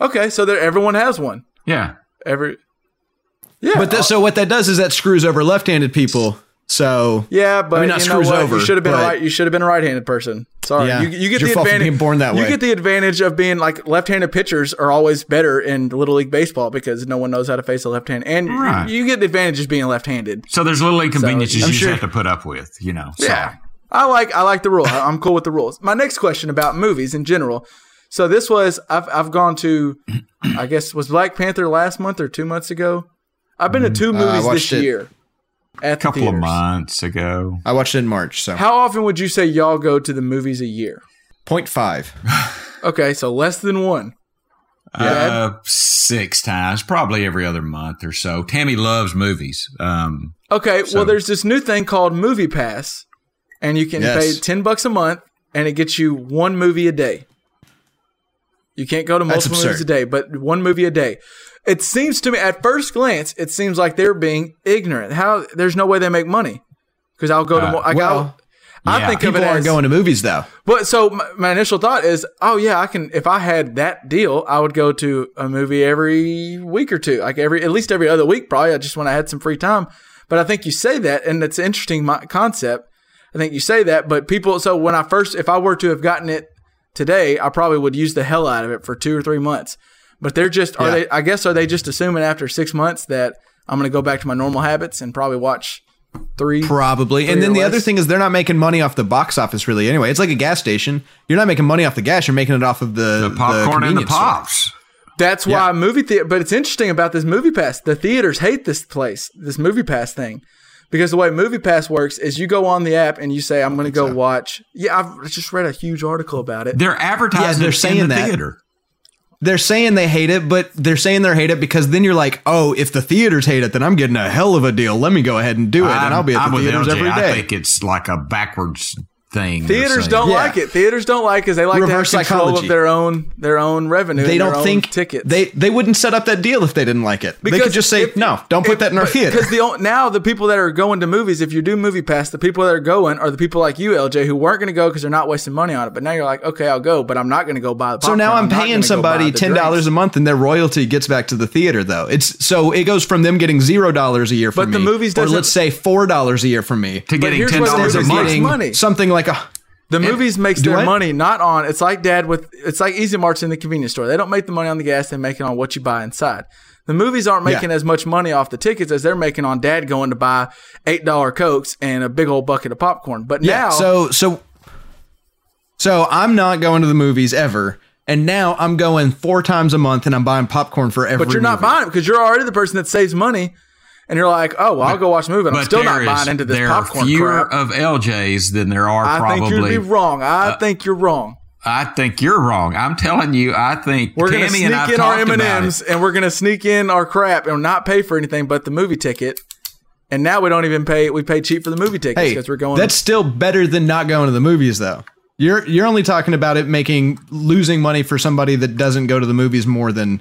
[SPEAKER 5] Okay, so there everyone has one.
[SPEAKER 7] Yeah.
[SPEAKER 5] Every. Yeah.
[SPEAKER 6] But that, so what that does is that screws over left-handed people. So
[SPEAKER 5] yeah, but
[SPEAKER 6] I mean, not
[SPEAKER 5] you know
[SPEAKER 6] screws
[SPEAKER 5] what?
[SPEAKER 6] over,
[SPEAKER 5] you should have been
[SPEAKER 6] but-
[SPEAKER 5] right. You should have been a right-handed person. Sorry,
[SPEAKER 6] Yeah.
[SPEAKER 5] you, you get the
[SPEAKER 6] fault for
[SPEAKER 5] advantage.
[SPEAKER 6] being born that way.
[SPEAKER 5] You get the advantage of being like left-handed pitchers are always better in little league baseball because no one knows how to face a left hand, and you-
[SPEAKER 7] Right.
[SPEAKER 5] you, get the advantage of being left-handed.
[SPEAKER 7] So there's little inconveniences
[SPEAKER 5] I'm
[SPEAKER 7] you
[SPEAKER 5] sure-
[SPEAKER 7] just have to put up with, you know. So.
[SPEAKER 5] Yeah. I like I like the rule. I- I'm cool with the rules. My next question about movies in general. So this was I've I've gone to I guess was Black Panther last month or two months ago. I've been to two movies
[SPEAKER 6] watched
[SPEAKER 5] this year. At
[SPEAKER 7] A
[SPEAKER 5] the
[SPEAKER 7] couple of months ago.
[SPEAKER 6] I watched it in March. So
[SPEAKER 5] How often would you say y'all go to the movies a year?
[SPEAKER 6] point five. <laughs>
[SPEAKER 5] Okay, so less than one.
[SPEAKER 7] Uh, six times, probably every other month or so. Tammy loves movies. Um,
[SPEAKER 5] Okay,
[SPEAKER 7] So-
[SPEAKER 5] well there's this new thing called Movie Pass, and you can
[SPEAKER 6] Yes.
[SPEAKER 5] pay ten bucks a month, and it gets you one movie a day. You can't go to multiple movies a day, but one movie a day. It seems to me, at first glance, it seems like they're being ignorant. How there's no way they make money because I'll go to.
[SPEAKER 7] Uh,
[SPEAKER 5] more, I,
[SPEAKER 6] well,
[SPEAKER 5] I
[SPEAKER 7] yeah,
[SPEAKER 5] think of
[SPEAKER 6] People
[SPEAKER 5] it
[SPEAKER 6] aren't
[SPEAKER 5] as
[SPEAKER 6] going to movies though.
[SPEAKER 5] But so my, my initial thought is, oh yeah, I can. If I had that deal, I would go to a movie every week or two, like every at least every other week, probably. I just when I had some free time. But I think you say that, and it's an interesting concept. I think you say that, but people. So when I first, if I were to have gotten it today, I probably would use the hell out of it for two or three months. But they're just, are
[SPEAKER 6] Yeah.
[SPEAKER 5] they? I guess are they just assuming after six months that I'm going to go back to my normal habits and probably watch three?
[SPEAKER 6] Probably.
[SPEAKER 5] Three
[SPEAKER 6] And then the
[SPEAKER 5] less.
[SPEAKER 6] other thing is they're not making money off the box office really anyway. It's like a gas station. You're not making money off the gas, you're making it off of the,
[SPEAKER 7] the popcorn and the
[SPEAKER 6] convenience store.
[SPEAKER 7] pops.
[SPEAKER 5] That's
[SPEAKER 6] Yeah.
[SPEAKER 5] why movie theater. But it's interesting about this movie pass. The theaters hate this place, this movie pass thing, because the way movie pass works is you go on the app and you say, "I'm going to go watch." Yeah, I've just read a huge article about it.
[SPEAKER 7] They're advertising
[SPEAKER 6] they're saying
[SPEAKER 7] the
[SPEAKER 6] that.
[SPEAKER 7] theater.
[SPEAKER 6] They're saying they hate it, but they're saying they hate it because then you're like, oh, if the theaters hate it, then I'm getting a hell of a deal. Let me go ahead and do it, and I'll be at
[SPEAKER 7] I'm
[SPEAKER 6] the
[SPEAKER 7] with
[SPEAKER 6] theaters
[SPEAKER 7] LJ.
[SPEAKER 6] every
[SPEAKER 7] I think it's like a backwards thing.
[SPEAKER 5] Theaters don't
[SPEAKER 6] Yeah.
[SPEAKER 5] like it. Theaters don't like it because they like
[SPEAKER 6] Reverse
[SPEAKER 5] to have control
[SPEAKER 6] psychology.
[SPEAKER 5] of their own their own revenue.
[SPEAKER 6] they don't
[SPEAKER 5] own
[SPEAKER 6] think
[SPEAKER 5] tickets.
[SPEAKER 6] They they wouldn't set up that deal if they didn't like it. they could just say,
[SPEAKER 5] if-
[SPEAKER 6] no, don't put
[SPEAKER 5] if-
[SPEAKER 6] that in our
[SPEAKER 5] but-
[SPEAKER 6] theater.
[SPEAKER 5] Because the now the people that are going to movies, if you do movie pass, the people that are going are the people like you, LJ, who weren't going to go because they're not wasting money on it. But now you're like, okay, I'll go, but I'm not going to go buy the.
[SPEAKER 6] So now
[SPEAKER 5] popcorn.
[SPEAKER 6] I'm paying somebody ten dollars a month, and their royalty gets back to the theater. Though it's so it goes from them getting zero dollars a year from
[SPEAKER 5] But the
[SPEAKER 6] me,
[SPEAKER 5] movies
[SPEAKER 6] or let's say four dollars a year from me,
[SPEAKER 7] to getting ten dollars
[SPEAKER 5] it
[SPEAKER 7] a
[SPEAKER 5] is,
[SPEAKER 6] they're
[SPEAKER 5] it's
[SPEAKER 7] month.
[SPEAKER 6] getting
[SPEAKER 5] money.
[SPEAKER 6] something like a
[SPEAKER 5] The movies makes their
[SPEAKER 6] what?
[SPEAKER 5] money not on. It's like dad with. It's like Easy Marts in the convenience store. They don't make the money on the gas. They make it on what you buy inside. The movies aren't making
[SPEAKER 6] Yeah.
[SPEAKER 5] as much money off the tickets as they're making on dad going to buy eight dollar cokes and a big old bucket of popcorn. But
[SPEAKER 6] yeah.
[SPEAKER 5] now,
[SPEAKER 6] So so so I'm not going to the movies ever, and now I'm going four times a month, and I'm buying popcorn for every.
[SPEAKER 5] but you're not
[SPEAKER 6] movie.
[SPEAKER 5] buying it because you're already the person that saves money, and you're like, oh, well, I'll go watch a movie. And I'm still not
[SPEAKER 7] there
[SPEAKER 5] buying into this
[SPEAKER 7] there
[SPEAKER 5] popcorn
[SPEAKER 7] are fewer
[SPEAKER 5] crap.
[SPEAKER 7] of LJs than there are
[SPEAKER 5] I
[SPEAKER 7] probably.
[SPEAKER 5] think you'd be wrong. I uh, think you're wrong.
[SPEAKER 7] I think you're wrong. I'm telling you. I think
[SPEAKER 5] We're gonna
[SPEAKER 7] Tammy
[SPEAKER 5] sneak in our M and M's, and we're gonna sneak in our crap and not pay for anything but the movie ticket. And now we don't even pay. We pay cheap for the movie tickets
[SPEAKER 6] Hey,
[SPEAKER 5] because we're going.
[SPEAKER 6] that's still better than not going to the movies, though. You're you're only talking about it making losing money for somebody that doesn't go to the movies more than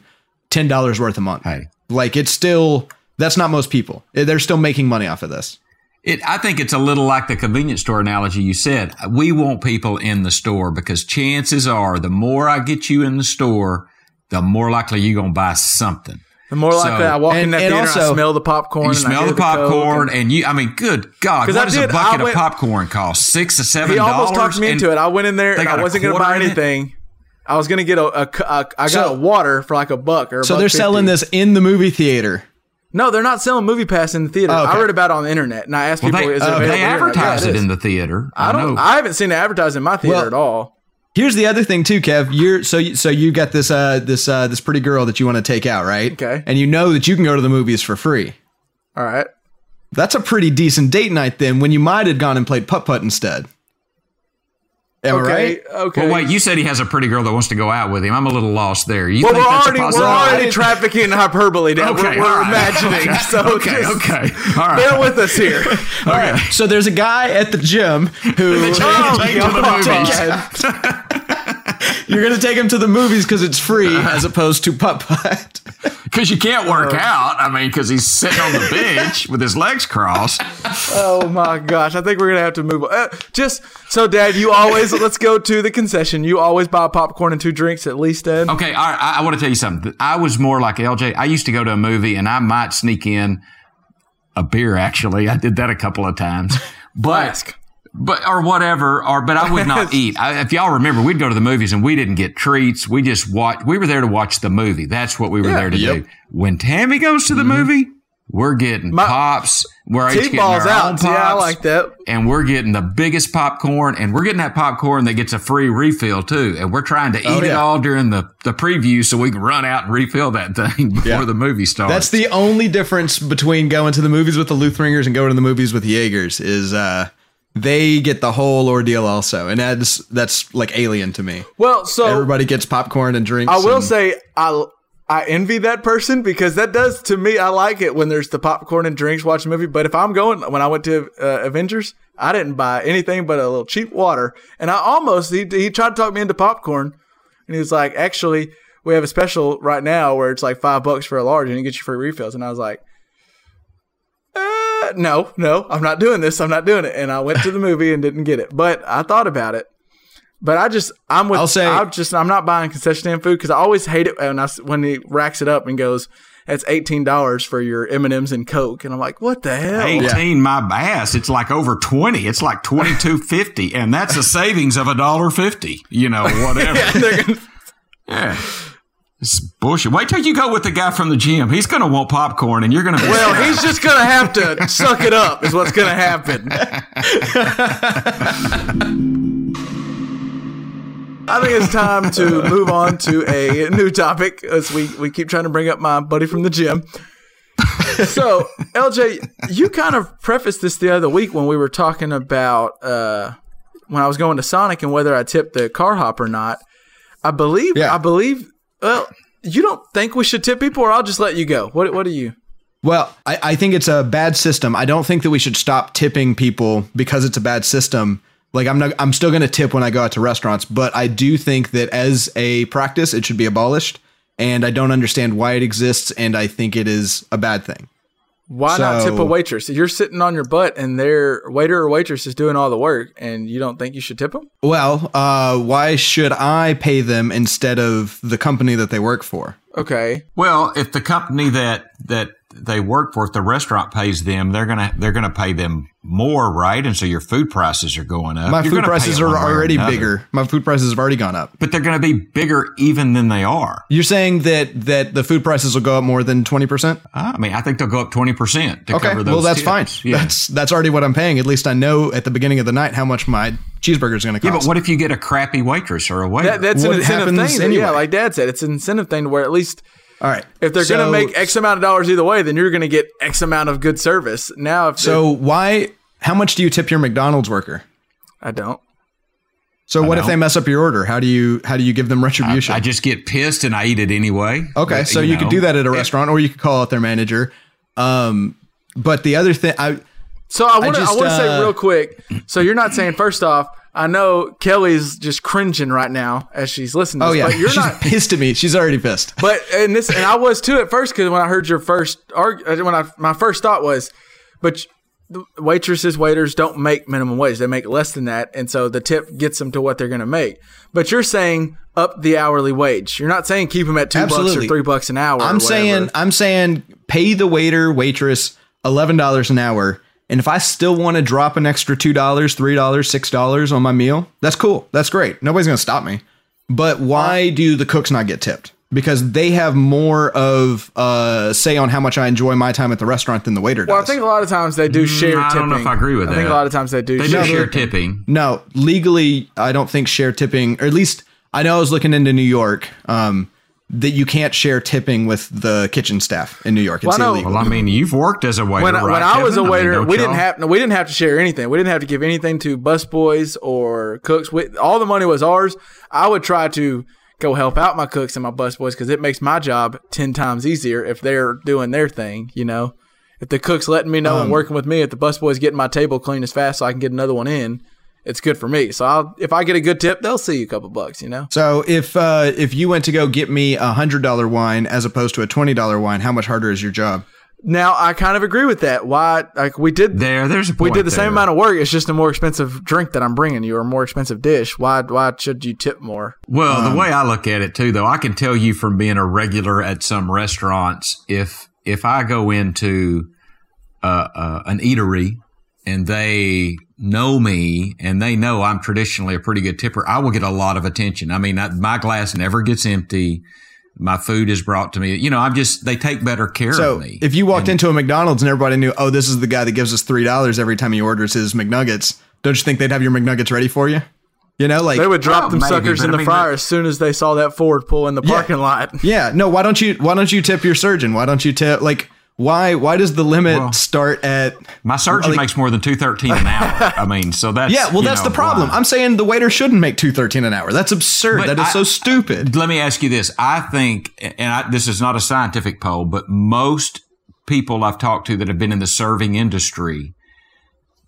[SPEAKER 6] ten dollars worth a month.
[SPEAKER 7] Hey.
[SPEAKER 6] like it's still that's not most people. Eh, they're still making money off of this.
[SPEAKER 7] It, I think it's a little like the convenience store analogy you said. We want people in the store because chances are the more I get you in the store, the more likely you're going to buy something.
[SPEAKER 5] The more likely
[SPEAKER 7] So-
[SPEAKER 5] I walk in that
[SPEAKER 6] and
[SPEAKER 5] theater, and I smell the popcorn.
[SPEAKER 7] You
[SPEAKER 5] and I
[SPEAKER 7] smell
[SPEAKER 5] hear
[SPEAKER 7] the popcorn,
[SPEAKER 5] Coke,
[SPEAKER 7] and you, I mean, good God,
[SPEAKER 5] 'Cause
[SPEAKER 7] what
[SPEAKER 5] I
[SPEAKER 7] does
[SPEAKER 5] did-
[SPEAKER 7] a bucket
[SPEAKER 5] I went-
[SPEAKER 7] of popcorn cost? Six or seven dollars.
[SPEAKER 5] He almost talked me into it. I went in there
[SPEAKER 7] they
[SPEAKER 5] and
[SPEAKER 7] got
[SPEAKER 5] I
[SPEAKER 7] a
[SPEAKER 5] wasn't going to buy
[SPEAKER 7] in it?
[SPEAKER 5] anything. I was going to get a, a, a I got
[SPEAKER 6] So-
[SPEAKER 5] a water for like a buck or a
[SPEAKER 6] So
[SPEAKER 5] buck
[SPEAKER 6] they're selling this in the movie theater.
[SPEAKER 5] No, they're not selling Movie Pass in the theater.
[SPEAKER 6] Oh, okay.
[SPEAKER 5] I read about it on the internet and I asked
[SPEAKER 7] Well,
[SPEAKER 5] people,
[SPEAKER 7] they,
[SPEAKER 5] is it
[SPEAKER 7] uh,
[SPEAKER 5] available
[SPEAKER 7] they
[SPEAKER 5] here? And they're like,
[SPEAKER 7] advertise
[SPEAKER 5] yeah,
[SPEAKER 7] it
[SPEAKER 5] is.
[SPEAKER 7] in the theater.
[SPEAKER 5] I don't.
[SPEAKER 7] know.
[SPEAKER 5] I haven't seen it advertised in my theater
[SPEAKER 6] Well-
[SPEAKER 5] at all.
[SPEAKER 6] Here's the other thing too, Kev. You're so you- so you got this uh this uh this pretty girl that you want to take out, right?
[SPEAKER 5] Okay.
[SPEAKER 6] And you know that you can go to the movies for free.
[SPEAKER 5] All right.
[SPEAKER 6] That's a pretty decent date night then. When you might have gone and played putt putt instead. Am I
[SPEAKER 5] Okay.
[SPEAKER 6] right?
[SPEAKER 5] Okay.
[SPEAKER 7] Well, wait, you said he has a pretty girl that wants to go out with him. I'm a little lost there. You
[SPEAKER 5] well,
[SPEAKER 7] think
[SPEAKER 5] we're
[SPEAKER 7] that's
[SPEAKER 5] already
[SPEAKER 7] a
[SPEAKER 5] we're already trafficking hyperbole now.
[SPEAKER 7] Okay,
[SPEAKER 5] we're we're
[SPEAKER 7] all right.
[SPEAKER 5] imagining.
[SPEAKER 7] Okay,
[SPEAKER 5] So
[SPEAKER 7] okay,
[SPEAKER 5] just
[SPEAKER 7] okay. All right.
[SPEAKER 5] Bear with us here. <laughs>
[SPEAKER 6] All right. So there's a guy at the gym who <laughs>
[SPEAKER 5] Oh,
[SPEAKER 7] Take him to the
[SPEAKER 5] God.
[SPEAKER 7] movies. <laughs>
[SPEAKER 6] you're going to take him to the movies because it's free <laughs> as opposed to putt putt. <laughs>
[SPEAKER 7] Because you can't work out. I mean, because he's sitting on the bench with his legs crossed.
[SPEAKER 5] Oh my gosh! I think we're gonna have to move on. Uh, just so, Dad, you always let's go to the concession. You always buy popcorn and two drinks at least, Dad.
[SPEAKER 7] Okay, all right. I, I want to tell you something. I was more like LJ. I used to go to a movie and I might sneak in a beer. Actually, I did that a couple of times. <laughs> But
[SPEAKER 5] Flask.
[SPEAKER 7] But or whatever, or but I would not <laughs> eat. I, if y'all remember, we'd go to the movies and we didn't get treats. We just watch. We were there to watch the movie. That's what we were there to
[SPEAKER 6] Yep.
[SPEAKER 7] do. When Tammy goes to the movie, we're getting
[SPEAKER 5] My-
[SPEAKER 7] pops. We're each getting
[SPEAKER 5] balls
[SPEAKER 7] our own
[SPEAKER 5] out. Yeah, I like that.
[SPEAKER 7] And we're getting the biggest popcorn, and we're getting that popcorn that gets a free refill too. And we're trying to eat it
[SPEAKER 6] yeah.
[SPEAKER 7] all during the the preview so we can run out and refill that thing <laughs> before
[SPEAKER 6] Yeah.
[SPEAKER 7] the movie starts.
[SPEAKER 6] That's the only difference between going to the movies with the Luthringers and going to the movies with the Jaegers is uh they get the whole ordeal also. And that's that's like alien to me.
[SPEAKER 5] Well, so
[SPEAKER 6] Everybody gets popcorn and drinks.
[SPEAKER 5] I will
[SPEAKER 6] and-
[SPEAKER 5] say I I envy that person because that does to me. I like it when there's the popcorn and drinks watch a movie. But if I'm going when I went to uh, Avengers, I didn't buy anything but a little cheap water, and I almost he he tried to talk me into popcorn, and he was like, actually. We have a special right now where it's like five bucks for a large and you get your free refills. And I was like, uh, no, no, I'm not doing this. I'm not doing it. And I went to the movie and didn't get it. But I thought about it. But I just, I'm with,
[SPEAKER 6] I'll say-
[SPEAKER 5] I'm just, I'm not buying concession stand food because I always hate it when I, s- when he racks it up and goes, that's eighteen dollars for your M and M's and Coke, and I'm like, what the hell?
[SPEAKER 7] 18 my ass it's like over 20 it's like 22.50 and that's a savings of a dollar 50 you know whatever <laughs>
[SPEAKER 5] And they're gonna-
[SPEAKER 7] yeah it's bullshit wait till you go with the guy from the gym he's gonna want popcorn and you're gonna be
[SPEAKER 5] well, he's just gonna have to suck it up. Is what's gonna happen. I think it's time to move on to a new topic as we, we keep trying to bring up my buddy from the gym. So, LJ, you kind of prefaced this the other week when we were talking about uh, when I was going to Sonic and whether I tipped the car hop or not. I believe,
[SPEAKER 6] Yeah.
[SPEAKER 5] I believe, well, you don't think we should tip people, or I'll just let you go. What, what do you?
[SPEAKER 6] Well, I, I think it's a bad system. I don't think that we should stop tipping people because it's a bad system. Like I'm not I'm still gonna tip when I go out to restaurants, but I do think that as a practice it should be abolished. And I don't understand why it exists, and I think it is a bad thing.
[SPEAKER 5] Why not tip a waitress? You're sitting on your butt and their waiter or waitress is doing all the work and you don't think you should tip them?
[SPEAKER 6] Well, uh, why should I pay them instead of the company that they work for?
[SPEAKER 5] Okay.
[SPEAKER 7] well if the company that that they work for if the restaurant pays them they're gonna they're gonna pay them more right and so your food prices are going up
[SPEAKER 6] My
[SPEAKER 7] You're
[SPEAKER 6] food prices are
[SPEAKER 7] one way or
[SPEAKER 6] already bigger. My food prices have already gone up.
[SPEAKER 7] but they're gonna be bigger even than they are
[SPEAKER 6] You're saying that that the food prices will go up more than twenty percent?
[SPEAKER 7] Ah, I mean, I think they'll go up twenty percent to
[SPEAKER 6] Okay,
[SPEAKER 7] cover those.
[SPEAKER 6] well that's
[SPEAKER 7] tips.
[SPEAKER 6] fine.
[SPEAKER 7] Yeah.
[SPEAKER 6] That's that's already what I'm paying. At least I know at the beginning of the night how much my cheeseburger is going to cost.
[SPEAKER 7] yeah, but what if you get a crappy waitress or a waiter?
[SPEAKER 5] That, that's
[SPEAKER 6] What
[SPEAKER 5] an incentive thing.
[SPEAKER 6] anyway?
[SPEAKER 5] Yeah, like Dad said, it's an incentive thing to where at least
[SPEAKER 6] All right,
[SPEAKER 5] if they're going to make X amount of dollars either way, then you're going to get X amount of good service. Now, if
[SPEAKER 6] So why? How much do you tip your McDonald's worker?
[SPEAKER 5] I don't.
[SPEAKER 6] So what if
[SPEAKER 7] don't.
[SPEAKER 6] they mess up your order? How do you how do you give them retribution?
[SPEAKER 7] I just get pissed and I eat it anyway.
[SPEAKER 6] okay,
[SPEAKER 7] But,
[SPEAKER 6] so you, could
[SPEAKER 7] know,
[SPEAKER 6] do that at a restaurant, or you could call out their manager. Um, but the other thing, I
[SPEAKER 5] So I want to I,
[SPEAKER 6] just,
[SPEAKER 5] want to say
[SPEAKER 6] uh,
[SPEAKER 5] real quick. So you're not saying first off, I know Kelly's just cringing right now as she's listening. To
[SPEAKER 6] oh
[SPEAKER 5] this,
[SPEAKER 6] yeah,
[SPEAKER 5] but you're <laughs>
[SPEAKER 6] she's
[SPEAKER 5] not.
[SPEAKER 6] pissed at me. She's already pissed.
[SPEAKER 5] But and this and I was too at first because when I heard your first arg, uh, when I my first thought was, but the waitresses, waiters don't make minimum wage. They make less than that, and so the tip gets them to what they're going to make. But you're saying up the hourly wage. You're not saying keep them at two bucks or three bucks an hour.
[SPEAKER 6] I'm saying I'm saying pay the waiter waitress eleven dollars an hour, and if I still want to drop an extra two dollars, three dollars, six dollars on my meal, that's cool. That's great. Nobody's gonna stop me. But why do the cooks not get tipped? Because they have more of uh, say on how much I enjoy my time at the restaurant than the waiter does.
[SPEAKER 5] Well, I think a lot of times they do share
[SPEAKER 7] Mm, I
[SPEAKER 5] tipping.
[SPEAKER 7] don't know if I agree with
[SPEAKER 5] I think
[SPEAKER 7] that.
[SPEAKER 5] a lot of times they do
[SPEAKER 7] They
[SPEAKER 5] share
[SPEAKER 7] do share
[SPEAKER 5] tipping.
[SPEAKER 7] tipping.
[SPEAKER 6] No, legally, I don't think share tipping, or at least I know I was looking into New York, um, that you can't share tipping with the kitchen staff in New York. It's
[SPEAKER 5] Well, I
[SPEAKER 6] illegal.
[SPEAKER 7] Well, I mean, you've worked as a waiter.
[SPEAKER 5] when,
[SPEAKER 7] right,
[SPEAKER 5] when I was a
[SPEAKER 7] Kevin? I mean,
[SPEAKER 5] waiter,
[SPEAKER 7] don't
[SPEAKER 5] we didn't have no, we didn't have to share anything. We didn't have to give anything to busboys or cooks. We, all the money was ours. I would try to go help out my cooks and my busboys because it makes my job ten times easier if they're doing their thing. You know, if the cook's letting me know
[SPEAKER 7] Um,
[SPEAKER 5] and working with me, if the busboys getting my table clean as fast so I can get another one in, it's good for me. So I'll, if I get a good tip, they'll see you a couple bucks. You know.
[SPEAKER 6] So if uh, if you went to go get me a hundred dollar wine as opposed to a twenty dollar wine, how much harder is your job?
[SPEAKER 5] Now I kind of agree with that. Why? Like we did
[SPEAKER 7] There, there's a
[SPEAKER 5] we did the same amount of work. It's just a more expensive drink that I'm bringing you, or a more expensive dish. Why? Why should you tip more?
[SPEAKER 7] Well,
[SPEAKER 5] Um,
[SPEAKER 7] the way I look at it too, though, I can tell you from being a regular at some restaurants, if if I go into uh, uh, an eatery and they know me and they know I'm traditionally a pretty good tipper, I will get a lot of attention. I mean, I, my glass never gets empty. My food is brought to me. You know, I'm just they take better care
[SPEAKER 6] So
[SPEAKER 7] of me.
[SPEAKER 6] if you walked into a McDonald's and everybody knew, oh, this is the guy that gives us three dollars every time he orders his McNuggets, don't you think they'd have your McNuggets ready for you? You know, like
[SPEAKER 5] They would drop
[SPEAKER 7] Well,
[SPEAKER 5] them
[SPEAKER 7] maybe,
[SPEAKER 5] suckers
[SPEAKER 7] but
[SPEAKER 5] in
[SPEAKER 7] I
[SPEAKER 5] the
[SPEAKER 7] mean,
[SPEAKER 5] fryer as soon as they saw that Ford pull in the parking lot.
[SPEAKER 6] Yeah, no. Why don't you? Why don't you tip your surgeon? Why don't you tip? Like, why? Why does the limit
[SPEAKER 7] Well,
[SPEAKER 6] start at?
[SPEAKER 7] my surgeon
[SPEAKER 6] like-
[SPEAKER 7] makes more than two thirteen an hour. I mean, so that's
[SPEAKER 6] Yeah, well, that's
[SPEAKER 7] know,
[SPEAKER 6] the problem.
[SPEAKER 7] why.
[SPEAKER 6] I'm saying the waiter shouldn't make two thirteen an hour. That's absurd.
[SPEAKER 7] But
[SPEAKER 6] that is
[SPEAKER 7] I-
[SPEAKER 6] so stupid.
[SPEAKER 7] Let me ask you this. I think, and I, this is not a scientific poll, but most people I've talked to that have been in the serving industry,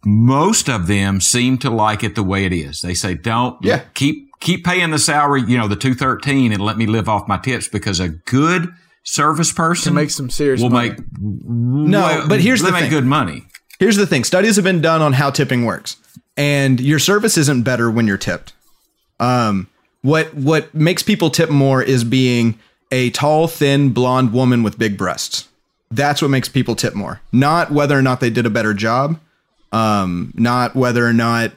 [SPEAKER 7] most of them seem to like it the way it is. They say, don't
[SPEAKER 6] Yeah.
[SPEAKER 7] keep, keep paying the salary, you know, the 213 and let me live off my tips because a good service person
[SPEAKER 5] make some serious
[SPEAKER 7] will
[SPEAKER 5] money.
[SPEAKER 7] make,
[SPEAKER 6] No, but here's
[SPEAKER 7] they
[SPEAKER 6] the
[SPEAKER 7] make
[SPEAKER 6] thing.
[SPEAKER 7] good money.
[SPEAKER 6] Here's the thing: studies have been done on how tipping works, and your service isn't better when you're tipped. Um, what what makes people tip more is being a tall, thin, blonde woman with big breasts. That's what makes people tip more, not whether or not they did a better job, um, not whether or not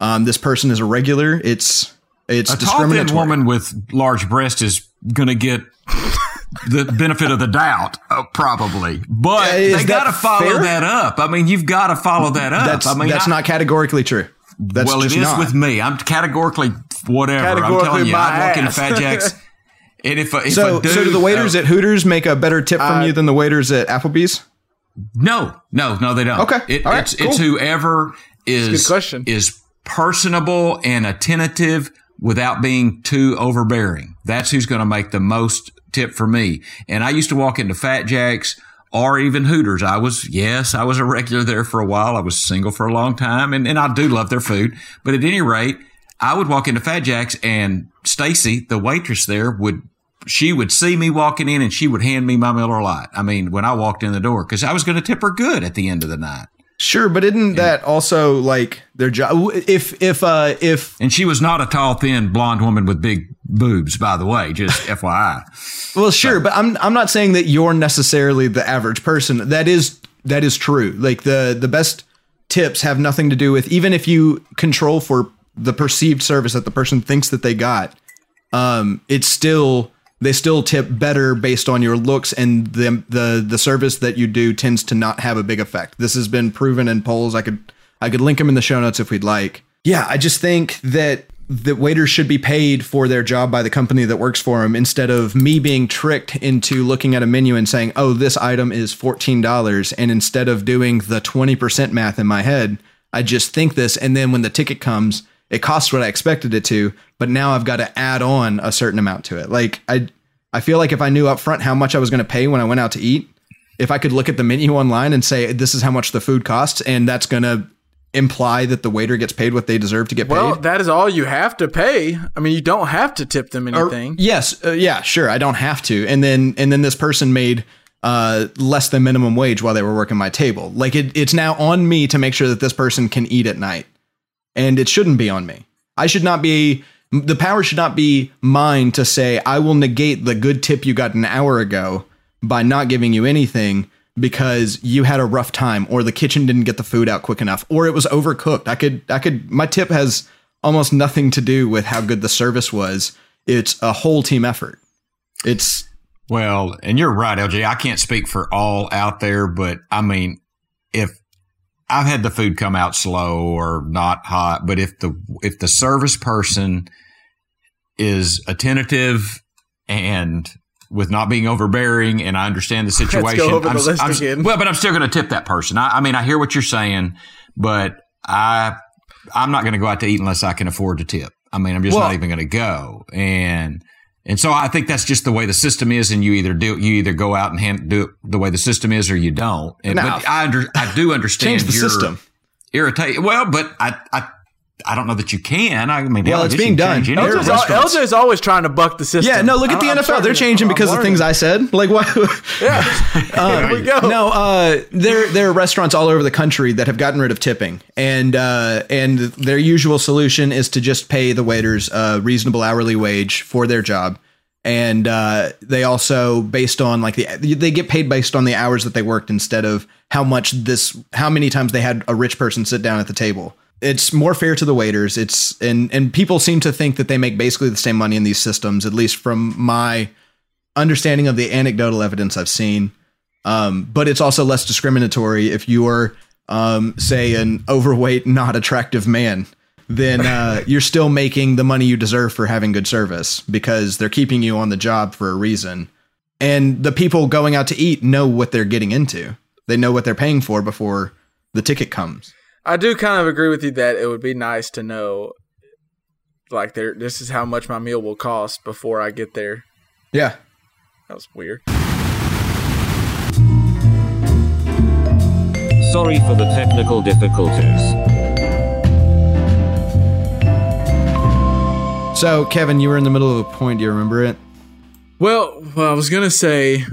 [SPEAKER 6] um, this person is a regular. It's it's
[SPEAKER 7] A tall, thin woman with large breasts is going to get the benefit of the doubt, uh, probably. But
[SPEAKER 6] Uh,
[SPEAKER 7] they got to follow
[SPEAKER 6] fair?
[SPEAKER 7] that up. I mean, you've got to follow that up.
[SPEAKER 6] That's
[SPEAKER 7] I mean,
[SPEAKER 6] that's
[SPEAKER 7] I-
[SPEAKER 6] not categorically true. That's
[SPEAKER 7] well, it
[SPEAKER 6] just
[SPEAKER 7] is
[SPEAKER 6] not.
[SPEAKER 7] with me. I'm categorically whatever. I'm telling you,
[SPEAKER 5] my
[SPEAKER 7] I walk into
[SPEAKER 5] ass.
[SPEAKER 7] Fat Jacks, <laughs> and if, if
[SPEAKER 6] So,
[SPEAKER 7] dude,
[SPEAKER 6] so do the waiters
[SPEAKER 7] uh,
[SPEAKER 6] at Hooters make a better tip from
[SPEAKER 5] Uh,
[SPEAKER 6] you than the waiters at Applebee's?
[SPEAKER 7] No, no, no, they don't.
[SPEAKER 6] Okay.
[SPEAKER 7] It,
[SPEAKER 6] All right,
[SPEAKER 7] it's it's whoever is is personable and attentive without being too overbearing. That's who's going to make the most tip for me. And I used to walk into Fat Jacks or even Hooters. I was, yes, I was a regular there for a while. I was single for a long time and, and I do love their food. But at any rate, I would walk into Fat Jacks and Stacy, the waitress there, would she would see me walking in and she would hand me my Miller Lite. I mean, when I walked in the door, because I was going to tip her good at the end of the night.
[SPEAKER 6] Sure, but isn't that also like their job? If if uh if
[SPEAKER 7] And she was not a tall, thin, blonde woman with big boobs, by the way, just <laughs> FYI.
[SPEAKER 6] well, sure, but I'm I'm not saying that you're necessarily the average person. That is that is true. Like the the best tips have nothing to do with even if you control for the perceived service that the person thinks that they got. Um, it's still they still tip better based on your looks and the the the service that you do tends to not have a big effect. This has been proven in polls. I could I could link them in the show notes if we'd like. Yeah, I just think that that waiters should be paid for their job by the company that works for them instead of me being tricked into looking at a menu and saying, "Oh, this item is $14." And instead of doing the 20% math in my head, I just think this and then when the ticket comes, it costs what I expected it to, but now I've got to add on a certain amount to it. Like I I feel like if I knew up front how much I was going to pay when I went out to eat, if I could look at the menu online and say this is how much the food costs and that's going to imply that the waiter gets paid what they deserve to get
[SPEAKER 5] Well,
[SPEAKER 6] paid.
[SPEAKER 5] Well, that is all you have to pay. I mean, you don't have to tip them
[SPEAKER 6] Or-
[SPEAKER 5] anything.
[SPEAKER 6] yes, uh, yeah, sure, I don't have to. And then and then this person made uh, less than minimum wage while they were working my table. Like it, it's now on me to make sure that this person can eat at night, and it shouldn't be on me. I should not be. The power should not be mine to say I will negate the good tip you got an hour ago by not giving you anything because you had a rough time or the kitchen didn't get the food out quick enough or it was overcooked. I could I could my tip has almost nothing to do with how good the service was. It's a whole team effort. It's
[SPEAKER 7] Well, and you're right, LJ. I can't speak for all out there, but I mean, if I've had the food come out slow or not hot, but if the if the service person is attentive and with not being overbearing, and I understand the situation. <laughs>
[SPEAKER 5] Let's go over
[SPEAKER 7] I'm,
[SPEAKER 5] the list
[SPEAKER 7] I'm-
[SPEAKER 5] again.
[SPEAKER 7] Well, but I'm still going to tip that person. I, I mean, I hear what you're saying, but I I'm not going to go out to eat unless I can afford to tip. I mean, I'm just
[SPEAKER 6] Well-
[SPEAKER 7] not even going to go. And and so I think that's just the way the system is, and you either do you either go out and hand, do it the way the system is, or you don't. And, but I under I do <laughs> understand
[SPEAKER 6] change the
[SPEAKER 7] your
[SPEAKER 6] system.
[SPEAKER 7] Irritate. Well, but I I I don't know that you can. I mean,
[SPEAKER 6] Well, it's being done.
[SPEAKER 7] change any
[SPEAKER 6] There are
[SPEAKER 5] LJ's,
[SPEAKER 7] restaurant.
[SPEAKER 5] LJ's always trying to buck the system.
[SPEAKER 6] yeah, no. Look at the
[SPEAKER 5] I'm- I'm
[SPEAKER 6] NFL;
[SPEAKER 5] starting
[SPEAKER 6] they're changing
[SPEAKER 5] I'm
[SPEAKER 6] because of things I said. <laughs> Like what? <laughs>
[SPEAKER 5] Yeah, <laughs> there we go.
[SPEAKER 6] No, uh, there there are restaurants all over the country that have gotten rid of tipping, and uh, and their usual solution is to just pay the waiters a reasonable hourly wage for their job, and uh, they also based on like the they get paid based on the hours that they worked instead of how much this how many times they had a rich person sit down at the table. It's more fair to the waiters. It's and and people seem to think that they make basically the same money in these systems, at least from my understanding of the anecdotal evidence I've seen. Um, but it's also less discriminatory if you're, um, say, an overweight, not attractive man. Then uh, you're still making the money you deserve for having good service because they're keeping you on the job for a reason. And the people going out to eat know what they're getting into. They know what they're paying for before the ticket comes.
[SPEAKER 5] I do kind of agree with you that it would be nice to know, like, there. This is how much my meal will cost before I get there.
[SPEAKER 6] Yeah.
[SPEAKER 5] That was weird.
[SPEAKER 8] Sorry for the technical difficulties.
[SPEAKER 6] So, Kevin, you were in the middle of a point. Do you remember it?
[SPEAKER 5] Well, well I was gonna say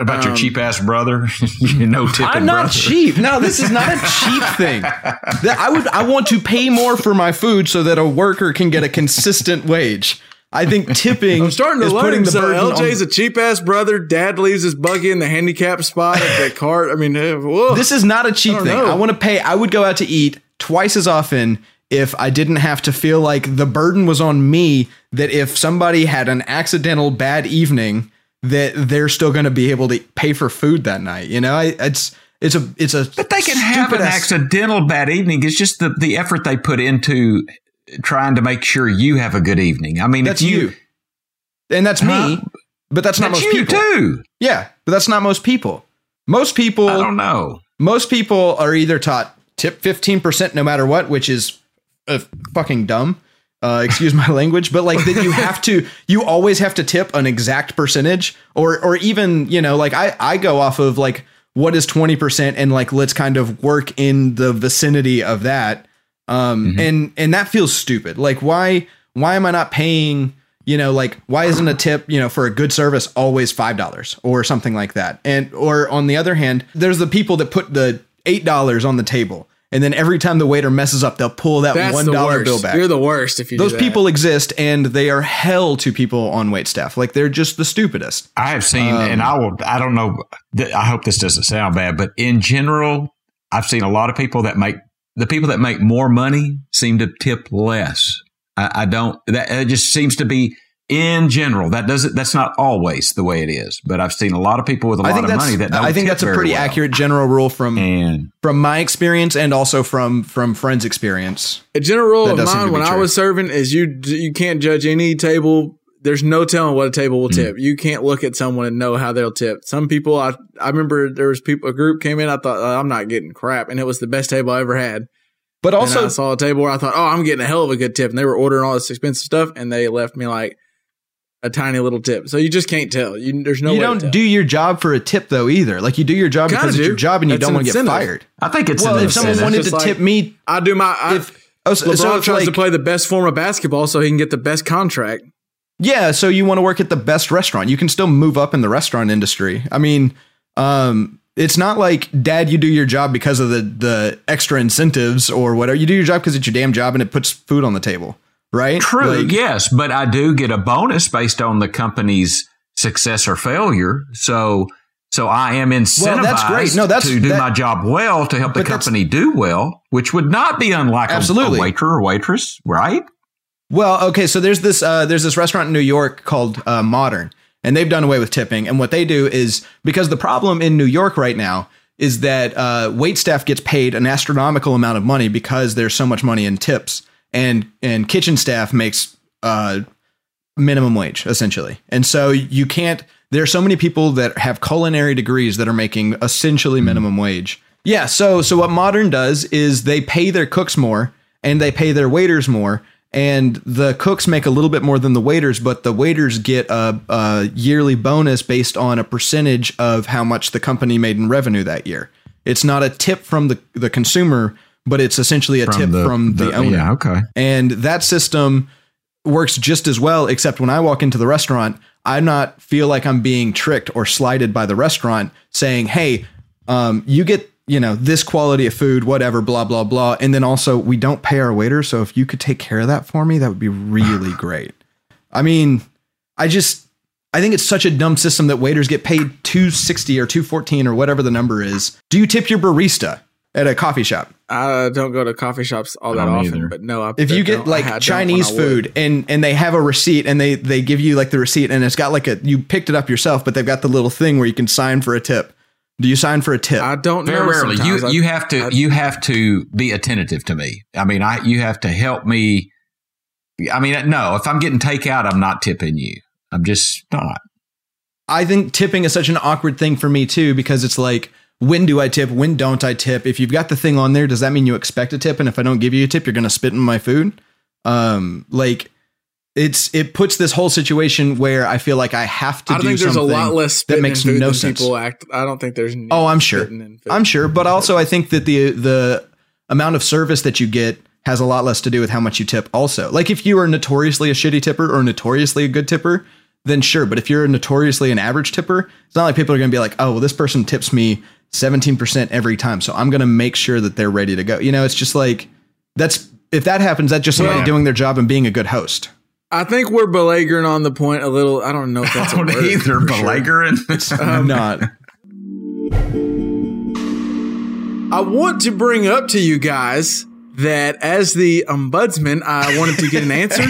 [SPEAKER 7] about your um, cheap ass brother. <laughs> you know, tipping
[SPEAKER 6] I'm not
[SPEAKER 7] brother.
[SPEAKER 6] cheap. No, this is not a cheap <laughs> thing. I would I want to pay more for my food so that a worker can get a consistent wage. I think <laughs> tipping
[SPEAKER 5] I'm starting to
[SPEAKER 6] is
[SPEAKER 5] learn.
[SPEAKER 6] putting the
[SPEAKER 5] so LJ's
[SPEAKER 6] on,
[SPEAKER 5] a cheap ass brother. Dad leaves his buggy in the handicap spot at the cart. I mean, uh, whoa.
[SPEAKER 6] This is not a cheap
[SPEAKER 5] I
[SPEAKER 6] thing.
[SPEAKER 5] know.
[SPEAKER 6] I want to pay I would go out to eat twice as often if I didn't have to feel like the burden was on me that if somebody had an accidental bad evening that they're still going to be able to pay for food that night. You know, I, it's it's a it's a
[SPEAKER 7] But they can have an accidental bad evening. It's just the, the effort they put into trying to make sure you have a good evening. I mean,
[SPEAKER 6] That's
[SPEAKER 7] if you,
[SPEAKER 6] you. And that's me, but that's not
[SPEAKER 7] that's
[SPEAKER 6] most
[SPEAKER 7] you
[SPEAKER 6] people.
[SPEAKER 7] too.
[SPEAKER 6] Yeah, but that's not most people. Most people,
[SPEAKER 7] I don't know.
[SPEAKER 6] most people are either taught tip fifteen percent no matter what, which is uh, fucking dumb. Uh, excuse my <laughs> language, but like that you have to, you always have to tip an exact percentage, or or even you know, like I I go off of like what is twenty percent, and like let's kind of work in the vicinity of that, um, and and that feels stupid. Like why why am I not paying? you know like why isn't a tip you know for a good service always five dollars or something like that and or on the other hand there's the people that put the eight dollars on the table and then every time the waiter messes up they'll pull that
[SPEAKER 5] That's
[SPEAKER 6] one
[SPEAKER 5] the
[SPEAKER 6] dollar
[SPEAKER 5] worst.
[SPEAKER 6] bill back
[SPEAKER 5] You're the worst if you.
[SPEAKER 6] those
[SPEAKER 5] do that.
[SPEAKER 6] people exist and they are hell to people on wait staff like they're just the stupidest
[SPEAKER 7] I have seen,
[SPEAKER 6] Um,
[SPEAKER 7] and I will. I don't know. I hope this doesn't sound bad, but in general, I've seen a lot of people that make the people that make more money seem to tip less. I, I don't. That it just seems to be in general. That doesn't. That's not always the way it is, but I've seen a lot of people with a
[SPEAKER 6] i
[SPEAKER 7] lot
[SPEAKER 6] think
[SPEAKER 7] of money that don't
[SPEAKER 6] i think
[SPEAKER 7] tip
[SPEAKER 6] that's a pretty
[SPEAKER 7] well.
[SPEAKER 6] accurate general rule from
[SPEAKER 7] And
[SPEAKER 6] from my experience and also from from friends experience
[SPEAKER 5] A general rule
[SPEAKER 6] That
[SPEAKER 5] of
[SPEAKER 6] does seem
[SPEAKER 5] mine
[SPEAKER 6] be
[SPEAKER 5] when I was serving is you you can't judge any table. There's no telling what a table will
[SPEAKER 6] Hmm.
[SPEAKER 5] tip. You can't look at someone and know how they'll tip. Some people, I I remember there was people a group came in. I thought "Oh, I'm not getting crap, and it was the best table I ever had.
[SPEAKER 6] but
[SPEAKER 5] Also,
[SPEAKER 6] also
[SPEAKER 5] I saw a table where I thought, oh, I'm getting a hell of a good tip, and they were ordering all this expensive stuff, and they left me like a tiny little tip. So you just can't tell. You, there's no
[SPEAKER 6] you
[SPEAKER 5] way
[SPEAKER 6] don't
[SPEAKER 5] tell.
[SPEAKER 6] do your job for a tip though either like you do your job
[SPEAKER 5] Kinda
[SPEAKER 6] because it's your job and you
[SPEAKER 5] That's
[SPEAKER 6] don't want to get fired
[SPEAKER 7] I think it's
[SPEAKER 6] well
[SPEAKER 7] an
[SPEAKER 6] if someone wanted
[SPEAKER 5] Just
[SPEAKER 6] to
[SPEAKER 5] like-
[SPEAKER 6] tip me
[SPEAKER 5] I do my. I,
[SPEAKER 6] if oh, so,
[SPEAKER 5] LeBron
[SPEAKER 6] so
[SPEAKER 5] tries
[SPEAKER 6] like,
[SPEAKER 5] to play the best form of basketball, so he can get the best contract.
[SPEAKER 6] Yeah, so you want to work at the best restaurant. You can still move up in the restaurant industry. I mean, um, it's not like dad, you do your job because of the the extra incentives or whatever. You do your job because it's your damn job and it puts food on the table, right?
[SPEAKER 7] True,
[SPEAKER 6] Like,
[SPEAKER 7] yes, but I do get a bonus based on the company's success or failure. So, so I am incentivized
[SPEAKER 6] Well, that's great. No, that's-
[SPEAKER 7] to do
[SPEAKER 6] that-
[SPEAKER 7] my job well to help the company do well, which would not be unlike a-
[SPEAKER 6] Absolutely.
[SPEAKER 7] a waiter or waitress, right?
[SPEAKER 6] Well, okay, so there's this uh, there's this restaurant in New York called uh, Modern, and they've done away with tipping. And what they do is because the problem in New York right now is that uh, wait staff gets paid an astronomical amount of money because there's so much money in tips, and and kitchen staff makes uh, minimum wage essentially. And so you can't. There are so many people that have culinary degrees that are making essentially minimum wage. Yeah. So so what Modern does is they pay their cooks more and they pay their waiters more. And the cooks make a little bit more than the waiters, but the waiters get a, a yearly bonus based on a percentage of how much the company made in revenue that year. It's not a tip from the, the consumer, but it's essentially a tip from the, owner.
[SPEAKER 7] Yeah, okay.
[SPEAKER 6] And that system works just as well, except when I walk into the restaurant, I not feel like I'm being tricked or slighted by the restaurant saying, "Hey, um, you get you know this quality of food, whatever, blah blah blah." And then also, we don't pay our waiters, so if you could take care of that for me, that would be really <laughs> great. I mean, I just I think it's such a dumb system that waiters get paid two sixty or two fourteen or whatever the number is. Do you tip your barista at a coffee shop?
[SPEAKER 5] I don't go to coffee shops all that often,
[SPEAKER 7] either.
[SPEAKER 5] but no. I,
[SPEAKER 6] if you get
[SPEAKER 5] don't-
[SPEAKER 6] like Chinese food and and they have a receipt and they they give you like the receipt and it's got like a you picked it up yourself but they've got the little thing where you can sign for a tip. Do you sign for a tip?
[SPEAKER 5] I don't
[SPEAKER 7] Very
[SPEAKER 5] know.
[SPEAKER 7] rarely. You.
[SPEAKER 5] I-
[SPEAKER 7] you have to
[SPEAKER 5] I-
[SPEAKER 7] you have to be attentive to me. I mean, I you have to help me. I mean, no. If I'm getting takeout, I'm not tipping you. I'm just not.
[SPEAKER 6] I think tipping is such an awkward thing for me too because it's like when do I tip? When don't I tip? If you've got the thing on there, does that mean you expect a tip? And if I don't give you a tip, you're going to spit in my food? Um, like it's it puts this whole situation where I feel like I have to
[SPEAKER 5] I
[SPEAKER 6] do
[SPEAKER 5] think there's a
[SPEAKER 6] something
[SPEAKER 5] lot less
[SPEAKER 6] that makes no sense.
[SPEAKER 5] people act. I don't think there's.
[SPEAKER 6] Oh, I'm sure. I'm sure, but also I think that the the amount of service that you get has a lot less to do with how much you tip. Also, like if you are notoriously a shitty tipper or notoriously a good tipper, then sure. But if you're notoriously an average tipper, it's not like people are going to be like, oh, well, this person tips me 17% every time, so I'm going to make sure that they're ready to go. You know, it's just like that's if that happens, that's just somebody
[SPEAKER 7] Yeah.
[SPEAKER 6] doing their job and being a good host.
[SPEAKER 5] I think we're belaboring on the point a little. I don't know if that's <laughs>
[SPEAKER 7] I don't
[SPEAKER 5] a word.
[SPEAKER 7] either.
[SPEAKER 5] for sure.
[SPEAKER 7] Belagerant. <laughs>
[SPEAKER 6] Um, <laughs> I'm not.
[SPEAKER 5] I want to bring up to you guys that as the ombudsman, I wanted to get an answer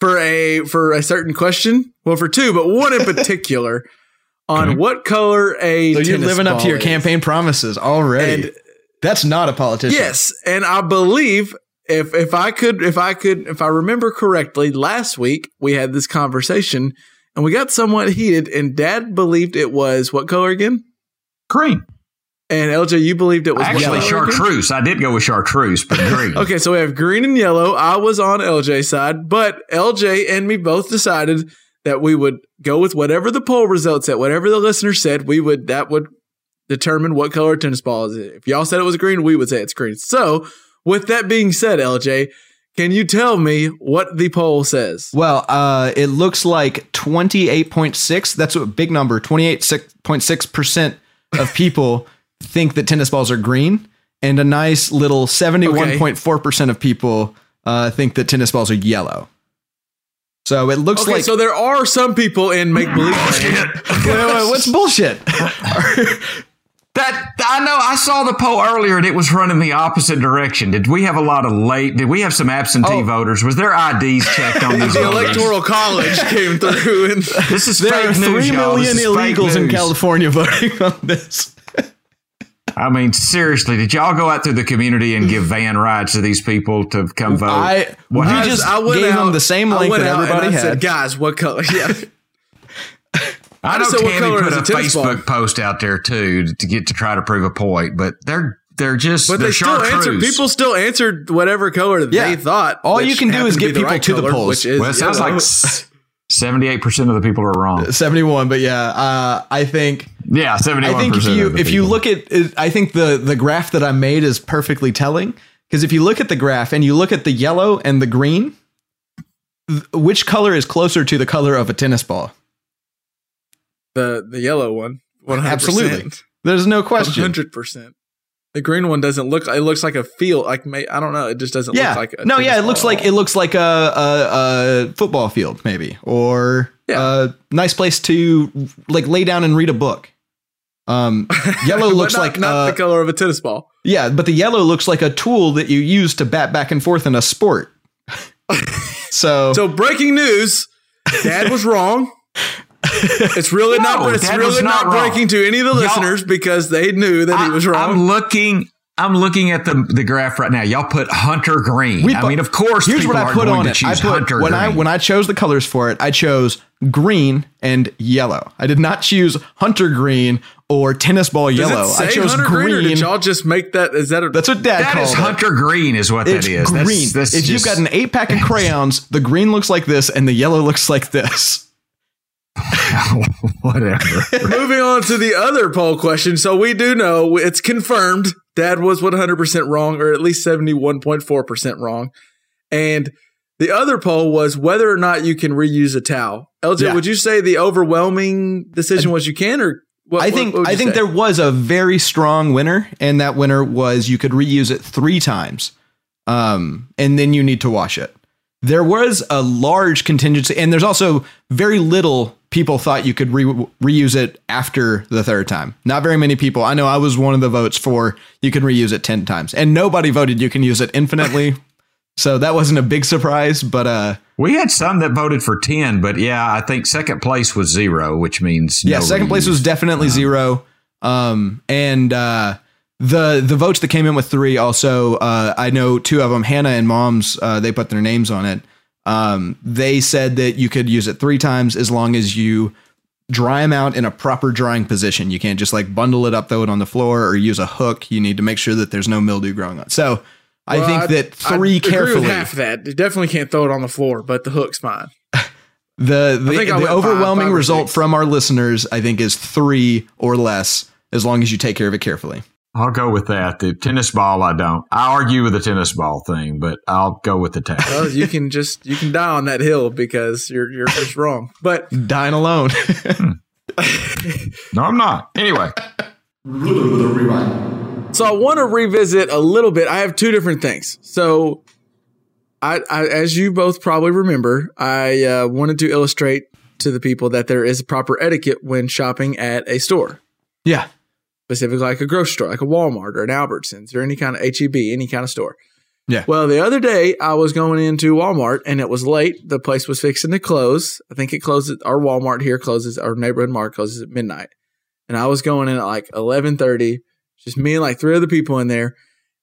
[SPEAKER 5] for a for a certain question. Well, for two, but one in particular on what color a
[SPEAKER 6] So you're
[SPEAKER 5] tennis
[SPEAKER 6] living up to your
[SPEAKER 5] is.
[SPEAKER 6] campaign promises already.
[SPEAKER 5] And
[SPEAKER 6] that's not a politician.
[SPEAKER 5] yes, and I believe if if I could if I could if I remember correctly, last week we had this conversation and we got somewhat heated. And Dad believed it was what color again?
[SPEAKER 7] Green.
[SPEAKER 5] And LJ, you believed it was
[SPEAKER 7] Actually,
[SPEAKER 5] color again?
[SPEAKER 7] chartreuse. I did go with chartreuse, but green. <laughs>
[SPEAKER 5] Okay, so we have green and yellow. I was on LJ's side, but LJ and me both decided that we would go with whatever the poll results said, whatever the listener said, we would that would determine what color tennis ball is. If y'all said it was green, we would say it's green. So, with that being said, LJ, can you tell me what the poll says?
[SPEAKER 6] Well, uh, it looks like 28.6. That's a big number. 28.6% of <laughs> people think that tennis balls are green, and a nice little 71.4% of people uh, think that tennis balls are yellow. So it looks
[SPEAKER 5] Okay,
[SPEAKER 6] like.
[SPEAKER 5] so there are some people in make believe. <laughs>
[SPEAKER 6] Wait, wait, wait, what's bullshit? <laughs>
[SPEAKER 7] That I know. I saw the poll earlier, and it was running the opposite direction. Did we have a lot of late? Did we have some absentee
[SPEAKER 6] Oh.
[SPEAKER 7] voters? Was their IDs checked on <laughs> these?
[SPEAKER 5] the
[SPEAKER 7] voters?
[SPEAKER 5] electoral college came through and
[SPEAKER 7] This is
[SPEAKER 6] there
[SPEAKER 7] fake
[SPEAKER 6] are
[SPEAKER 7] news,
[SPEAKER 6] 3
[SPEAKER 7] y'all.
[SPEAKER 6] million
[SPEAKER 7] This is fake
[SPEAKER 6] illegals in. California voting on this.
[SPEAKER 7] I mean, seriously, did y'all go out through the community and give van rides to these people to come vote?
[SPEAKER 6] I-
[SPEAKER 7] What
[SPEAKER 6] we just
[SPEAKER 5] I went
[SPEAKER 6] gave
[SPEAKER 5] out,
[SPEAKER 6] them the same
[SPEAKER 5] I
[SPEAKER 6] link that everybody
[SPEAKER 5] I said,
[SPEAKER 6] had.
[SPEAKER 5] guys, what color? Yeah. <laughs>
[SPEAKER 7] I
[SPEAKER 5] I
[SPEAKER 7] know
[SPEAKER 5] just said, what
[SPEAKER 7] Tammy
[SPEAKER 5] color
[SPEAKER 7] put
[SPEAKER 5] is
[SPEAKER 7] a
[SPEAKER 5] a tennis ball?
[SPEAKER 7] Facebook post out there too to get to try to prove a point, but they're they're just
[SPEAKER 5] But
[SPEAKER 7] they're
[SPEAKER 5] they still answered. People still answered whatever color
[SPEAKER 6] Yeah.
[SPEAKER 5] they thought.
[SPEAKER 6] All you can do is get people
[SPEAKER 5] right
[SPEAKER 6] to the polls.
[SPEAKER 5] Which is
[SPEAKER 7] well, it sounds
[SPEAKER 5] yellow.
[SPEAKER 7] like seventy-eight percent of the people are wrong.
[SPEAKER 6] 71, but yeah, uh, I think
[SPEAKER 7] Yeah, seventy-one.
[SPEAKER 6] I think if you if you look at I think the the graph that I made is perfectly telling because if you look at the graph and you look at the yellow and the green, th- which color is closer to the color of a tennis ball?
[SPEAKER 5] The the yellow one. 100%.
[SPEAKER 6] Absolutely. There's no question.
[SPEAKER 5] hundred percent. The green one doesn't look. It looks like a field. Like may, I don't know. It just doesn't
[SPEAKER 6] Yeah.
[SPEAKER 5] look like. A
[SPEAKER 6] no, yeah, it looks like it looks like a, a, a football field, maybe, or
[SPEAKER 5] Yeah.
[SPEAKER 6] a nice place to like lay down and read a book. Um, <laughs> yellow looks
[SPEAKER 5] not,
[SPEAKER 6] like
[SPEAKER 5] not
[SPEAKER 6] uh,
[SPEAKER 5] the color of a tennis ball.
[SPEAKER 6] yeah, but the yellow looks like a tool that you use to bat back and forth in a sport. <laughs> so,
[SPEAKER 5] So breaking news: Dad was wrong. <laughs> <laughs> It's really
[SPEAKER 7] No,
[SPEAKER 5] not. It's really
[SPEAKER 7] not
[SPEAKER 5] not, breaking to any of the
[SPEAKER 7] Y'all-
[SPEAKER 5] listeners because they knew that he was wrong.
[SPEAKER 7] I, am looking. I'm looking at the the graph right now. Y'all put Hunter Green.
[SPEAKER 6] We
[SPEAKER 7] I mean, of course.
[SPEAKER 6] here's what I put on it. I put
[SPEAKER 7] Hunter
[SPEAKER 6] when I
[SPEAKER 7] Green.
[SPEAKER 6] when I chose the colors for it, I chose green and yellow. I did not choose hunter green or tennis ball
[SPEAKER 5] Does
[SPEAKER 6] yellow.
[SPEAKER 5] it
[SPEAKER 6] I chose
[SPEAKER 5] Hunter Green,
[SPEAKER 6] green.
[SPEAKER 5] did y'all just make that? Is that a?
[SPEAKER 6] That's what Dad
[SPEAKER 7] that
[SPEAKER 6] called
[SPEAKER 7] is
[SPEAKER 6] it.
[SPEAKER 7] Hunter Green, is what
[SPEAKER 6] It's
[SPEAKER 7] that is.
[SPEAKER 6] green.
[SPEAKER 7] That's, that's
[SPEAKER 6] if you've got an eight pack of <laughs> crayons, the green looks like this and the yellow looks like this. <laughs>
[SPEAKER 7] whatever.
[SPEAKER 5] Moving on to the other poll question. So we do know it's confirmed Dad was 100% wrong, or at least 71.4% wrong. And the other poll was whether or not you can reuse a towel. LJ,
[SPEAKER 6] Yeah.
[SPEAKER 5] would you say the overwhelming decision was you can, or what?
[SPEAKER 6] I think I think
[SPEAKER 5] say?
[SPEAKER 6] there was a very strong winner, and that winner was you could reuse it three times, um, and then you need to wash it. There was a large contingency, and there's also very little people thought you could re- reuse it after the third time. Not very many people. I know I was one of the votes for you can reuse it ten times, and nobody voted you can use it infinitely. <laughs> so that wasn't a big surprise, but uh,
[SPEAKER 7] we had some that voted for ten, but yeah, I think second place was zero, which means
[SPEAKER 6] Yeah, second place was definitely zero. Um, and uh, the the votes that came in with three also, uh, I know two of them, Hannah and Mom's, uh, they put their names on it. Um, they said that you could use it three times as long as you dry them out in a proper drying position. You can't just like bundle it up, throw it on the floor, or use a hook. You need to make sure that there's no mildew growing on. So I think
[SPEAKER 5] I'd-
[SPEAKER 6] that three
[SPEAKER 5] I'd agree with
[SPEAKER 6] carefully.
[SPEAKER 5] half that. You definitely can't throw it on the floor, but the hook's fine. <laughs>
[SPEAKER 6] The the, the
[SPEAKER 5] went five-
[SPEAKER 6] overwhelming
[SPEAKER 5] five
[SPEAKER 6] result from our listeners, I think, is three or less, as long as you take care of it carefully.
[SPEAKER 7] I'll go with that. The tennis ball, I don't. I argue with the tennis ball thing, but I'll go with the towel.
[SPEAKER 5] Well, you can just you can die on that hill because you're you're just wrong. But <laughs>
[SPEAKER 6] Dying alone.
[SPEAKER 7] no, I'm not. Anyway,
[SPEAKER 5] So I want to revisit a little bit. I have two different things. So, I, I as you both probably remember, I uh, wanted to illustrate to the people that there is proper etiquette when shopping at a store,
[SPEAKER 6] yeah.
[SPEAKER 5] Specifically like a grocery store, like a Walmart or an Albertsons or any kind of HEB, any kind of store.
[SPEAKER 6] Yeah.
[SPEAKER 5] Well, the other day I was going into Walmart and it was late. The place was fixing to close. I think it closes. Our Walmart here closes. Our neighborhood mart closes at midnight. And I was going in at like eleven thirty. Just me and like three other people in there.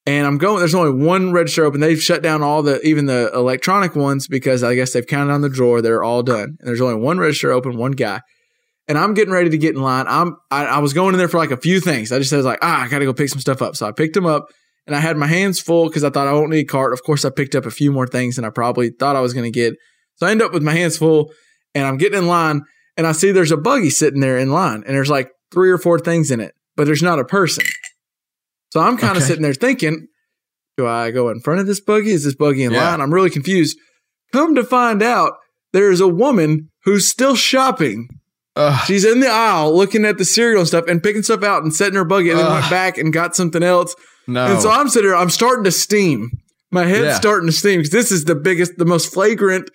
[SPEAKER 5] And I'm going. There's only one register open. They've shut down all the even the electronic ones because I guess they've counted on the drawer. They're all done. And there's only one register open. One guy. And I'm getting ready to get in line. I'm I, I was going in there for like a few things. I just was like, ah, I got to go pick some stuff up. So I picked them up and I had my hands full because I thought I won't need a cart. Of course, I picked up a few more things than I probably thought I was going to get. So I end up with my hands full and I'm getting in line and I see there's a buggy sitting there in line and there's like three or four things in it, but there's not a person. So I'm kind of
[SPEAKER 6] Okay.
[SPEAKER 5] sitting there thinking, do I go in front of this buggy? Is this buggy in
[SPEAKER 6] Yeah.
[SPEAKER 5] line? I'm really confused. Come to find out, there is a woman who's still shopping.
[SPEAKER 6] Ugh.
[SPEAKER 5] She's in the aisle looking at the cereal and stuff and picking stuff out and setting her buggy and then went back and got something else.
[SPEAKER 6] no.
[SPEAKER 5] And so I'm sitting there, I'm starting to steam. My head's
[SPEAKER 6] Yeah.
[SPEAKER 5] starting to steam because this is the biggest, the most flagrant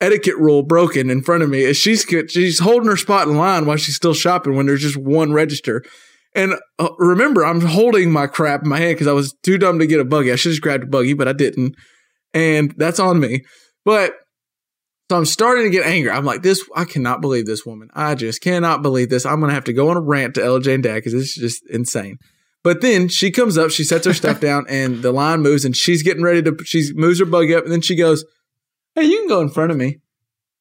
[SPEAKER 5] etiquette rule broken in front of me. Is she's she's holding her spot in line while she's still shopping when there's just one register. And uh, remember, I'm holding my crap in my hand because I was too dumb to get a buggy. I should have grabbed a buggy, but I didn't, and that's on me. But so I'm starting to get angry. I'm like, this, I cannot believe this woman. I just cannot believe this. I'm going to have to go on a rant to LJ and Dad because this is just insane. But then she comes up, she sets her stuff <laughs> down, and the line moves, and she's getting ready to, she moves her buggy up, and then she goes, Hey, you can go in front of me.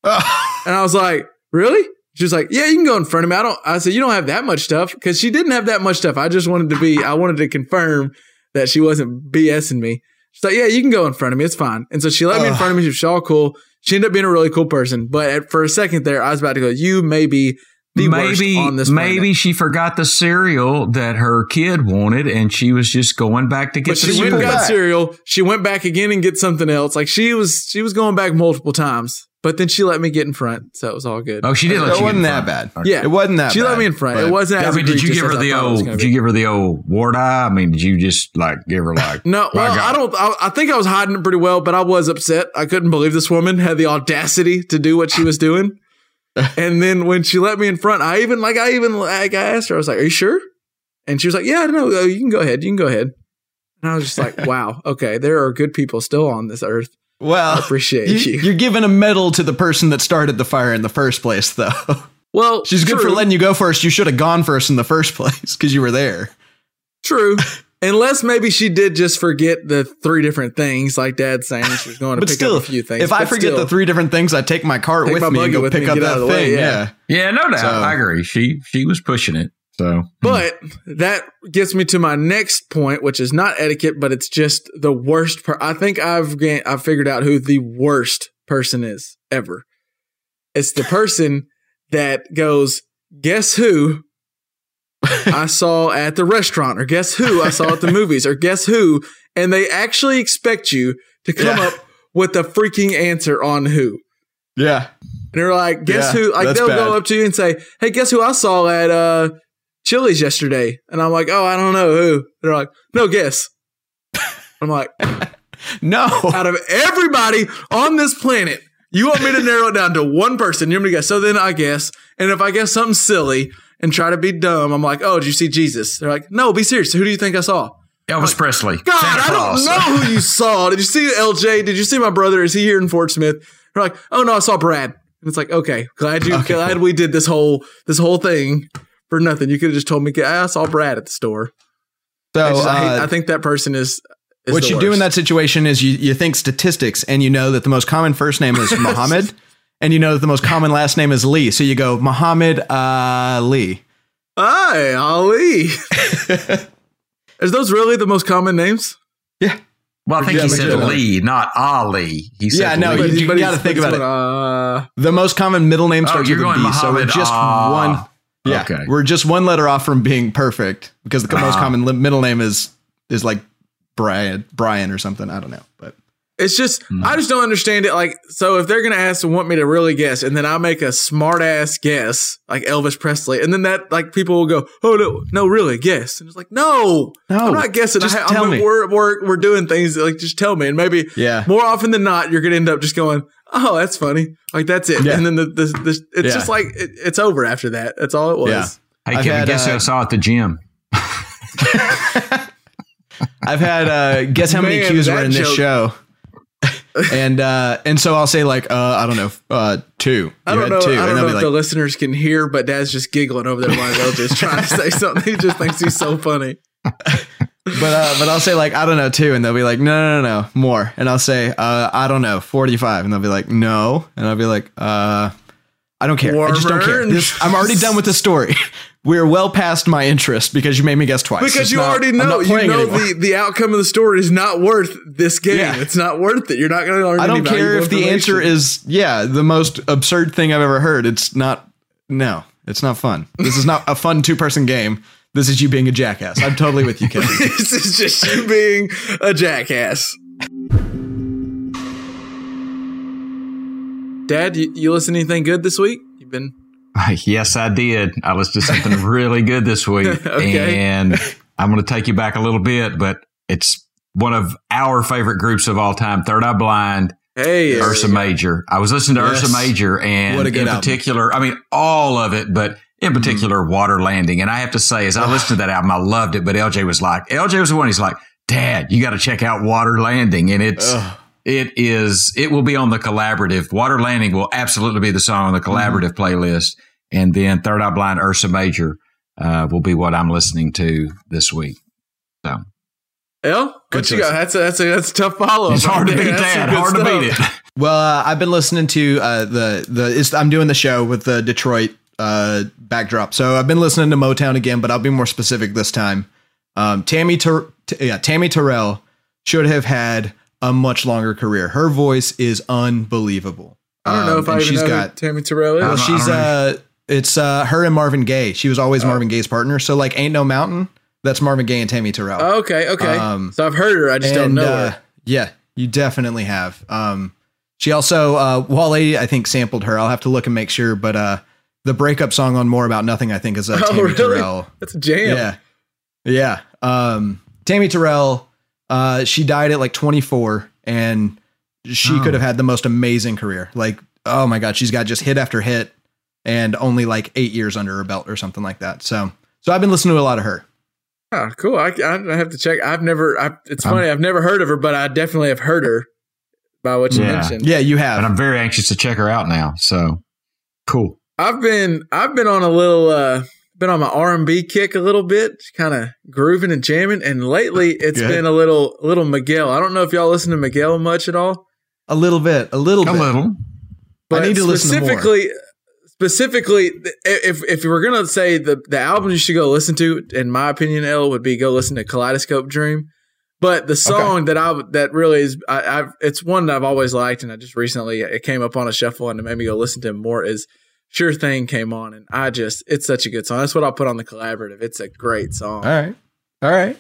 [SPEAKER 5] <laughs> And I was like, Really? She was like, Yeah, you can go in front of me. I don't, I said, You don't have that much stuff because she didn't have that much stuff. I just wanted to be, I wanted to confirm that she wasn't BSing me. She's like, Yeah, you can go in front of me. It's fine. And so she let me in front of me. She was all cool. She ended up being a really cool person. But at, for a second there, I was about to go, You may be the worst
[SPEAKER 7] maybe
[SPEAKER 5] on this
[SPEAKER 7] maybe
[SPEAKER 5] planet.
[SPEAKER 7] she forgot the cereal that her kid wanted, and she was just going back to get
[SPEAKER 5] But
[SPEAKER 7] the
[SPEAKER 5] she went and
[SPEAKER 7] cereal.
[SPEAKER 5] got cereal. She went back again and get something else. Like she was, she was going back multiple times. But then she let me get in front, so it was all good.
[SPEAKER 7] Oh, she did. Let
[SPEAKER 6] It
[SPEAKER 7] you get
[SPEAKER 6] wasn't
[SPEAKER 7] in
[SPEAKER 6] that
[SPEAKER 7] front.
[SPEAKER 6] bad.
[SPEAKER 5] yeah,
[SPEAKER 6] It wasn't that bad.
[SPEAKER 5] She
[SPEAKER 6] bad,
[SPEAKER 5] let me in front. It wasn't.
[SPEAKER 7] Yeah, I mean, did you give her the
[SPEAKER 5] thought
[SPEAKER 7] old? Did you give her the old wart eye? I mean, did you just like give her like?
[SPEAKER 5] No, well,
[SPEAKER 7] God.
[SPEAKER 5] I don't. I, I think I was hiding it pretty well, but I was upset. I couldn't believe this woman had the audacity to do what she was doing. <laughs> and then when she let me in front, I even like I even like I asked her. I was like, "Are you sure?" And she was like, "Yeah, I know. Uh, you can go ahead. You can go ahead." And I was just like, <laughs> "Wow, okay, there are good people still on this earth."
[SPEAKER 6] Well,
[SPEAKER 5] I appreciate you.
[SPEAKER 6] You're giving a medal to the person that started the fire in the first place, though. <laughs>
[SPEAKER 5] Well,
[SPEAKER 6] She's good for letting you go first. You should have gone first in the first <laughs> place because you were there.
[SPEAKER 5] True. <laughs> Unless maybe she did just forget the three different things, like Dad's saying she was going to
[SPEAKER 6] But
[SPEAKER 5] pick
[SPEAKER 6] still,
[SPEAKER 5] up a few things.
[SPEAKER 6] if I forget
[SPEAKER 5] still,
[SPEAKER 6] the three different things, I take my cart
[SPEAKER 5] Take
[SPEAKER 6] with
[SPEAKER 5] my
[SPEAKER 6] me and go
[SPEAKER 5] with
[SPEAKER 6] pick
[SPEAKER 5] me
[SPEAKER 6] up
[SPEAKER 5] and get out
[SPEAKER 6] that
[SPEAKER 5] of the way,
[SPEAKER 6] thing.
[SPEAKER 5] yeah.
[SPEAKER 6] yeah.
[SPEAKER 7] Yeah, no doubt.
[SPEAKER 6] So-
[SPEAKER 7] I agree. She she was pushing it. So
[SPEAKER 5] But that gets me to my next point, which is not etiquette, but it's just the worst. Per- I think I've I've figured out who the worst person is ever. It's the person that goes, "Guess who I <laughs> saw at the restaurant," or "Guess who I saw at the movies," or "Guess who," and they actually expect you to come
[SPEAKER 6] Yeah.
[SPEAKER 5] up with a freaking answer on who.
[SPEAKER 6] Yeah.
[SPEAKER 5] And they're like, guess
[SPEAKER 6] Yeah,
[SPEAKER 5] who? Like they'll
[SPEAKER 6] bad.
[SPEAKER 5] go up to you and say, "Hey, guess who I saw at uh Chili's yesterday?" And I'm like, "Oh, I don't know who." They're like, "No, guess." I'm like, <laughs>
[SPEAKER 6] No.
[SPEAKER 5] out of everybody on this planet, you want me to narrow it down to one person? You want me to guess? So then I guess, and if I guess something silly and try to be dumb, I'm like, "Oh, did you see Jesus?" They're like, "No, be serious. Who do you think I saw?"
[SPEAKER 7] Elvis Presley.
[SPEAKER 5] God,
[SPEAKER 7] Santa
[SPEAKER 5] I don't know who you <laughs> saw. Did you see LJ? Did you see my brother? Is he here in Fort Smith? They're like, oh no, I saw Brad. And it's like, okay, glad you, glad we did this whole this whole thing for nothing. You could have just told me, I saw Brad at the store. I,
[SPEAKER 6] So
[SPEAKER 5] just- I hate-
[SPEAKER 6] uh,
[SPEAKER 5] I think that person is. is
[SPEAKER 6] what
[SPEAKER 5] the
[SPEAKER 6] you do in that situation is you, you think statistics and you know that the most common first name is <laughs> Muhammad and you know that the most common last name is Lee. So you go Muhammad uh, Lee.
[SPEAKER 5] Hi, Ali. <laughs> is those really the most common names?
[SPEAKER 6] Yeah.
[SPEAKER 7] Well, I think
[SPEAKER 5] Yeah,
[SPEAKER 7] he said. Lee, not Ali. He said
[SPEAKER 6] Yeah, no,
[SPEAKER 7] Lee.
[SPEAKER 6] But you gotta think about
[SPEAKER 5] it. Uh,
[SPEAKER 6] The most common middle name
[SPEAKER 7] Oh,
[SPEAKER 6] starts
[SPEAKER 7] you're
[SPEAKER 6] with a
[SPEAKER 7] going
[SPEAKER 6] B. So we're just
[SPEAKER 7] Ah.
[SPEAKER 6] one. Yeah,
[SPEAKER 7] Okay.
[SPEAKER 6] we're just one letter off from being perfect because the most
[SPEAKER 7] Ah.
[SPEAKER 6] common li- middle name is is like Brian Brian or something. I don't know, but
[SPEAKER 5] It's just
[SPEAKER 6] Hmm.
[SPEAKER 5] I just don't understand it. Like, so if they're gonna ask and want me to really guess, and then I make a smart ass guess, like Elvis Presley, and then that like people will go, "Oh no, no, really guess," and it's like, "No,
[SPEAKER 6] No,
[SPEAKER 5] I'm not guessing.
[SPEAKER 6] just
[SPEAKER 5] I, ha-
[SPEAKER 6] tell
[SPEAKER 5] I'm,
[SPEAKER 6] me.
[SPEAKER 5] We're, we're we're doing things like just tell me, and maybe
[SPEAKER 6] Yeah.
[SPEAKER 5] more often than not, you're gonna end up just going, "Oh, that's funny," like that's it,
[SPEAKER 6] Yeah.
[SPEAKER 5] and then the, the, the it's
[SPEAKER 6] Yeah.
[SPEAKER 5] just like it, it's over after that. That's all it was.
[SPEAKER 6] Yeah.
[SPEAKER 7] Hey,
[SPEAKER 6] I've
[SPEAKER 7] Kevin,
[SPEAKER 6] had,
[SPEAKER 7] guess who
[SPEAKER 6] uh,
[SPEAKER 7] I saw at the gym? <laughs>
[SPEAKER 6] I've had uh guess how many
[SPEAKER 5] Man,
[SPEAKER 6] cues were
[SPEAKER 5] that
[SPEAKER 6] in this show. and uh and so I'll say like uh I don't know uh two.
[SPEAKER 5] I don't know.
[SPEAKER 6] two,
[SPEAKER 5] I don't know if
[SPEAKER 6] be
[SPEAKER 5] the listeners can hear, but Dad's just giggling over there while they'll just trying to say something. He just thinks he's so funny. <laughs>
[SPEAKER 6] but uh, but I'll say like I don't know two, and they'll be like no no no no more, and I'll say uh I don't know forty five, and they'll be like no, and I'll be like uh I don't care, I just don't care. This, I'm already done with the story. <laughs> We're well past my interest because you made me guess twice.
[SPEAKER 5] Because
[SPEAKER 6] It's
[SPEAKER 5] you
[SPEAKER 6] not-
[SPEAKER 5] already know, you know
[SPEAKER 6] anymore.
[SPEAKER 5] the, the outcome of the story is not worth this game.
[SPEAKER 6] Yeah.
[SPEAKER 5] It's not worth it. You're not going to learn.
[SPEAKER 6] I don't care if the answer is yeah the most absurd thing I've ever heard. It's not. No, it's not fun. This is not a fun two person game. This is you being a jackass. I'm totally with you, Kevin. <laughs>
[SPEAKER 5] this is just you being a jackass. Dad, you, you listen to anything good this week? You've been <laughs>
[SPEAKER 7] Yes, I did. I listened to something <laughs> really good this week.
[SPEAKER 5] Okay.
[SPEAKER 7] And I'm going to take you back a little bit, but it's one of our favorite groups of all time, Third Eye Blind,
[SPEAKER 5] hey
[SPEAKER 7] Ursa Major. I was listening to
[SPEAKER 6] Yes.
[SPEAKER 7] Ursa Major and
[SPEAKER 6] What a good
[SPEAKER 7] in
[SPEAKER 6] album.
[SPEAKER 7] particular, I mean, all of it, but in particular, Water Landing. And I have to say, as I listened to that album, I loved it. But LJ was like, LJ was the one, he's like, Dad, you got to check out Water Landing. And it's, it is, it will be on the collaborative. Water Landing will absolutely be the song on the collaborative playlist. And then Third Eye Blind, Ursa Major, uh, will be what I'm listening to this week. So
[SPEAKER 5] El, what
[SPEAKER 6] Good
[SPEAKER 5] you
[SPEAKER 6] choice.
[SPEAKER 5] got? That's a that's a that's a tough follow.
[SPEAKER 7] it's hard to beat that. Hard to beat it.
[SPEAKER 6] Well, uh, I've been listening to uh, the the. It's, I'm doing the show with the Detroit uh, backdrop, so I've been listening to Motown again, but I'll be more specific this time. Um, Tammy, Ter- T- yeah, Tammy Terrell should have had a much longer career. Her voice is unbelievable.
[SPEAKER 5] I don't know
[SPEAKER 6] Um,
[SPEAKER 5] if I
[SPEAKER 6] and
[SPEAKER 5] even
[SPEAKER 6] she's
[SPEAKER 5] know
[SPEAKER 6] got
[SPEAKER 5] who Tammy Terrell is.
[SPEAKER 6] Well, she's uh It's uh, her and Marvin Gaye. She was always Marvin Gaye's partner. So like, ain't no mountain. That's Marvin Gaye and Tammy Terrell.
[SPEAKER 5] Oh, okay, okay.
[SPEAKER 6] Um,
[SPEAKER 5] so I've heard her. I just don't know
[SPEAKER 6] uh,
[SPEAKER 5] her.
[SPEAKER 6] Yeah, you definitely have. Um, she also uh, Wale, I think, sampled her. I'll have to look and make sure, but uh, the breakup song on "More About Nothing," I think, is uh,
[SPEAKER 5] Oh,
[SPEAKER 6] Tammy
[SPEAKER 5] really?
[SPEAKER 6] Terrell.
[SPEAKER 5] That's a jam.
[SPEAKER 6] Yeah, yeah. Um, Tammy Terrell. Uh, she died at like 24, and she
[SPEAKER 7] Oh.
[SPEAKER 6] could have had the most amazing career. Like, oh my god, she's got just hit after hit, and only like eight years under her belt or something like that. So, so I've been listening to a lot of her.
[SPEAKER 5] Oh, cool. I, I have to check. I've never. I, it's funny. I've never heard of her, but I definitely have heard her by what you
[SPEAKER 7] Yeah.
[SPEAKER 5] mentioned.
[SPEAKER 6] Yeah, you have.
[SPEAKER 7] And I'm very anxious to check her out now. So cool.
[SPEAKER 5] I've been. I've been on a little. uh Been on my R and B kick a little bit, kind of grooving and jamming. And lately, <laughs> it's
[SPEAKER 6] Good.
[SPEAKER 5] been a little, little Miguel. I don't know if y'all listen to Miguel much at all.
[SPEAKER 6] a little bit, a little
[SPEAKER 7] A
[SPEAKER 6] bit.
[SPEAKER 7] little.
[SPEAKER 5] But
[SPEAKER 6] I need to listen to more.
[SPEAKER 5] specifically, specifically, if if you were gonna say the the album you should go listen to, in my opinion, L would be go listen to Kaleidoscope Dream. But the song that I that really is, I, I've it's one that I've always liked, and I just recently it came up on a shuffle and it made me go listen to it more. Is Sure Thing came on, and I just it's such a good song. That's what I'll put on the collaborative. It's a great song.
[SPEAKER 6] All right, all right.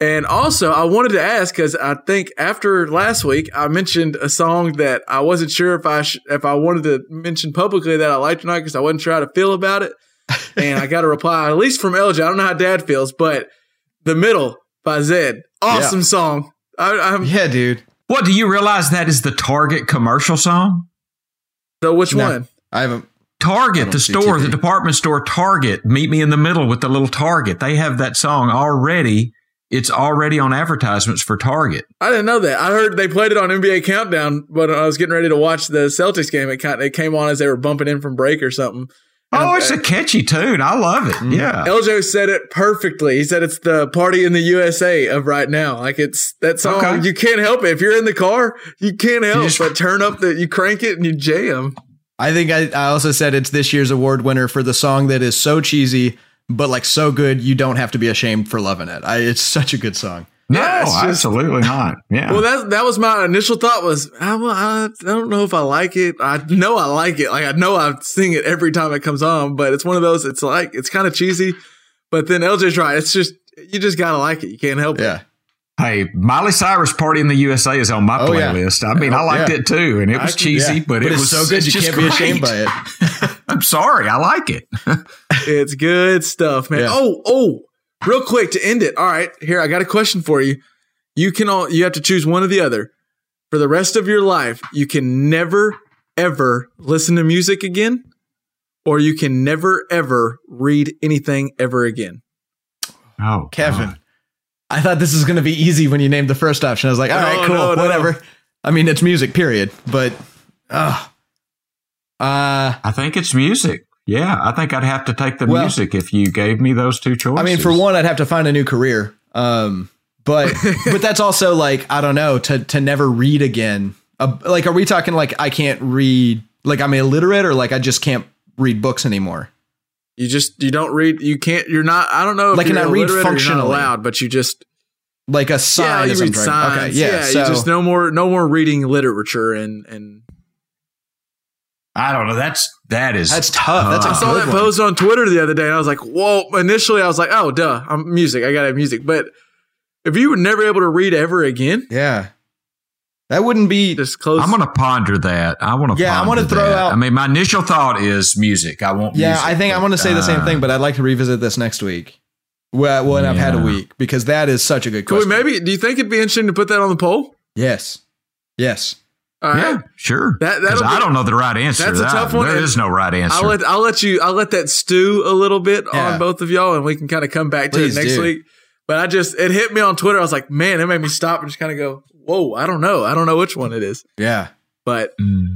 [SPEAKER 5] And also, I wanted to ask because I think after last week, I mentioned a song that I wasn't sure if I sh- if I wanted to mention publicly that I liked or not because I wasn't sure how to feel about it. <laughs> And I got a reply, at least from LJ. I don't know how Dad feels, but "The Middle" by Zedd, awesome song. I, I'm
[SPEAKER 6] Yeah, dude.
[SPEAKER 7] What do you realize that is the Target commercial song?
[SPEAKER 5] so which
[SPEAKER 6] No.
[SPEAKER 5] one?
[SPEAKER 6] I haven't. I
[SPEAKER 7] Target, the store,
[SPEAKER 6] TV.
[SPEAKER 7] the department store Target, meet me in the middle with the little Target. They have that song already. It's already on advertisements for Target.
[SPEAKER 5] I didn't know that. I heard they played it on NBA Countdown, but I was getting ready to watch the Celtics game. It kind it came on as they were bumping in from break or something.
[SPEAKER 7] Oh, it's a catchy tune. I love it.
[SPEAKER 6] Mm-hmm.
[SPEAKER 7] Yeah.
[SPEAKER 5] Eljo said it perfectly. He said it's the party in the USA of right now. Like it's that song.
[SPEAKER 7] Okay.
[SPEAKER 5] You can't help it. If you're in the car, you can't help
[SPEAKER 7] just-
[SPEAKER 5] but turn up the. You crank it and you jam.
[SPEAKER 6] I think I, I also said it's this year's award winner for the song that is so cheesy, but like so good you don't have to be ashamed for loving it. I, it's such a good song.
[SPEAKER 7] No,
[SPEAKER 5] Yeah, just-
[SPEAKER 7] absolutely not. Yeah.
[SPEAKER 5] Well, that that was my initial thought. Was I, well, I don't know if I like it. I know I like it. Like I know I sing it every time it comes on. But it's one of those. It's like it's kind of cheesy. But then LJ's right. It's just you just gotta like it. You can't help it.
[SPEAKER 6] Yeah.
[SPEAKER 7] hey, Miley Cyrus Party in the USA is on my
[SPEAKER 6] Oh, yeah.
[SPEAKER 7] playlist. I mean, I
[SPEAKER 6] Oh,
[SPEAKER 7] liked
[SPEAKER 6] yeah.
[SPEAKER 7] it too. And it was
[SPEAKER 5] I-
[SPEAKER 7] cheesy,
[SPEAKER 6] Yeah.
[SPEAKER 7] but, it was
[SPEAKER 6] so good you
[SPEAKER 7] just
[SPEAKER 6] can't be ashamed by it. <laughs>
[SPEAKER 7] I'm sorry. I like it. <laughs>
[SPEAKER 5] It's good stuff, man.
[SPEAKER 6] Yeah.
[SPEAKER 5] Oh, oh, real quick to end it. All right, here I got a question for you. You can all you have to choose one or the other. For the rest of your life, you can never ever listen to music again, or you can never ever read anything ever again.
[SPEAKER 7] Oh,
[SPEAKER 6] Kevin.
[SPEAKER 7] God.
[SPEAKER 6] I thought this was going to be easy when you named the first option. I was like, all right, No, cool,
[SPEAKER 5] no, no.
[SPEAKER 6] whatever. I mean, it's music, period. But, uh, uh,
[SPEAKER 7] I think it's music. Yeah, I think I'd have to take the
[SPEAKER 6] Well-
[SPEAKER 7] music if you gave me those two choices.
[SPEAKER 6] I mean, for one, I'd have to find a new career. Um, but <laughs> but that's also like I don't know to to never read again. Uh, like, are we talking like I can't read? Like I'm illiterate, or like I just can't read books anymore?
[SPEAKER 5] You just you don't read. You can't. You're not. I don't know if
[SPEAKER 6] Like,
[SPEAKER 5] you're
[SPEAKER 6] can I read
[SPEAKER 5] illiterate or not
[SPEAKER 6] functionally?
[SPEAKER 5] allowed, but you just
[SPEAKER 6] Like a sign?
[SPEAKER 5] yeah, you
[SPEAKER 6] is
[SPEAKER 5] read signs.
[SPEAKER 6] Okay, yeah. so
[SPEAKER 5] you just no more no more reading literature and and
[SPEAKER 7] I don't know. That's that is
[SPEAKER 6] that's tough. That's
[SPEAKER 5] I
[SPEAKER 6] a
[SPEAKER 5] saw that
[SPEAKER 6] one.
[SPEAKER 5] post on Twitter the other day, and I was like, "Whoa!" Initially, I was like, "Oh, duh, I'm music. I gotta have music." But if you were never able to read ever again,
[SPEAKER 6] Yeah, that wouldn't be.
[SPEAKER 5] just close.
[SPEAKER 7] I'm going to ponder that. I want to.
[SPEAKER 6] Yeah, I
[SPEAKER 7] want
[SPEAKER 6] wanna
[SPEAKER 7] to
[SPEAKER 6] throw out-
[SPEAKER 7] I mean, my initial thought is music. I want.
[SPEAKER 6] Yeah,
[SPEAKER 7] music,
[SPEAKER 6] I think I want to say the same
[SPEAKER 7] uh,
[SPEAKER 6] thing, but I'd like to revisit this next week. Well, when I've had a week because that is such a good
[SPEAKER 5] Could we
[SPEAKER 6] question.
[SPEAKER 5] maybe? Do you think it'd be interesting to put that on the poll?
[SPEAKER 6] Yes, yes.
[SPEAKER 5] All right.
[SPEAKER 7] Yeah, sure.
[SPEAKER 5] That-
[SPEAKER 7] 'Cause I don't know the right answer.
[SPEAKER 5] That's a
[SPEAKER 7] that.
[SPEAKER 5] tough one,
[SPEAKER 7] There
[SPEAKER 5] and
[SPEAKER 7] is no right answer.
[SPEAKER 5] I'll let I'll let you I'll let that stew a little bit
[SPEAKER 6] Yeah.
[SPEAKER 5] on both of y'all, and we can kind of come back to
[SPEAKER 6] Please
[SPEAKER 5] it next
[SPEAKER 6] do.
[SPEAKER 5] week. But I just it hit me on Twitter. I was like, man, it made me stop and just kind of go, whoa, I don't know, I don't know which one it is.
[SPEAKER 6] Yeah.
[SPEAKER 5] But
[SPEAKER 7] Mm.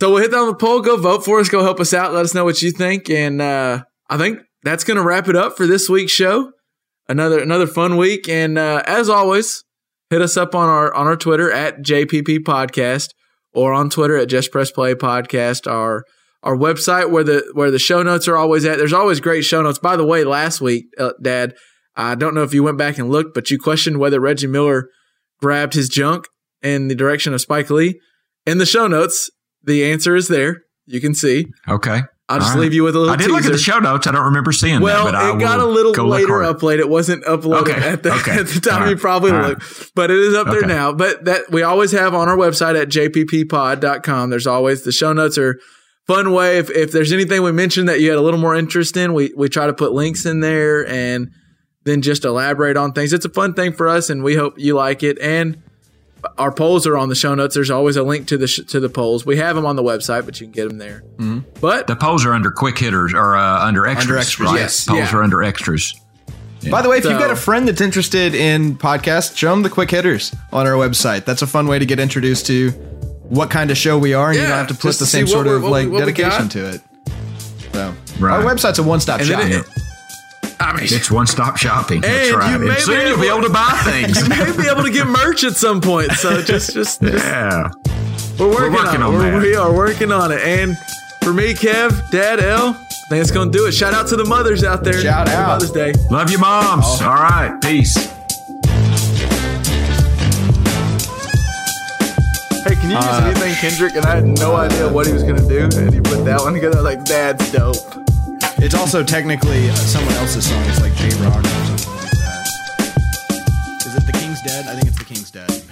[SPEAKER 5] so we'll hit that on the poll. Go vote for us. Go help us out. Let us know what you think. And uh, I think that's going to wrap it up for this week's show. Another another fun week. And uh, as always, hit us up on our on our Twitter at JPP Podcast or on Twitter at Just Press Play Podcast. Our our website where the where the show notes are always at. There's always great show notes. By the way, last week, uh, Dad, I don't know if you went back and looked, but you questioned whether Reggie Miller grabbed his junk in the direction of Spike Lee. In the show notes, the answer is there. You can see.
[SPEAKER 7] Okay.
[SPEAKER 5] I'll just
[SPEAKER 7] right.
[SPEAKER 5] leave you with a little
[SPEAKER 7] I did
[SPEAKER 5] teaser.
[SPEAKER 7] look at the show notes. I don't remember seeing
[SPEAKER 5] well,
[SPEAKER 7] that, but I
[SPEAKER 5] it got a little later
[SPEAKER 7] hard.
[SPEAKER 5] upload. It wasn't uploaded
[SPEAKER 7] Okay.
[SPEAKER 5] at, the,
[SPEAKER 7] Okay.
[SPEAKER 5] at the time
[SPEAKER 7] All
[SPEAKER 5] you probably
[SPEAKER 7] All
[SPEAKER 5] look, but it is up there
[SPEAKER 7] Okay.
[SPEAKER 5] now. But that we always have on our website at jpppod.com. There's always the show notes are fun way. If, if there's anything we mentioned that you had a little more interest in, we, we try to put links in there and then just elaborate on things. It's a fun thing for us and we hope you like it. And our polls are on the show notes. There's always a link to the sh- to the polls. We have them on the website, but you can get them there. But
[SPEAKER 7] The polls are under quick hitters or uh, under extras.
[SPEAKER 6] extras,
[SPEAKER 7] right?
[SPEAKER 5] yes.
[SPEAKER 7] Polls
[SPEAKER 5] Yeah.
[SPEAKER 7] are under extras.
[SPEAKER 6] By the way, if you've got a friend that's interested in podcasts, show them the quick hitters on our website. That's a fun way to get introduced to what kind of show we are, and you don't have to put the same sort of like dedication to it. So
[SPEAKER 7] Right.
[SPEAKER 6] our website's a one-stop shop.
[SPEAKER 5] then it- I mean,
[SPEAKER 7] It's one stop shopping. That's
[SPEAKER 5] And
[SPEAKER 7] right.
[SPEAKER 5] you may
[SPEAKER 7] and soon
[SPEAKER 5] be
[SPEAKER 7] you'll be
[SPEAKER 5] able-
[SPEAKER 7] able to buy things. <laughs>
[SPEAKER 5] you may be able to get merch at some point. So <laughs> just, just, just
[SPEAKER 7] yeah.
[SPEAKER 5] we're working,
[SPEAKER 7] working
[SPEAKER 5] on,
[SPEAKER 7] on
[SPEAKER 5] it. We're-
[SPEAKER 7] that.
[SPEAKER 5] We are working on it. And for me, Kev, Dad, L, I think it's going to do it. Shout out to the mothers out there.
[SPEAKER 6] Shout
[SPEAKER 5] Happy
[SPEAKER 6] out.
[SPEAKER 5] Mother's Day.
[SPEAKER 7] Love you, moms. All right. Peace.
[SPEAKER 5] Hey, can you use
[SPEAKER 6] Uh,
[SPEAKER 5] anything Kendrick? And I had no idea what he was going to do. And he put that one together. Like, that's dope.
[SPEAKER 6] It's also technically uh, someone else's song. It's like Jay Rock or something like that. Is it The King's Dead? I think it's The King's Dead.